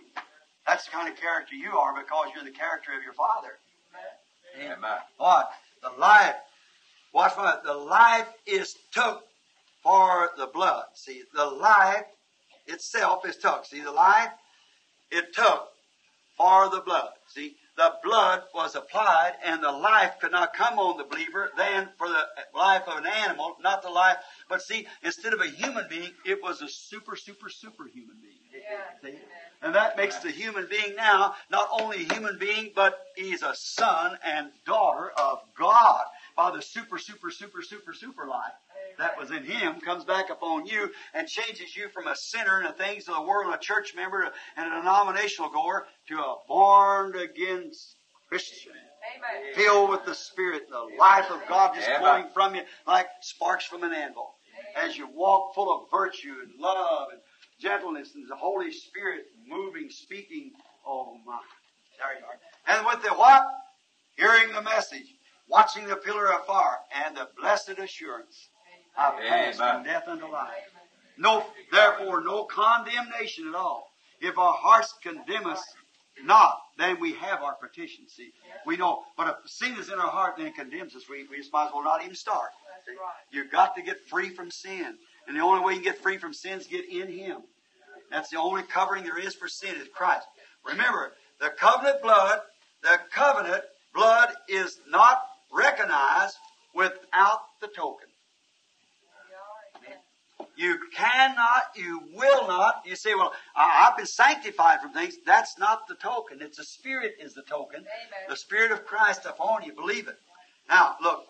That's the kind of character you are because you're the character of your Father. Amen. What? The life. Watch what? The life is took for the blood. See, the life itself is took. See, the life it took for the blood. See, the blood was applied and the life could not come on the believer than for the life of an animal, not the life. But see, instead of a human being, it was a super, super, super human being. See? And that makes the human being now not only a human being, but he's a son and daughter of God by the super, super, super, super, super life that was in him comes back upon you and changes you from a sinner and the things of the world, a church member and a denominational goer to a born again Christian. Amen. Filled with the Spirit, the life of God just Amen. flowing from you like sparks from an anvil. As you walk full of virtue and love and gentleness and the Holy Spirit moving, speaking. Oh my. There you are. And with the what? Hearing the message, watching the pillar of fire, and the blessed assurance. I've passed Amen. from death unto life. No, therefore, no condemnation at all. If our hearts condemn us not, then we have our petition. See, we know. But if sin is in our heart, then it condemns us. We, we just might as well not even start. You've got to get free from sin. And the only way you can get free from sin is get in Him. That's the only covering there is for sin is Christ. Remember, the covenant blood, the covenant blood is not recognized without the token. You cannot, you will not. You say, well, I, I've been sanctified from things. That's not the token. It's the Spirit is the token. Amen. The Spirit of Christ upon you. Believe it. Now, look.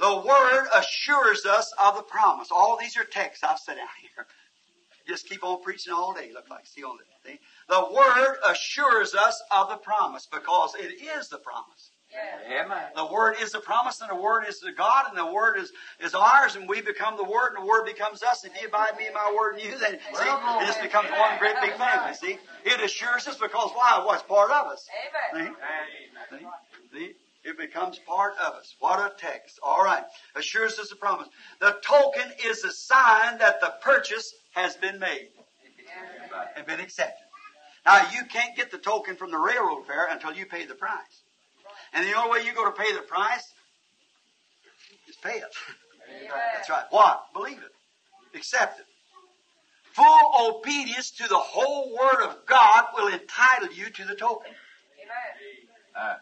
The Word assures us of the promise. All these are texts I've set out here. Just keep on preaching all day, look like. See all. See? The Word assures us of the promise because it is the promise. Yes. Amen. The Word is the promise, and the Word is the God, and the Word is, is ours, and we become the Word, and the Word becomes us. If you abide me, and my Word and you, then see, it just becomes one great big family. See, it assures us because why? What's part of us? Amen. See? See? See? It becomes part of us. What a text. All right. Assures us a promise. The token is a sign that the purchase has been made and been accepted. Now, you can't get the token from the railroad fare until you pay the price. And the only way you go to pay the price is pay it. That's right. What? Believe it. Accept it. Full obedience to the whole Word of God will entitle you to the token. Amen. Uh,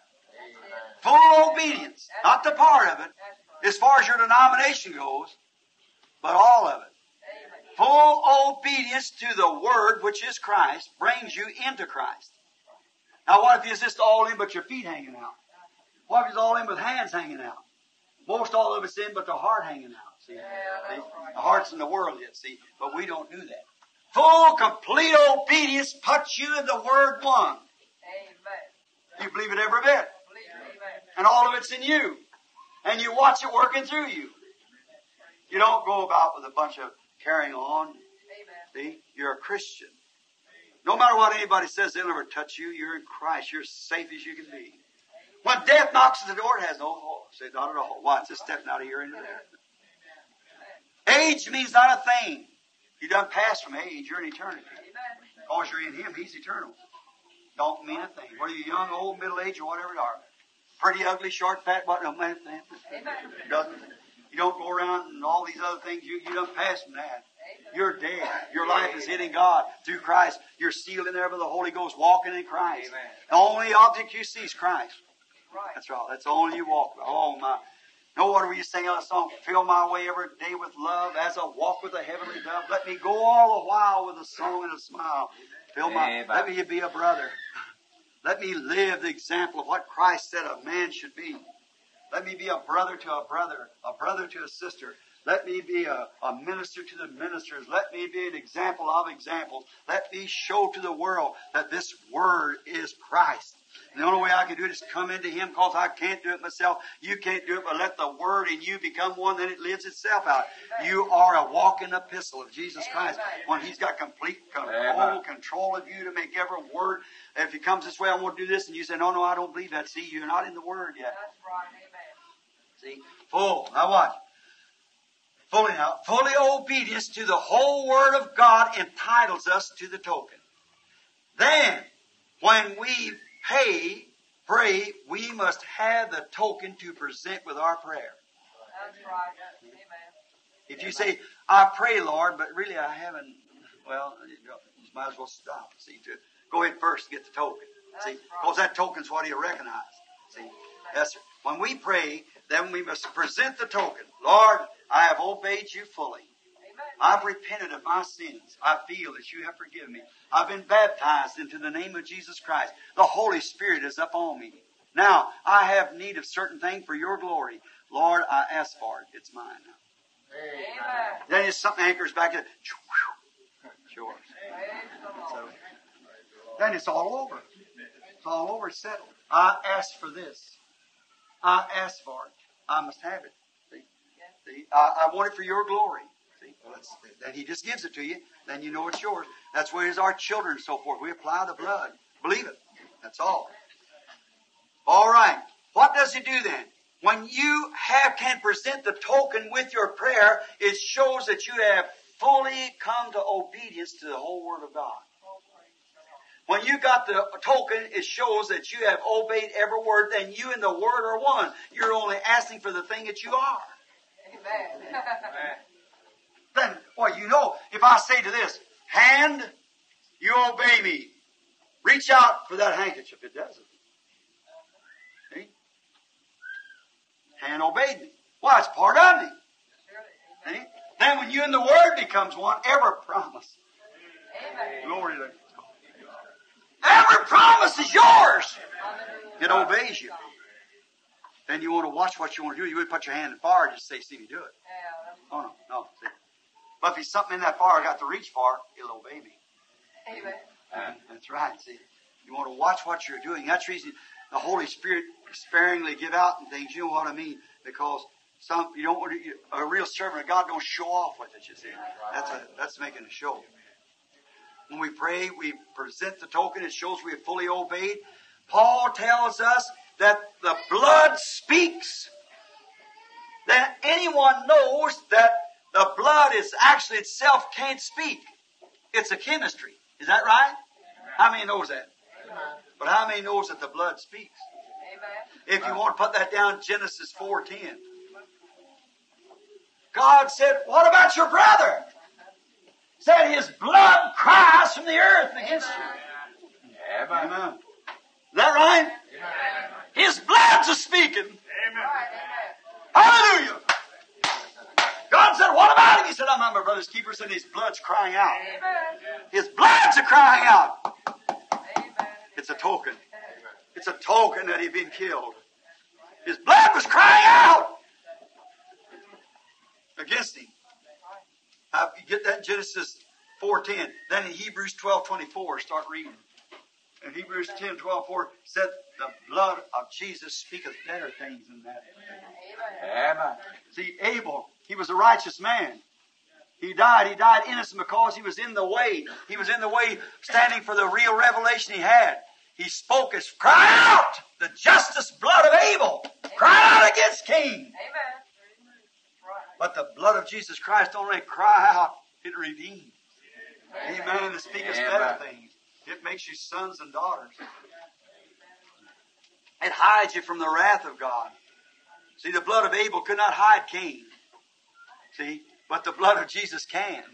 Full obedience. Not the part of it, as far as your denomination goes, but all of it. Amen. Full obedience to the Word, which is Christ, brings you into Christ. Now, what if it's just all in but your feet hanging out? What if it's all in with hands hanging out? Most all of us in but the heart hanging out. See? Yeah, See? right. The heart's in the world yet, see? But we don't do that. Full, complete obedience puts you in the Word one. Amen. You believe it every bit. Believe and all of it's in you. And you watch it working through you. You don't go about with a bunch of carrying on. Amen. See, you're a Christian. No matter what anybody says, they'll never touch you. You're in Christ. You're safe as you can be. When death knocks at the door, it has no hold. Say, not at all. Why? It's just stepping out of here into there. Age means not a thing. You done passed from age. You're in eternity. Because you're in Him, He's eternal. Don't mean a thing. Whether you're young, old, middle age, or whatever you are. Pretty, ugly, short, fat, what, don't matter. Doesn't. You don't go around and all these other things. You, you don't pass from that. You're dead. Your life is hid in God through Christ. You're sealed in there by the Holy Ghost, walking in Christ. The only object you see is Christ. Right. That's right. That's all you walk with. Oh my. No wonder we sing a song, fill my way every day with love as I walk with a heavenly dove. Let me go all the while with a song and a smile. Fill my, let me be a brother. Let me live the example of what Christ said a man should be. Let me be a brother to a brother, a brother to a sister. Let me be a, a minister to the ministers. Let me be an example of examples. Let me show to the world that this word is Christ. And the only way I can do it is come into Him because I can't do it myself. You can't do it, but let the Word in you become one, then it lives itself out. You are a walking epistle of Jesus Christ. When He's got complete control, control of you to make every word. If He comes this way, I want to do this, and you say, no, no, I don't believe that. See, you're not in the Word yet. That's right. Amen. See? Full. Now watch. Fully now. Fully obedience to the whole Word of God entitles us to the token. Then, when we pay, pray, we must have the token to present with our prayer. That's right. Amen. If you say, I pray, Lord, but really I haven't, well, you might as well stop. See, to go ahead first and get the token. See, because that token's what he'll recognize. See, yes, sir. When we pray, then we must present the token. Lord, I have obeyed you fully. I've repented of my sins. I feel that you have forgiven me. I've been baptized into the name of Jesus Christ. The Holy Spirit is upon me. Now, I have need of certain things for your glory. Lord, I ask for it. It's mine now. Amen. Then it's something anchors back in. It's yours. So, then it's all over. It's all over. It's settled. I asked for this. I asked for it. I must have it. See? See? I, I want it for your glory. Then he just gives it to you. Then you know it's yours. That's where it's our children and so forth. We apply the blood. Believe it. That's all. All right. What does he do then? When you have can present the token with your prayer, it shows that you have fully come to obedience to the whole Word of God. When you got the token, it shows that you have obeyed every word, then you and the Word are one. You're only asking for the thing that you are. Amen. Then, well, you know, if I say to this, hand, you obey me. Reach out for that handkerchief. It doesn't. See? Hand obeyed me. Well, it's part of me. See? Then when you and the Word becomes one, every promise. Amen. Glory to God. Every promise is yours. It obeys you. Then you want to watch what you want to do. You would put your hand in fire and just say, see me do it. Oh, no, no. See. But if it's something in that fire I got to reach for, it'll obey me. Amen. That's right. See, you want to watch what you're doing. That's the reason the Holy Spirit sparingly give out and things. You know what I mean? Because some you don't want to. you- A real servant of God don't show off with it. You see, that's a, that's making a show. When we pray, we present the token. It shows we have fully obeyed. Paul tells us that the blood speaks. That anyone knows that the blood is actually itself can't speak. It's a chemistry. Is that right? How many knows that? But how many knows that the blood speaks? Amen. If you want to put that down, Genesis 4.10. God said, what about your brother? Said his blood cries from the earth against you. Amen. Amen. Is that right? His blood's a speaking. Amen. Hallelujah. God said, what about him? He said, oh, I'm not my brother's keeper. Said his blood's crying out. Amen. His blood's a crying out. Amen. It's a token. It's a token that he'd been killed. His blood was crying out against him. You get that in Genesis 4.10. Then in Hebrews 12.24, start reading. In Hebrews 10, 12, 4 said, the blood of Jesus speaketh better things than that. Amen. Amen. See, Abel, he was a righteous man. He died. He died innocent because he was in the way. He was in the way, standing for the real revelation he had. He spoke his cry out the justice blood of Abel. Cry out against Cain. Amen. But the blood of Jesus Christ don't only cry out, it redeems. Amen. It speaks Amen. better things. It makes you sons and daughters. It hides you from the wrath of God. See, the blood of Abel could not hide Cain. See, but the blood of Jesus can.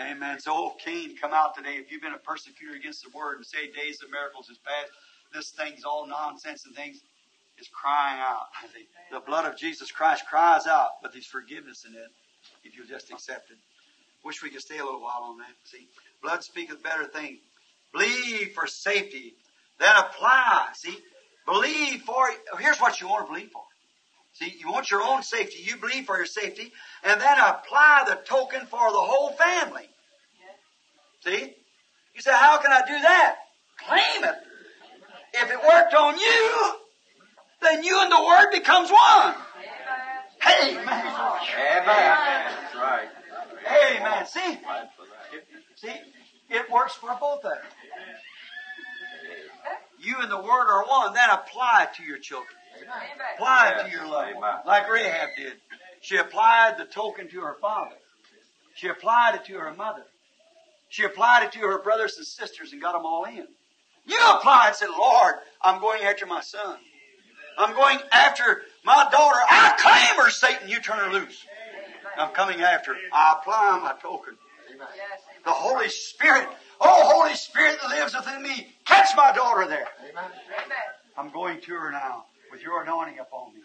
Amen. So, oh, Cain, come out today. If you've been a persecutor against the word and say days of miracles is past, this thing's all nonsense and things is crying out. The blood of Jesus Christ cries out, but there's forgiveness in it if you just accept it. Wish we could stay a little while on that. See, blood speaketh better things. Believe for safety, then apply. See, believe for. Here's what you want to believe for. See, you want your own safety. You believe for your safety, and then apply the token for the whole family. See? You say, how can I do that? Claim it. If it worked on you, then you and the Word becomes one. Amen. Amen. That's right. Amen. See? Right for that. See? It works for both of them. You and the Word are one. Then apply it to your children. Apply it to your. Amen. Like Rahab did. She applied the token to her father. She applied it to her mother. She applied it to her brothers and sisters and got them all in. You apply it and said, Lord, I'm going after my son. I'm going after my daughter. I claim her, Satan. You turn her loose. I'm coming after her. I apply my token. The Holy Spirit, oh Holy Spirit that lives within me, catch my daughter there. I'm going to her now with your anointing upon me.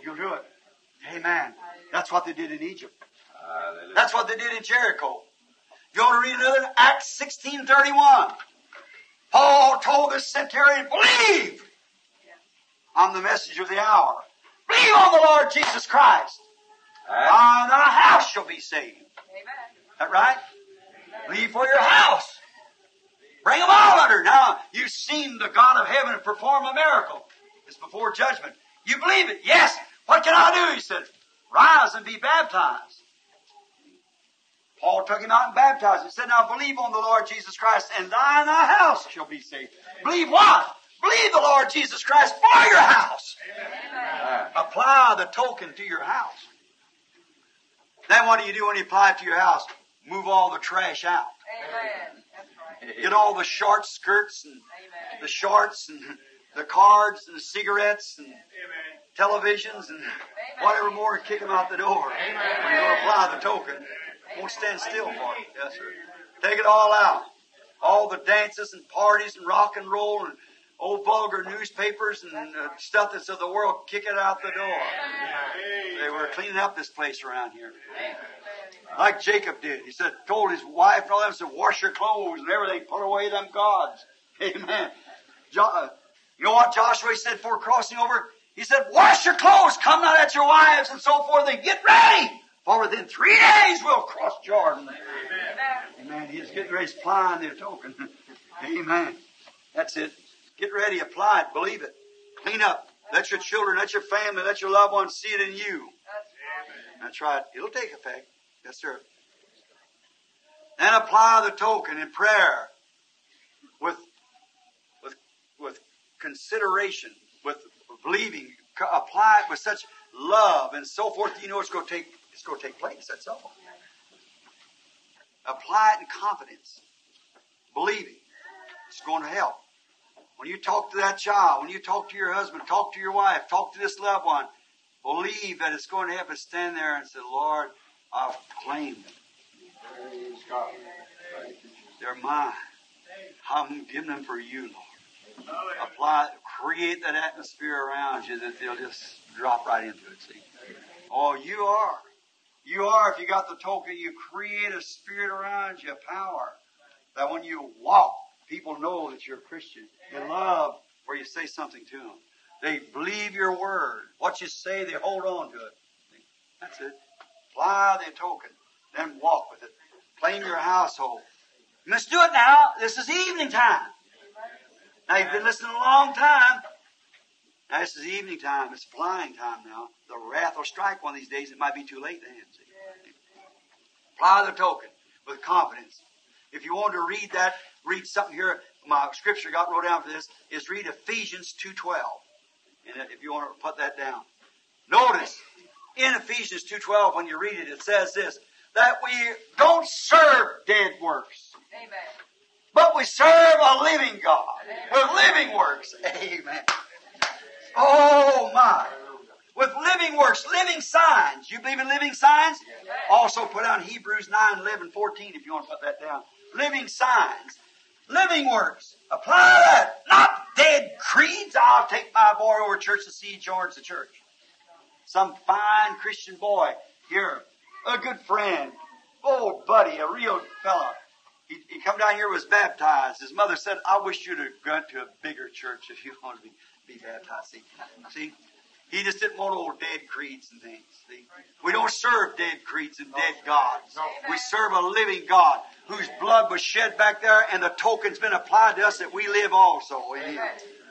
You'll do it. Amen. That's what they did in Egypt. Hallelujah. That's what they did in Jericho. You want to read another Acts 16:31. Paul told this centurion, believe on the message of the hour. Believe on the Lord Jesus Christ. And And thy house shall be saved. Amen. That right? Believe for your house. Bring them all under. Now, you've seen the God of heaven perform a miracle. It's before judgment. You believe it? Yes. What can I do? He said, rise and be baptized. Paul took him out and baptized him. He said, now believe on the Lord Jesus Christ and thine and thy house shall be saved. Believe what? Believe the Lord Jesus Christ for your house. Apply the token to your house. Then what do you do when you apply it to your house? Move all the trash out. Get all the short skirts and the shorts and the cards and the cigarettes and televisions and whatever more and kick them out the door. When you apply the token, won't stand still for it. Yes, sir. Take it all out. All the dances and parties and rock and roll and old vulgar newspapers and uh, stuff that's of the world, kick it out the door. They were cleaning up this place around here. Like Jacob did. He said, told his wife and all them, said, wash your clothes and everything, put away them gods. Amen. Jo- uh, you know what Joshua said before crossing over? He said, wash your clothes, come not at your wives and so forth, and get ready. For within three days we'll cross Jordan. Amen. He's getting ready to apply their token. Amen. That's it. Get ready, apply it, believe it. Clean up. Let your children, let your family, let your loved ones see it in you. That's right. It'll take effect. Yes, sir. Then apply the token in prayer with, with, with consideration, with believing. Apply it with such love and so forth. You know it's going to take. It's going to take place. That's all. Apply it in confidence, believing. It's going to help. When you talk to that child, when you talk to your husband, talk to your wife, talk to this loved one, believe that it's going to happen. Stand there and say, Lord, I've claimed them. They're mine. I'm giving them for you, Lord. Apply, create that atmosphere around you that they'll just drop right into it. See? Oh, you are. You are. If you got the token, you create a spirit around you, a power that when you walk, people know that you're a Christian. They love where you say something to them. They believe your word. What you say, they hold on to it. That's it. Apply the token. Then walk with it. Claim your household. Must do it now. This is evening time. Now you've been listening a long time. Now this is evening time. It's flying time now. The wrath will strike one of these days. It might be too late then. See? Apply the token with confidence. If you want to read that, read something here. My scripture got wrote down for this is read Ephesians two twelve. And if you want to put that down, notice in Ephesians two twelve when you read it, it says this that we don't serve dead works, but we serve a living God with living works. Amen. Oh my. With living works, living signs. You believe in living signs? Also put down Hebrews 9, 11, 14 if you want to put that down. Living signs. Living works. Apply that. Not dead creeds. I'll take my boy over to church to see joins the church. Some fine Christian boy here. A good friend. Old buddy, a real fella. He, he come down here was baptized. His mother said, I wish you'd have gone to a bigger church if you want to be, be baptized. See? See? He just didn't want old dead creeds and things. See? We don't serve dead creeds and dead gods. We serve a living God whose blood was shed back there and the token's been applied to us that we live also. Amen.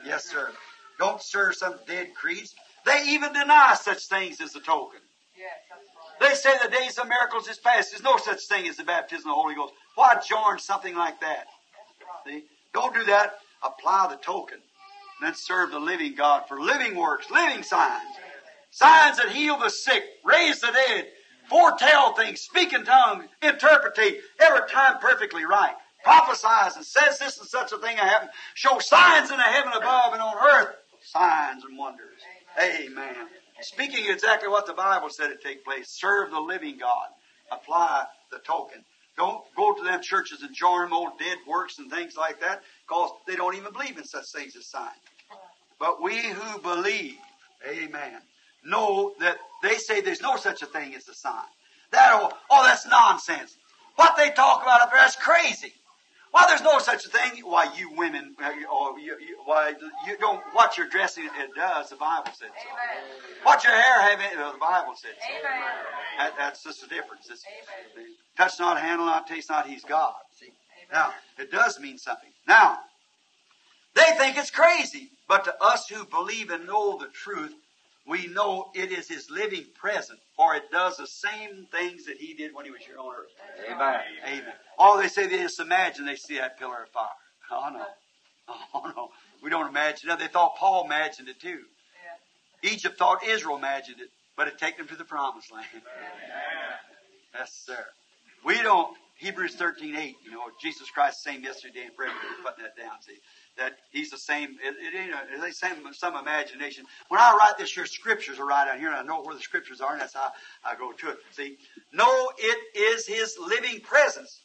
Yes, sir. Don't serve some dead creeds. They even deny such things as the token. They say the days of miracles is past. There's no such thing as the baptism of the Holy Ghost. Why join something like that? See? Don't do that. Apply the token. Then serve the living God for living works, living signs. Signs that heal the sick, raise the dead, foretell things, speak in tongues, interpretate, every time perfectly right. Prophesies and says this and such a thing I happened. Show signs in the heaven above and on earth. Signs and wonders. Amen. Speaking exactly what the Bible said it take place. Serve the living God. Apply the token. Don't go to them churches and join them old dead works and things like that, because they don't even believe in such things as signs. But we who believe, amen, know that they say there's no such a thing as a sign. That oh, oh that's nonsense. What they talk about up there, that's crazy. Why there's no such a thing? Why you women, uh, or you, you, why you don't what your dressing it does. The Bible said so. Amen. What your hair have in it, the Bible said so. Amen. That, that's just the difference. It's, Amen. touch not, handle not, taste not. He's God. See. Now it does mean something. Now they think it's crazy, but to us who believe and know the truth, we know it is His living present, for it does the same things that He did when He was here on earth. Amen. Amen. Oh, they say they just imagine they see that pillar of fire. Oh no. Oh no. We don't imagine it. They thought Paul imagined it too. Egypt thought Israel imagined it, but it take them to the promised land. Yes, sir. We don't. Hebrews thirteen eight. You know, Jesus Christ same yesterday and forever. We're putting that down. See that He's the same. It, it ain't. A, they same some imagination. When I write this, your scriptures are right down here, and I know where the scriptures are, and that's how I go to it. See, no, it is His living presence,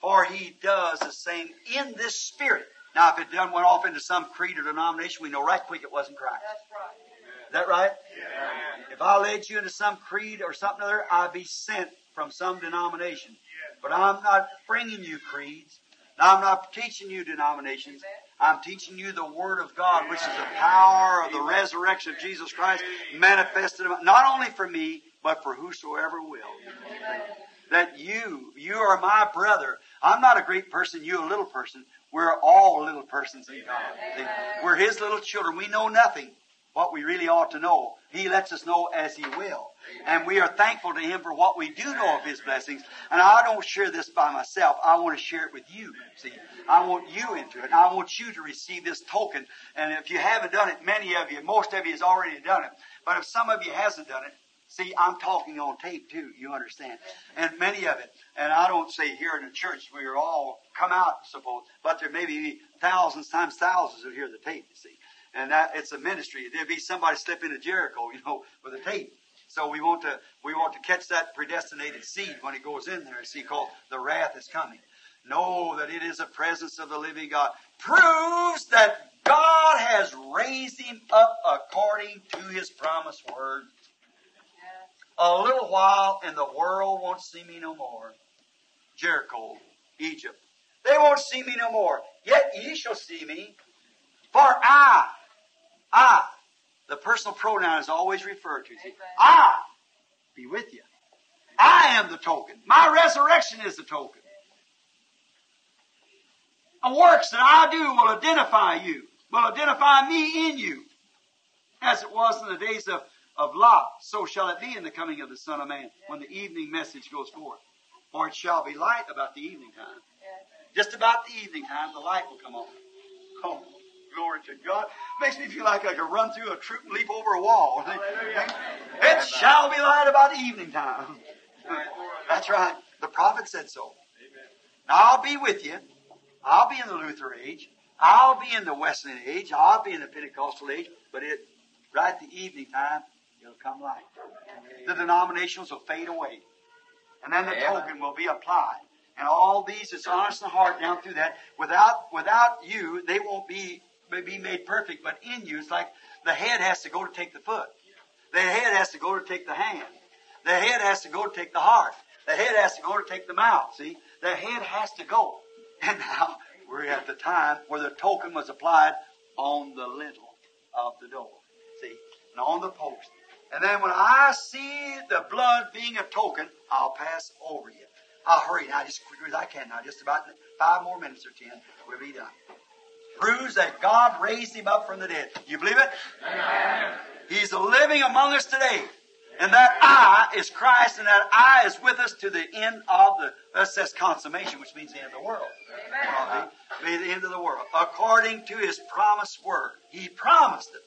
for He does the same in this spirit. Now, if it done went off into some creed or denomination, we know right quick it wasn't Christ. That's right. Is that right? If I led you into some creed or something other, I'd be sent from some denomination. But I'm not bringing you creeds. Now, I'm not teaching you denominations. I'm teaching you the Word of God, which is the power of the resurrection of Jesus Christ manifested not only for me, but for whosoever will. That you, you are my brother. I'm not a great person, you a little person. We're all little persons in God. We're His little children. We know nothing what we really ought to know. He lets us know as He will. And we are thankful to Him for what we do know of His blessings. And I don't share this by myself. I want to share it with you. See, I want you into it. I want you to receive this token. And if you haven't done it, many of you, most of you has already done it. But if some of you hasn't done it, See, I'm talking on tape too, you understand. And many of it, and I don't say here in the church we are all come out, suppose, but there may be thousands times thousands who hear the tape, you see. And that it's a ministry. There'll be somebody slip into Jericho, you know, with a tape. So we want to we want to catch that predestinated seed when it goes in there, see, called the wrath is coming. Know that it is the presence of the living God. Proves that God has raised him up according to his promised word. A little while and the world won't see me no more. Jericho, Egypt. They won't see me no more. Yet ye shall see me. For I, I, the personal pronoun is always referred to. See, I ah, be with you. I am the token. My resurrection is the token. The works that I do will identify you, will identify me in you, as it was in the days of, of Lot. So shall it be in the coming of the Son of Man when the evening message goes forth. For it shall be light about the evening time. Just about the evening time, the light will come on. Oh, glory to God. Makes me feel like I could run through a troop and leap over a wall. It shall be light about the evening time. That's right. The prophet said so. Amen. Now I'll be with you. I'll be in the Luther age. I'll be in the Wesleyan age. I'll be in the Pentecostal age. But it, right at the evening time, it'll come light. The denominations will fade away. And then the Amen. token will be applied. And all these, it's honest in the heart down through that. Without, without you, they won't be, be made perfect. But in you, it's like the head has to go to take the foot. The head has to go to take the hand. The head has to go to take the heart. The head has to go to take the mouth. See? The head has to go. And now we're at the time where the token was applied on the lintel of the door. See? And on the post. And then when I see the blood being a token, I'll pass over you. I'll hurry now, just as quickly as I can now. Just about five more minutes or ten, we'll be done. Proves that God raised him up from the dead. You believe it? He's living among us today. And that I is Christ, and that I is with us to the end of the, that says consummation, which means the end of the world. Amen. The end of the world. According to his promised word. He promised it.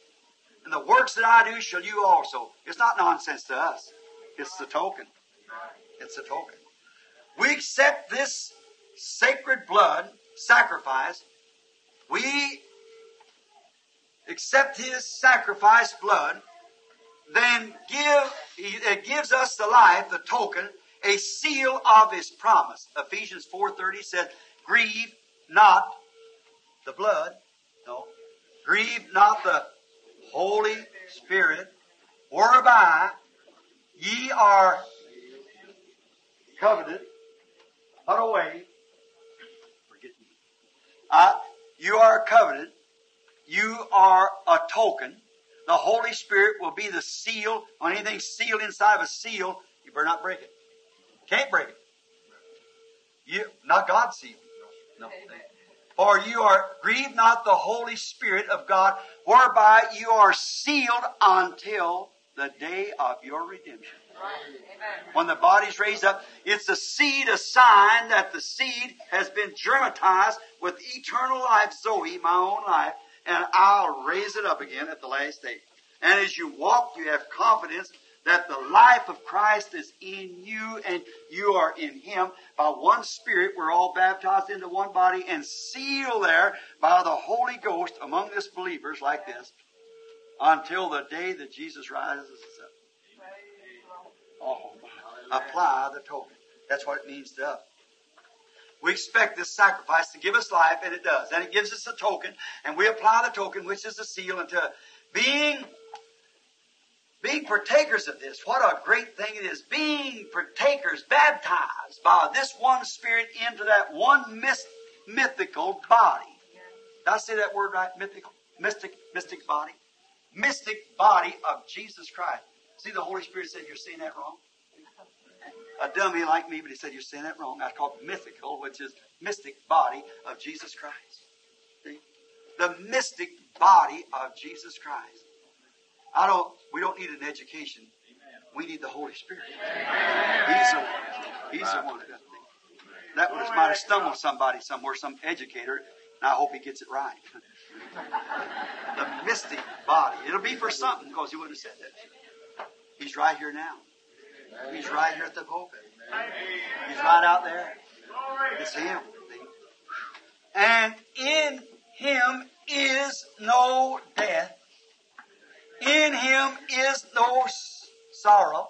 And the works that I do shall you also. It's not nonsense to us. It's the token. It's the token. We accept this sacred blood sacrifice. We accept his sacrifice blood then give, it gives us the life, the token, a seal of his promise. Ephesians 4.30 said, grieve not the blood, no, grieve not the Holy Spirit, whereby ye are coveted, put away. Uh, you are coveted, you are a token, the Holy Spirit will be the seal. On anything sealed inside of a seal, you better not break it. Can't break it. You, not God's seal. No. For you are, grieve not the Holy Spirit of God, whereby you are sealed until the day of your redemption. When the body's raised up, it's a seed, a sign that the seed has been germatized with eternal life, Zoe, my own life, and I'll raise it up again at the last day. And as you walk, you have confidence that the life of Christ is in you and you are in Him. By one Spirit, we're all baptized into one body and sealed there by the Holy Ghost among us believers like this until the day that Jesus rises Oh, apply the token. That's what it means to us. We expect this sacrifice to give us life, and it does. And it gives us a token, and we apply the token, which is the seal, unto being being partakers of this. What a great thing it is. Being partakers, baptized by this one Spirit into that one myst- mythical body. Did I say that word right? Mythical, mystic, mystic body, mystic body of Jesus Christ. See, the Holy Spirit said you're saying that wrong a dummy like me, but he said, You're saying that wrong. I call it mythical, which is mystic body of Jesus Christ. See? The mystic body of Jesus Christ. I don't, we don't need an education. We need the Holy Spirit. He's the, one. he's the one that. That would might have stumbled somebody somewhere, some educator, and I hope he gets it right. the mystic body. It'll be for something because he wouldn't have said that. He's right here now. He's right here at the pulpit. He's right out there. It's Him. And in Him is no death. In Him is no sorrow.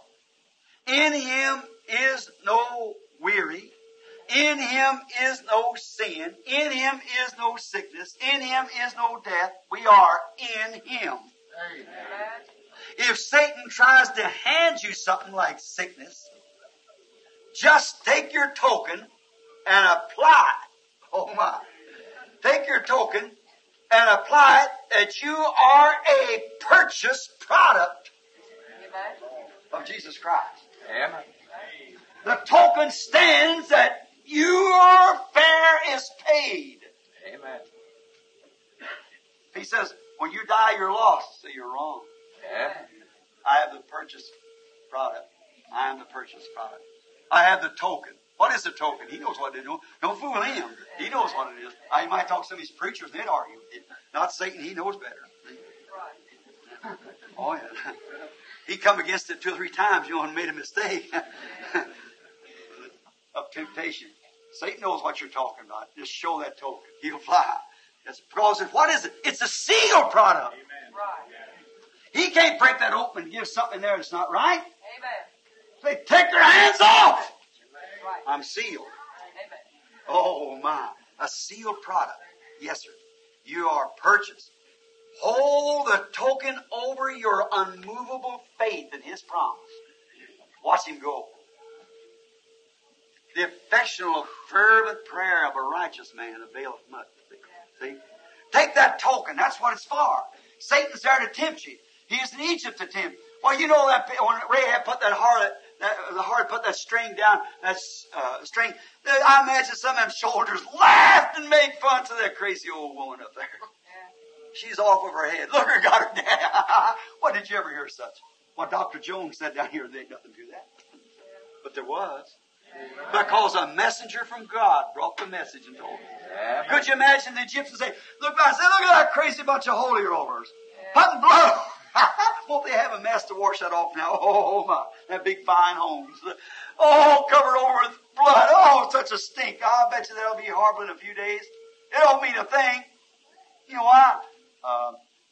In Him is no weary. In Him is no sin. In Him is no sickness. In Him is no death. We are in Him. Amen. If Satan tries to hand you something like sickness, just take your token and apply it. Oh my. Take your token and apply it that you are a purchased product of Jesus Christ. Amen. The token stands that your fare is paid. Amen. He says, when you die, you're lost. So you're wrong. Yeah. I have the purchased product. I am the purchased product. I have the token. What is the token? He knows what to do. Don't fool him. He knows what it is. I might talk to some of these preachers, and they'd argue. With it. Not Satan, he knows better. Oh, yeah. He come against it two or three times, you know, and made a mistake of temptation. Satan knows what you're talking about. Just show that token. He'll fly. That's because what is it? It's a sealed product. He can't break that open and give something there that's not right. Amen. They take their hands off. I'm sealed. Amen. Oh my. A sealed product. Yes, sir. You are purchased. Hold the token over your unmovable faith in His promise. Watch Him go. The affectional, fervent prayer of a righteous man availeth much. See? Take that token. That's what it's for. Satan's there to tempt you. He's in Egypt to tempt. Well, you know that when Rahab put that harlot that, the hard put that string down, that uh, string. I imagine some of them shoulders laughed and made fun to that crazy old woman up there. She's off of her head. Look, her got her down. what did you ever hear such? Well, Dr. Jones said down here, there ain't nothing to do that. But there was. Because a messenger from God brought the message and told them. Could you imagine the Egyptians say, look, I say, look at that crazy bunch of holy rollers. Putting blood. Won't they have a mess to wash that off now? Oh my, that big fine homes. Oh, covered over with blood. Oh, such a stink. I bet you that'll be horrible in a few days. It don't mean a thing. You know why? Uh,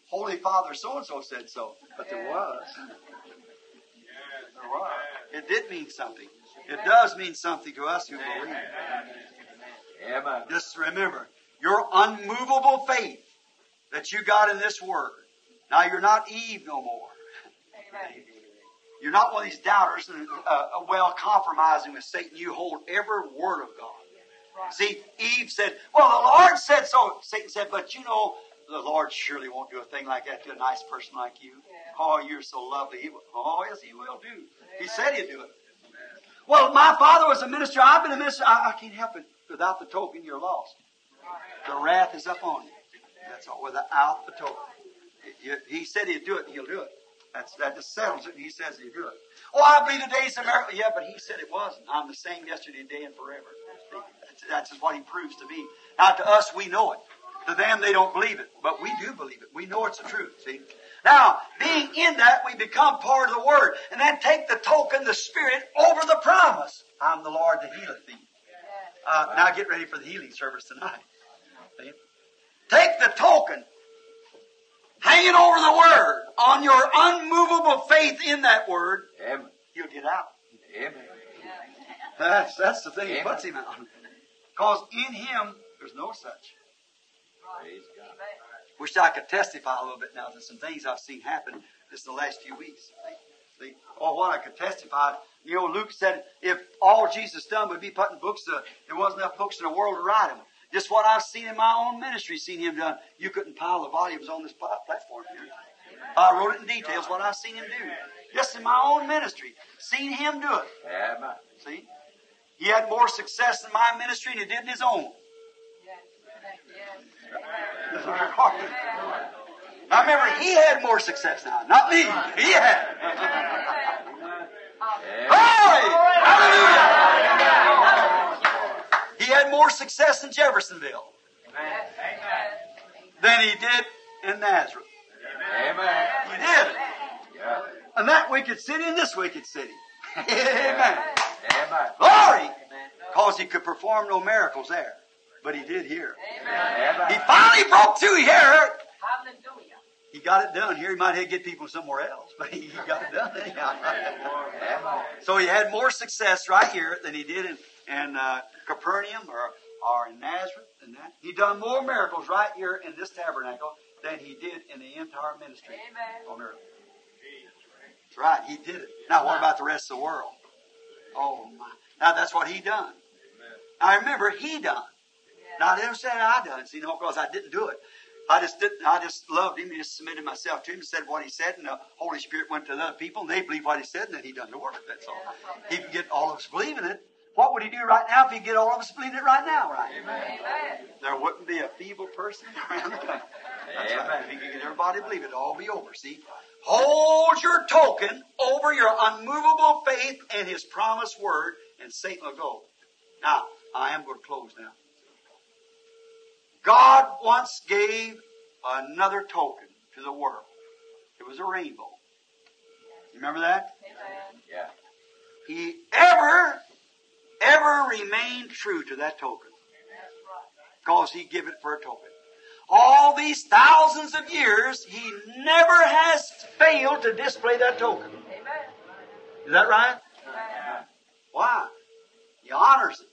Holy Father so and so said so. But there was. There was. It did mean something. It does mean something to us who believe. Amen. Just remember, your unmovable faith that you got in this word. Now you're not Eve no more. You're not one of these doubters and uh, well compromising with Satan. You hold every word of God. See, Eve said, "Well, the Lord said so." Satan said, "But you know, the Lord surely won't do a thing like that to a nice person like you. Oh, you're so lovely. He will. Oh, yes, He will do. He said He'd do it. Well, my father was a minister. I've been a minister. I, I can't help it. Without the token, you're lost. The wrath is up on you. That's all. Without the token. He said he'd do it, and he'll do it. That's, that just settles it, he says he'll do it. Oh, I believe the days of miracle. Yeah, but he said it wasn't. I'm the same yesterday, today, and forever. That's, that's just what he proves to be. Now, to us, we know it. To them, they don't believe it. But we do believe it. We know it's the truth, see? Now, being in that, we become part of the Word. And then take the token, the Spirit, over the promise. I'm the Lord that healeth thee. Uh, now get ready for the healing service tonight. See? Take the token, hanging over the Word, on your unmovable faith in that Word, Amen. you'll get out. Amen. That's, that's the thing that Amen. puts him out. Because in him, there's no such. Praise God. Wish I could testify a little bit now to some things I've seen happen just the last few weeks. See, or oh, what I could testify. You know, Luke said if all Jesus done would be putting books, to, there wasn't enough books in the world to write them. Just what I've seen in my own ministry, seen him done. You couldn't pile the volumes on this platform here. I wrote it in details what I've seen him do. Just in my own ministry, seen him do it. See, he had more success in my ministry than he did in his own. I remember he had more success now, not me. He had. Glory! Hallelujah! He had more success in Jeffersonville than he did in Nazareth. Amen. He did. Yeah. And that wicked city and this wicked city. Amen. Amen. Glory! Because he could perform no miracles there. But he did here. He finally broke through here. Hallelujah. He got it done here. He might have get people somewhere else, but he got it done anyhow. So he had more success right here than he did in, in uh, Capernaum or, or in Nazareth and that. He done more miracles right here in this tabernacle than he did in the entire ministry Amen. on earth. That's right. He did it. Now what about the rest of the world? Oh my. Now that's what he done. Now remember, he done. Now I didn't say I done, see, no, because I didn't do it. I just didn't. I just loved him and just submitted myself to him, and said what he said, and the Holy Spirit went to the other people, and they believed what he said, and then he done the work. That's all. He can get all of us believing it. What would he do right now if he get all of us believing it right now, right? Amen. There wouldn't be a feeble person around the country. That's right. If he could get everybody to believe it, it'd all be over. See, hold your token over your unmovable faith and His promised word, and Satan will go. Now, I am going to close now. God once gave another token to the world. It was a rainbow. Remember that? Amen. Yeah. He ever, ever remained true to that token. Because he give it for a token. All these thousands of years, he never has failed to display that token. Is that right? Why? He honors it.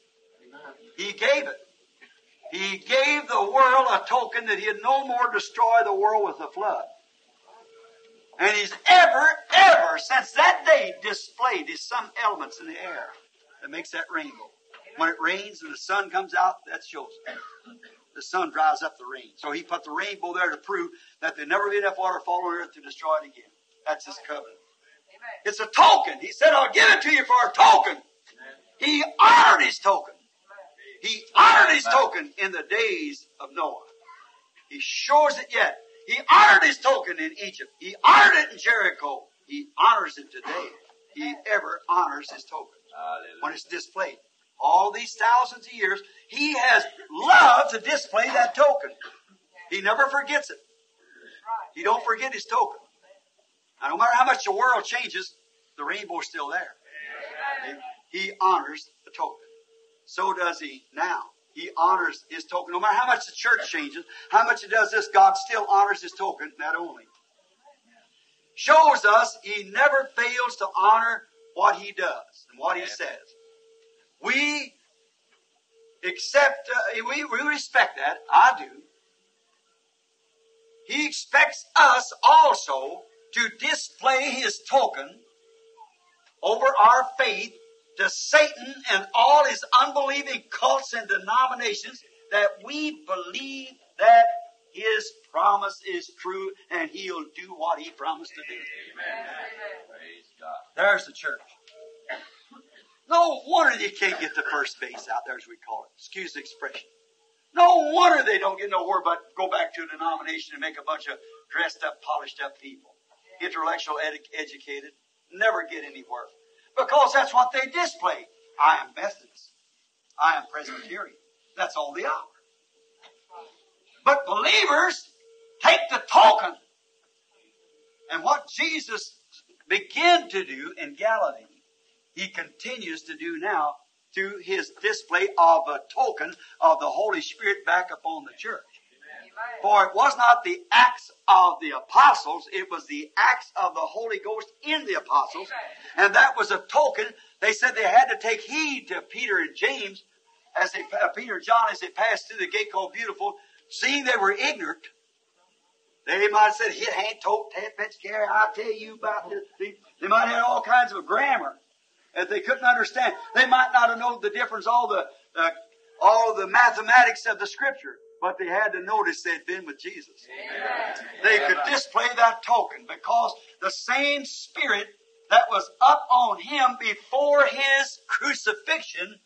He gave it. He gave the world a token that he'd no more destroy the world with the flood. And he's ever, ever, since that day, displayed his some elements in the air that makes that rainbow. When it rains and the sun comes out, that shows. The sun dries up the rain. So he put the rainbow there to prove that there never be enough water fall on earth to destroy it again. That's his covenant. It's a token. He said, I'll give it to you for a token. He honored his token. He honored his token in the days of Noah. He shows it yet. He honored his token in Egypt. He honored it in Jericho. He honors it today. He ever honors his token when it's displayed. All these thousands of years, he has loved to display that token. He never forgets it. He don't forget his token. Now, no matter how much the world changes, the rainbow's still there. He honors the token. So does he now. He honors his token. No matter how much the church changes, how much it does this, God still honors his token, that only. Shows us he never fails to honor what he does and what he says. We accept, uh, we, we respect that. I do. He expects us also to display his token over our faith to Satan and all his unbelieving cults and denominations that we believe that his promise is true and he'll do what he promised to do. Amen. Praise God. There's the church. No wonder they can't get the first base out there, as we call it. Excuse the expression. No wonder they don't get nowhere but go back to a denomination and make a bunch of dressed up, polished up people. Intellectual, ed- educated, never get anywhere. Because that's what they display. I am Methodist. I am Presbyterian. That's all they are. But believers take the token. And what Jesus began to do in Galilee, he continues to do now through his display of a token of the Holy Spirit back upon the church. For it was not the acts of the apostles, it was the acts of the Holy Ghost in the apostles. And that was a token. They said they had to take heed to Peter and James as they, uh, Peter and John as they passed through the gate called Beautiful, seeing they were ignorant. They might have said, hit, hand, tote, tat, fetch, carry, I'll tell you about this. They, they might have had all kinds of grammar that they couldn't understand. They might not have known the difference, all the, uh, all the mathematics of the scripture, but they had to notice they'd been with Jesus. They could display that token because the same spirit that was up on him before his crucifixion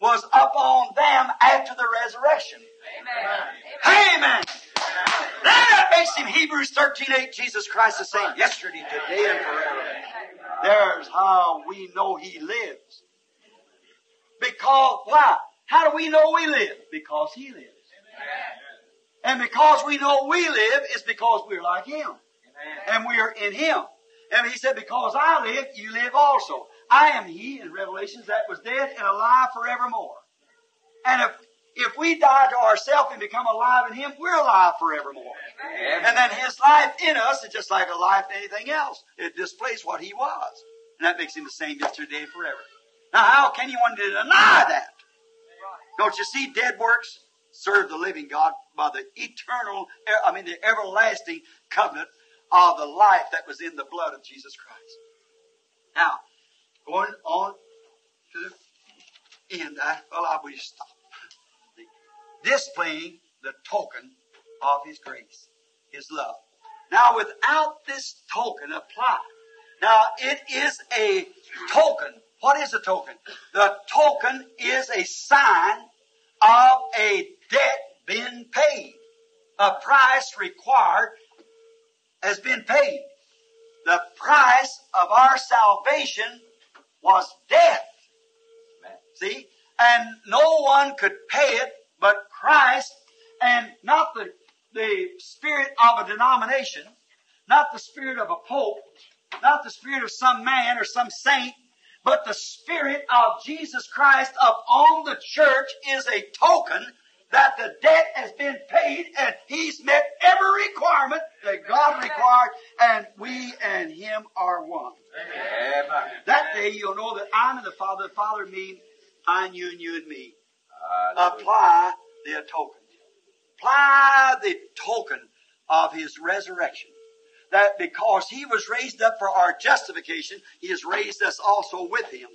was up on them after the resurrection. Amen. That makes him Hebrews 13, 8, Jesus Christ the same yesterday, today, and forever. There's how we know he lives. Because, why? How do we know we live? Because he lives. And because we know we live is because we're like him. And we are in him. And he said, because I live, you live also. I am he in Revelations that was dead and alive forevermore. And if if we die to ourselves and become alive in Him, we're alive forevermore. And then His life in us is just like a life in anything else. It displays what He was. And that makes Him the same yesterday and forever. Now how can anyone deny that? Don't you see dead works serve the living God by the eternal, I mean the everlasting covenant of the life that was in the blood of Jesus Christ. Now, going on to the end, I, well, I will stop displaying the token of His grace, His love. Now, without this token applied, now it is a token. What is a token? The token is a sign of a debt being paid. A price required has been paid. The price of our salvation was death. See? And no one could pay it but Christ and not the, the spirit of a denomination, not the spirit of a pope, not the spirit of some man or some saint, but the spirit of Jesus Christ upon the church is a token that the debt has been paid and he's met every requirement that God required and we and him are one. Amen. That day you'll know that I'm in the Father, the Father in me, I and you and you and me. Uh, apply the token. Apply the token of his resurrection. That because he was raised up for our justification, he has raised us also with him.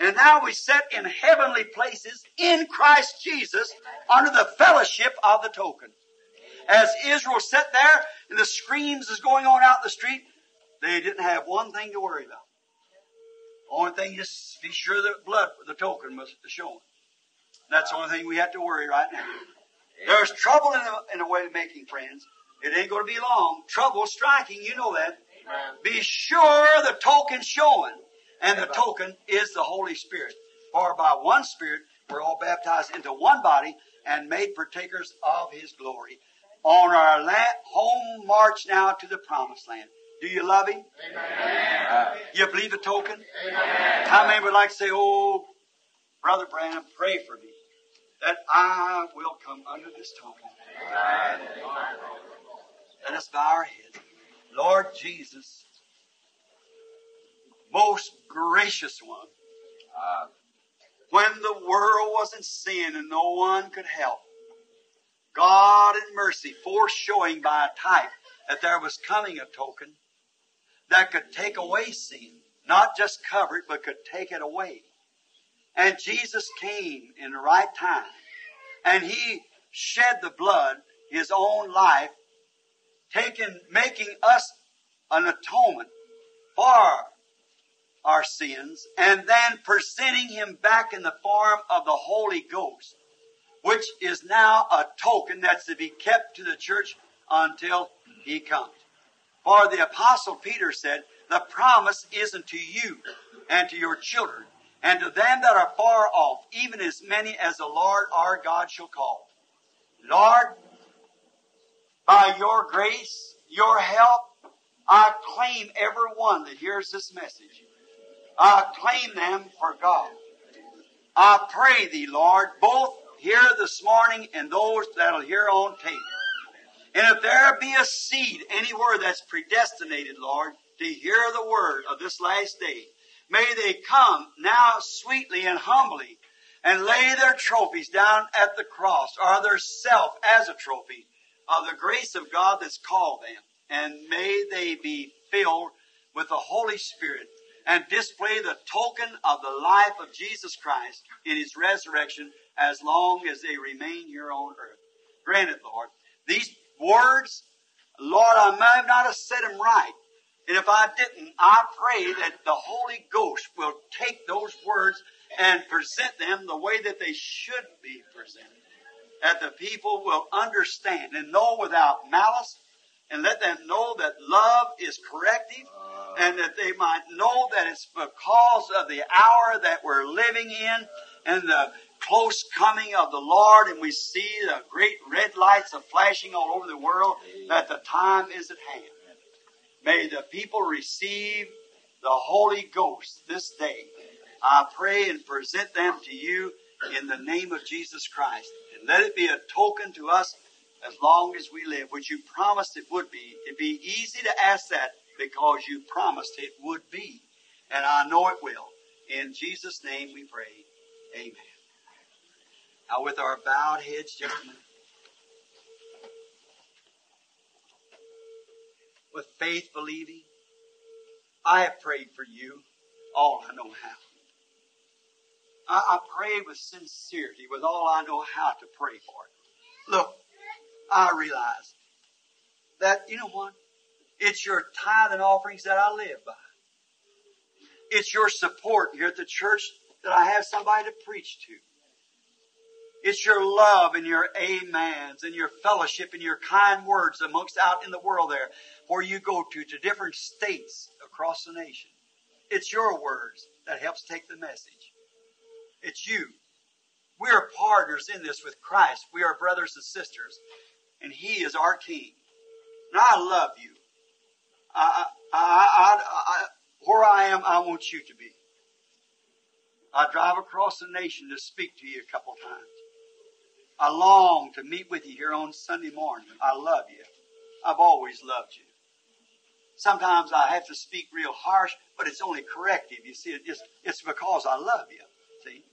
And now we sit in heavenly places in Christ Jesus under the fellowship of the token. As Israel sat there and the screams is going on out in the street, They didn't have one thing to worry about. Only thing, just be sure the blood, the token was showing. That's the only thing we have to worry right now. There's trouble in the, in the way of making friends. It ain't going to be long. Trouble striking, you know that. Be sure the token's showing. And the token is the Holy Spirit. For by one Spirit we're all baptized into one body and made partakers of His glory. On our la- home march now to the promised land. Do you love Him? Uh, you believe the token? How many would like to say, Oh, Brother Branham, pray for me that I will come under this token? Let us bow our heads. Lord Jesus, most gracious one, when the world was in sin and no one could help, God in mercy foreshowing by a type that there was coming a token that could take away sin, not just cover it, but could take it away. And Jesus came in the right time, and He shed the blood, His own life, taking, making us an atonement for our sins, and then presenting Him back in the form of the Holy Ghost, which is now a token that's to be kept to the church until He comes. For the apostle Peter said, the promise isn't to you and to your children and to them that are far off, even as many as the Lord our God shall call. Lord, by your grace, your help, I claim every one that hears this message. I claim them for God. I pray thee, Lord, both here this morning and those that'll hear on tape. And if there be a seed anywhere that's predestinated, Lord, to hear the word of this last day, may they come now sweetly and humbly and lay their trophies down at the cross or their self as a trophy of the grace of God that's called them. And may they be filled with the Holy Spirit and display the token of the life of Jesus Christ in His resurrection as long as they remain here on earth. Grant it, Lord. These words, Lord, I may not have said them right. And if I didn't, I pray that the Holy Ghost will take those words and present them the way that they should be presented. That the people will understand and know without malice and let them know that love is corrective and that they might know that it's because of the hour that we're living in and the close coming of the Lord and we see the great red lights of flashing all over the world that the time is at hand. May the people receive the Holy Ghost this day. I pray and present them to you in the name of Jesus Christ. And let it be a token to us as long as we live, which you promised it would be. It'd be easy to ask that because you promised it would be. And I know it will. In Jesus' name we pray. Amen. Now with our bowed heads, just a minute. With faith believing, I have prayed for you all I know how. I, I prayed with sincerity, with all I know how to pray for it. Look, I realize that, you know what? It's your tithe and offerings that I live by. It's your support here at the church that I have somebody to preach to. It's your love and your amens and your fellowship and your kind words amongst out in the world there where you go to, to different states across the nation. It's your words that helps take the message. It's you. We are partners in this with Christ. We are brothers and sisters. And He is our King. And I love you. I, I, I, I, where I am, I want you to be. I drive across the nation to speak to you a couple times. I long to meet with you here on Sunday morning. I love you. I've always loved you. Sometimes I have to speak real harsh, but it's only corrective. You see, it just, it's because I love you. See?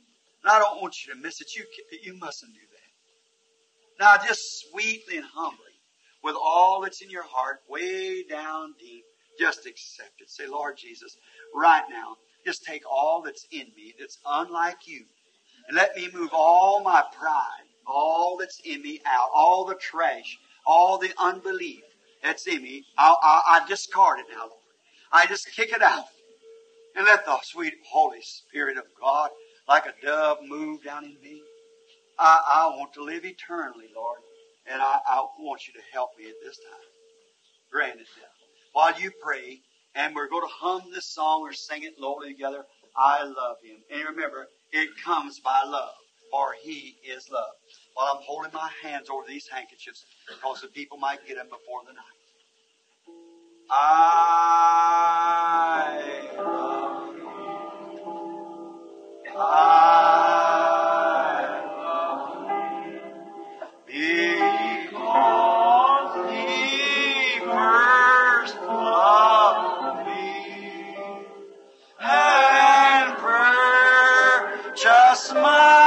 And I don't want you to miss it. You, you mustn't do that. Now, just sweetly and humbly, with all that's in your heart, way down deep, just accept it. Say, Lord Jesus, right now, just take all that's in me that's unlike you, and let me move all my pride, all that's in me out, all the trash, all the unbelief that's in me. I, I, I discard it now, Lord. I just kick it out. And let the sweet Holy Spirit of God, like a dove, move down in me. I, I want to live eternally, Lord. And I, I want you to help me at this time. Grant it now. While you pray, and we're going to hum this song or sing it lowly together. I love him. And remember, it comes by love, for he is love. While I'm holding my hands over these handkerchiefs, because the people might get them before the night. I love you. I love you. Because he first loved me and purchased my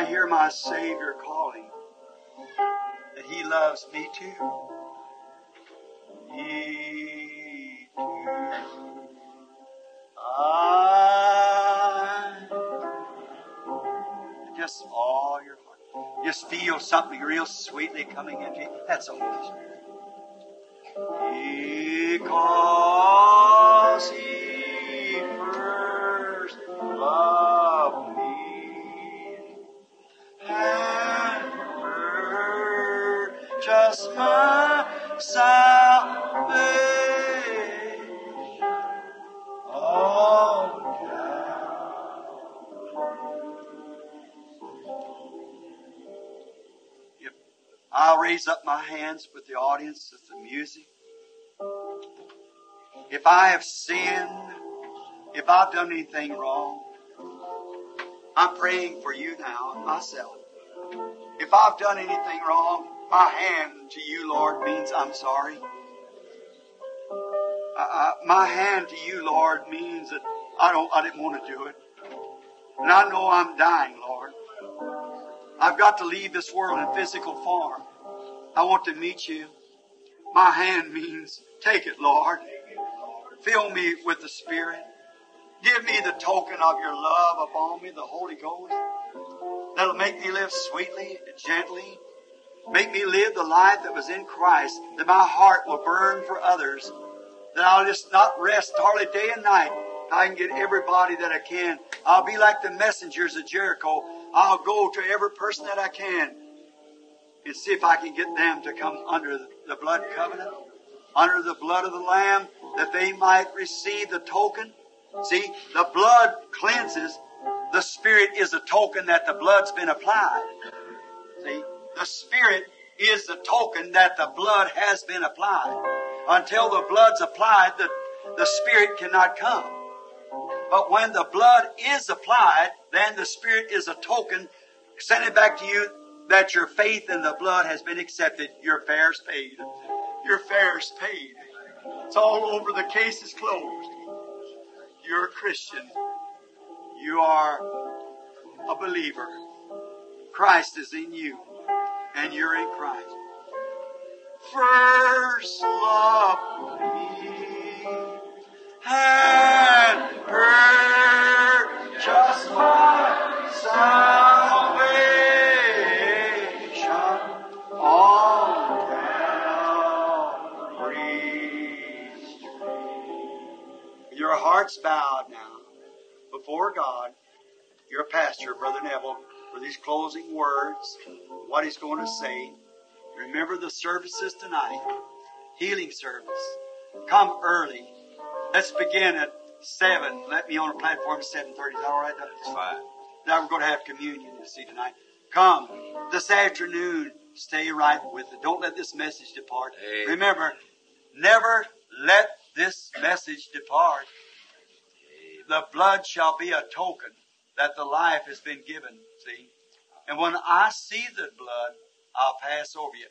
I hear my Savior calling that He loves me too. Me too. I just all your heart. Just feel something real sweetly coming into you. That's the Holy Spirit. Because He up my hands with the audience, with the music. If I have sinned, if I've done anything wrong, I'm praying for you now, myself. If I've done anything wrong, my hand to you, Lord, means I'm sorry. Uh, uh, my hand to you, Lord, means that I don't, I didn't want to do it. And I know I'm dying, Lord. I've got to leave this world in physical form. I want to meet you. My hand means take it, Lord. Fill me with the Spirit. Give me the token of your love upon me, the Holy Ghost. That'll make me live sweetly, and gently. Make me live the life that was in Christ, that my heart will burn for others. That I'll just not rest hardly day and night. I can get everybody that I can. I'll be like the messengers of Jericho. I'll go to every person that I can and see if I can get them to come under the blood covenant, under the blood of the Lamb, that they might receive the token. See, the blood cleanses. The Spirit is a token that the blood's been applied. See, the Spirit is the token that the blood has been applied. Until the blood's applied, the, the Spirit cannot come. But when the blood is applied, then the Spirit is a token sending back to you that your faith in the blood has been accepted. Your fare's paid. Your fare's paid. It's all over. The case is closed. You're a Christian. You are a believer. Christ is in you, and you're in Christ. First love me purchase my salvation heart's bowed now before God. Your pastor, Brother Neville, for these closing words, what he's going to say. Remember the services tonight, healing service. Come early. Let's begin at seven. Let me on the platform at seven thirty. Is that all right? That's fine. Now we're going to have communion, you see, tonight. Come this afternoon. Stay right with it. Don't let this message depart. Amen. Remember, never let this message depart. The blood shall be a token that the life has been given. See? And when I see the blood, I'll pass over you.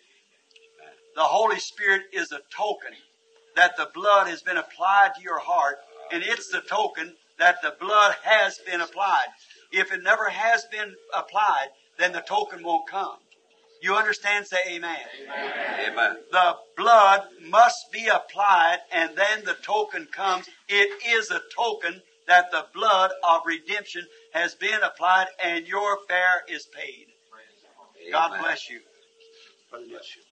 The Holy Spirit is a token that the blood has been applied to your heart, and it's the token that the blood has been applied. If it never has been applied, then the token won't come. You understand? Say amen. Amen. The blood must be applied and then the token comes. It is a token that the blood of redemption has been applied and your fare is paid. God bless you. Brother Mitchell.